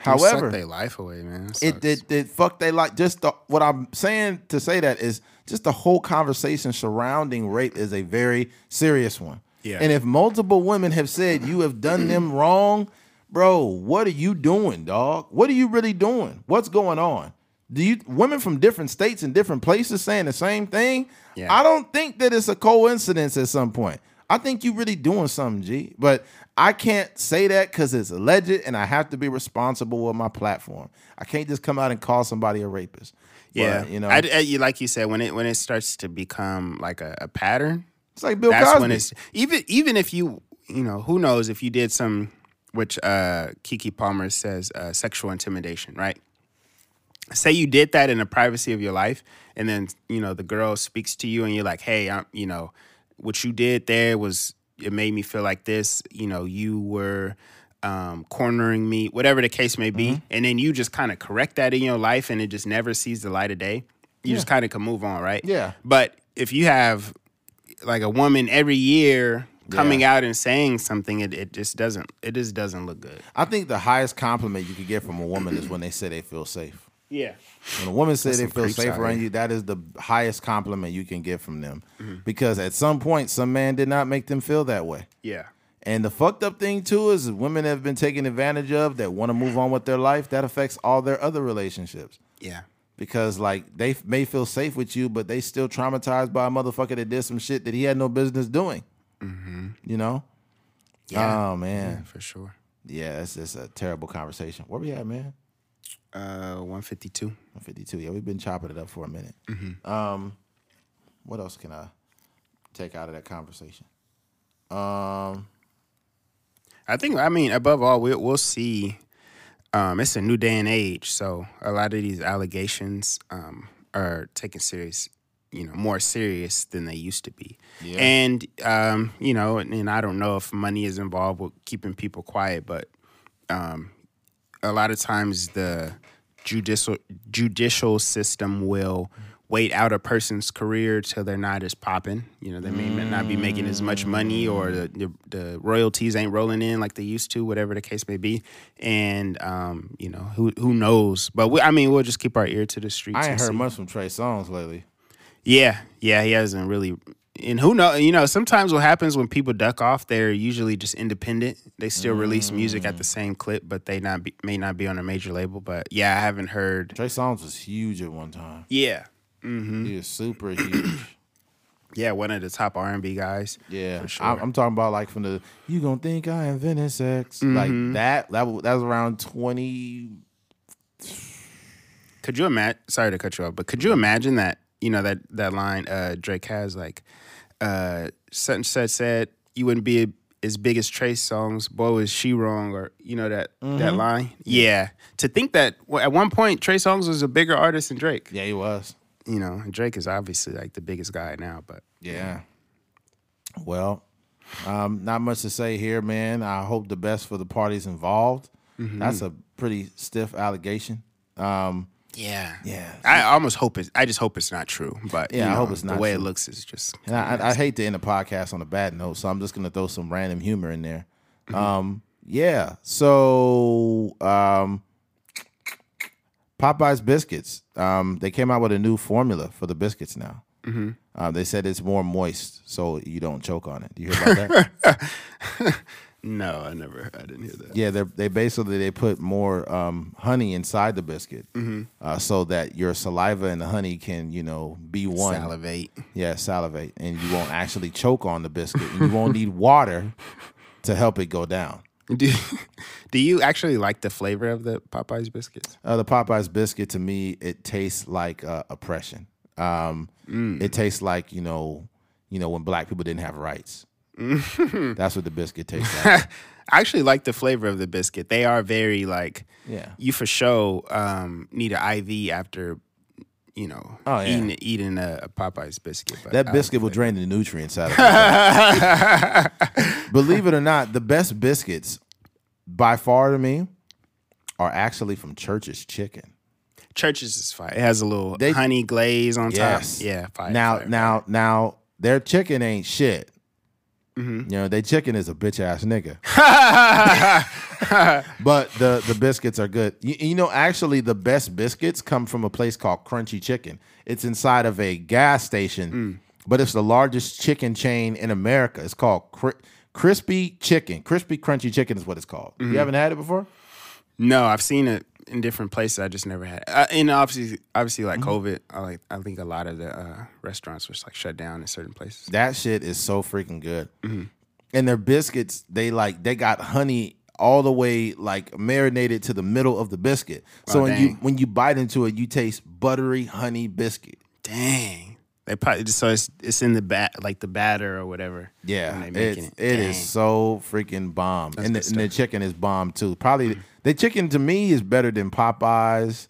however their life away, man. It it, it fuck they like just the, what I'm saying to say that is just the whole conversation surrounding rape is a very serious one. Yeah. And if multiple women have said you have done them wrong, bro, what are you doing, dog? What are you really doing? What's going on? Do you women from different states and different places saying the same thing? Yeah. I don't think that it's a coincidence at some point. I think you really doing something, G. But I can't say that because it's alleged, and I have to be responsible with my platform. I can't just come out and call somebody a rapist. But, Yeah, you know, I, I- like you said, when it when it starts to become like a, a pattern, it's like Bill that's Cosby. when it's even even if you you know who knows if you did some which uh, Keke Palmer says uh, sexual intimidation, right? Say you did that in the privacy of your life, and then you know the girl speaks to you, and you're like, "Hey, I'm you know what you did there was it made me feel like this. You know, you were." Um, cornering me, whatever the case may be, Mm-hmm. and then you just kind of correct that in your life, and it just never sees the light of day. You just kind of can move on, right? Yeah. But if you have like a woman every year coming Yeah. out and saying something, it, it just doesn't it just doesn't look good. I think the highest compliment you could get from a woman is when they say they feel safe. Yeah. When a woman says they feel safe around here. you, that is the highest compliment you can get from them. Mm-hmm. Because at some point, some man did not make them feel that way. Yeah. And the fucked up thing too is women have been taken advantage of that want to move on with their life. That affects all their other relationships Yeah. because like they may feel safe with you, but they still traumatized by a motherfucker that did some shit that he had no business doing. You know? Mm-hmm. Yeah. Oh man, Yeah, for sure. yeah, that's just a terrible conversation. Where we at, man? Uh 152. 52. Yeah, we've been chopping it up for a minute. Mm-hmm. Um, what else can I take out of that conversation? Um, I think I mean above all we we'll see um it's a new day and age, so a lot of these allegations um are taken serious you know more serious than they used to be Yeah. and um you know and, and i don't know if money is involved with keeping people quiet but um a lot of times the judicial judicial system will wait out a person's career till they're not as popping. You know, they may not be making as much money, or the, the the royalties ain't rolling in like they used to, whatever the case may be. And um, you know, who who knows? But we, I mean, we'll just keep our ear to the streets. I ain't heard see. much from Trey Songz lately. Yeah, yeah, he hasn't really. And who know? You know, sometimes what happens when people duck off, they're usually just independent. They still release music at the same clip, but they not be, may not be on a major label. But yeah, I haven't heard. Trey Songz was huge at one time. Yeah, Mm-hmm. He was super huge. yeah, one of the top R and B guys. Yeah, For sure. I'm, I'm talking about like from the you gonna think I invented sex Mm-hmm. like that. That that was around 20, Could you imagine? Sorry to cut you off, but could you imagine that? You know that that line uh, Drake has like, uh, such and such said you wouldn't be as big as Trey Songz. Boy, was she wrong? Or you know that that line? Yeah. To think that well, at one point Trey Songz was a bigger artist than Drake. Yeah, he was. You know, Drake is obviously like the biggest guy now. But Yeah. Well, um, not much to say here, man. I hope the best for the parties involved. That's a pretty stiff allegation. Um, yeah, yeah. I almost hope it. I just hope it's not true. But Yeah, you I hope it's not The way true. it looks is just. And I, I, I hate to end the podcast on a bad note, so I'm just gonna throw some random humor in there. Um, yeah. So, um, Popeyes biscuits. Um, they came out with a new formula for the biscuits now. Mm-hmm. Uh, they said it's more moist, so you don't choke on it. Do you hear about that? No, I never. I didn't hear that. yeah, they they basically they put more um, honey inside the biscuit, uh, so that your saliva and the honey can you know be one. Salivate. Yeah, salivate, and you won't actually choke on the biscuit, and you won't need water to help it go down. Do, do you actually like the flavor of the Popeyes biscuits? Uh, the Popeyes biscuit to me, it tastes like uh, oppression. Um, It tastes like you know, you know when black people didn't have rights. That's what the biscuit tastes like. I actually like the flavor of the biscuit. They are very like Yeah. you for sure um, need an IV after you know Oh, yeah. eating eating a, a Popeyes biscuit. That biscuit will drain the nutrients out of it. Believe it or not, the best biscuits by far to me are actually from Church's Chicken. Church's is fire. It has a little They- honey glaze on Yes. top. Yeah, fire. now, fire, now, now, their chicken ain't shit. Mm-hmm. You know, they chicken is a bitch ass nigga. but the the biscuits are good. You, you know, actually, the best biscuits come from a place called Krunchy Chicken. It's inside of a gas station, Mm. but it's the largest chicken chain in America. It's called Cri- Crispy Chicken. Krispy Krunchy Chicken is what it's called. Mm-hmm. You haven't had it before? No, I've seen it in different places. I just never had. Uh, and obviously, obviously, like Mm-hmm. COVID, I like. I think a lot of the uh, restaurants was like shut down in certain places. That shit is so freaking good. Mm-hmm. And their biscuits, they like they got honey all the way like marinated to the middle of the biscuit. So Oh, when you when you bite into it, you taste buttery honey biscuit. Dang. They probably so it's it's in the bat like the batter or whatever. Yeah, when they it's, making it is so freaking bomb, and the, and the chicken is bomb too. Probably the chicken to me is better than Popeyes.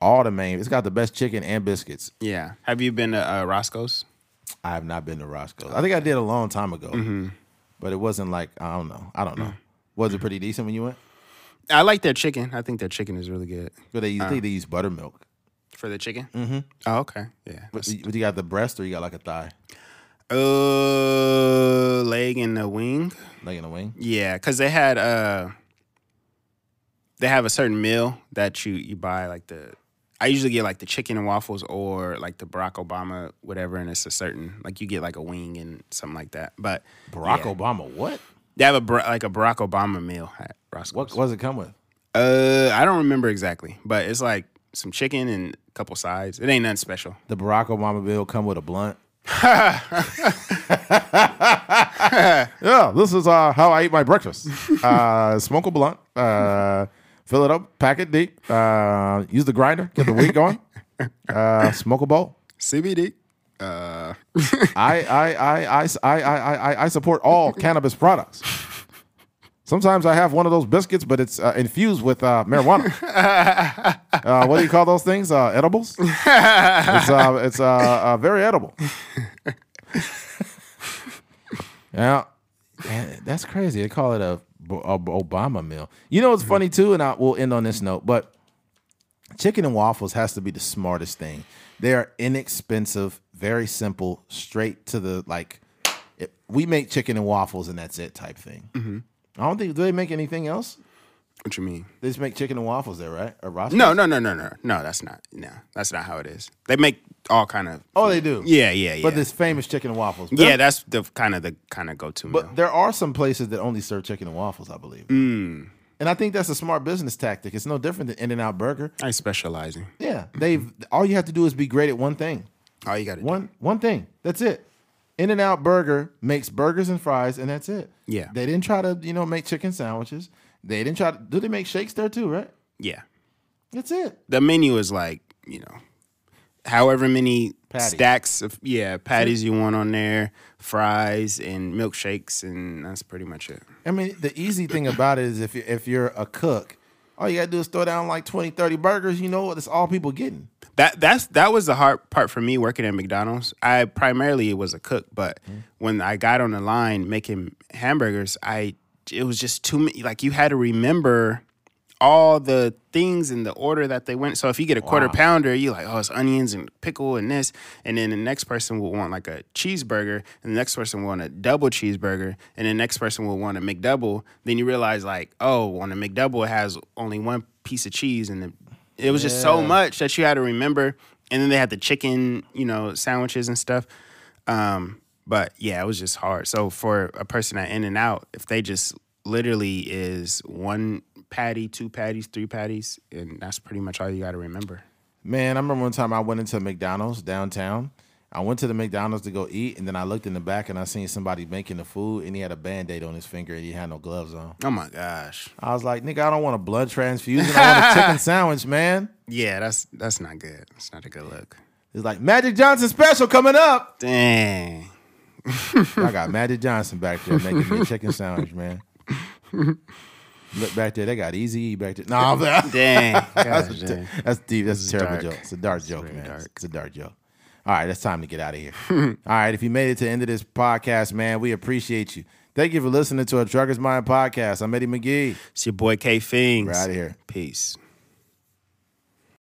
All the main, it's got the best chicken and biscuits. Yeah. Have you been to uh, Roscoe's? I have not been to Roscoe's. I think I did a long time ago, Mm-hmm. but it wasn't like I don't know. I don't know. Was it pretty decent when you went? I like their chicken. I think their chicken is really good But they, think they use buttermilk. For the chicken. Mm-hmm. Oh, okay. Yeah. But you, got the breast or you got like a thigh, Uh, leg and a wing. Leg and a wing. Yeah, because they had uh, they have a certain meal that you you buy like the. I usually get like the chicken and waffles or like the Barack Obama whatever, and it's a certain like you get like a wing and something like that. But Barack yeah. Obama, what? they have a like a Barack Obama meal at Roscoe's. What what does it come with? Uh, I don't remember exactly, but it's like some chicken and a couple sides. It ain't nothing special. The Barack Obama bill come with a blunt. yeah, this is uh, how I eat my breakfast. Uh, smoke a blunt, uh, fill it up, pack it deep, uh, use the grinder, get the weed going, uh, smoke a bowl. CBD. Uh. I, I, I, I, I, I, I, I support all cannabis products. Sometimes I have one of those biscuits, but it's uh, infused with uh, marijuana. uh, what do you call those things? Uh, edibles. It's uh, it's uh, very edible. yeah, man, that's crazy. They call it a, a Obama meal. You know what's funny too, and I will end on this note. But chicken and waffles has to be the smartest thing. They are inexpensive, very simple, straight to the like. It, we make chicken and waffles, and that's it type thing. I don't think do they make anything else. what you mean? They just make chicken and waffles there, right? Or Roscoe's? No, no, no, no, no, no. That's not. No, that's not how it is. They make all kind of. Oh, they do. Yeah, yeah, yeah. But this famous chicken and waffles. yeah, that's the kind of the kind of go to meal. But there are some places that only serve chicken and waffles, I believe. Mm. And I think that's a smart business tactic. It's no different than In and Out Burger. I specializing. Yeah, they've all you have to do is be great at one thing. All you got to do. One one thing. That's it. In and Out Burger makes burgers and fries, and that's it. Yeah. They didn't try to, you know, make chicken sandwiches. They didn't try to do they make shakes there too, right? Yeah. That's it. The menu is like you know, however many Patties. stacks of yeah patties you want on there, fries and milkshakes, and that's pretty much it. I mean, the easy thing about it is if you if you're a cook, all you gotta do is throw down like 20, 30 burgers. You know what? That's all people getting. That that's that was the hard part for me working at McDonald's. I primarily was a cook, but mm-hmm. when I got on the line making hamburgers, I it was just too many. Like you had to remember all the things in the order that they went. So if you get a quarter Wow. pounder, you like oh it's onions and pickle and this, and then the next person will want like a cheeseburger, and the next person will want a double cheeseburger, and the next person will want a McDouble. Then you realize like oh on a McDouble it has only one piece of cheese and it was just so much that you had to remember. And then they had the chicken, you know, sandwiches and stuff. Um, but yeah, it was just hard. So for a person at In and Out, if they just literally is one patty, two patties, three patties, and that's pretty much all you got to remember. Man, I remember one time I went into McDonald's downtown. I went to the McDonald's to go eat, and then I looked in the back and I seen somebody making the food, and he had a band aid on his finger, and he had no gloves on. Oh my gosh. I was like, nigga, I don't want a blood transfusion. I want a chicken sandwich, man. Yeah, that's that's not good. That's not a good look. It's like Magic Johnson special coming up. Dang. I got Magic Johnson back there making me a chicken sandwich, man. Look back there, they got Easy back there. No, I'm Dang. that's, dang. that's deep. That's a terrible dark. joke. It's a dark joke, man. dark. It's a dark joke. All right, it's time to get out of here. All right, if you made it to the end of this podcast, man, we appreciate you. Thank you for listening to a Trucker's Mind podcast. I'm Eddie McGee. It's your boy K Fings. We're out of here. Peace.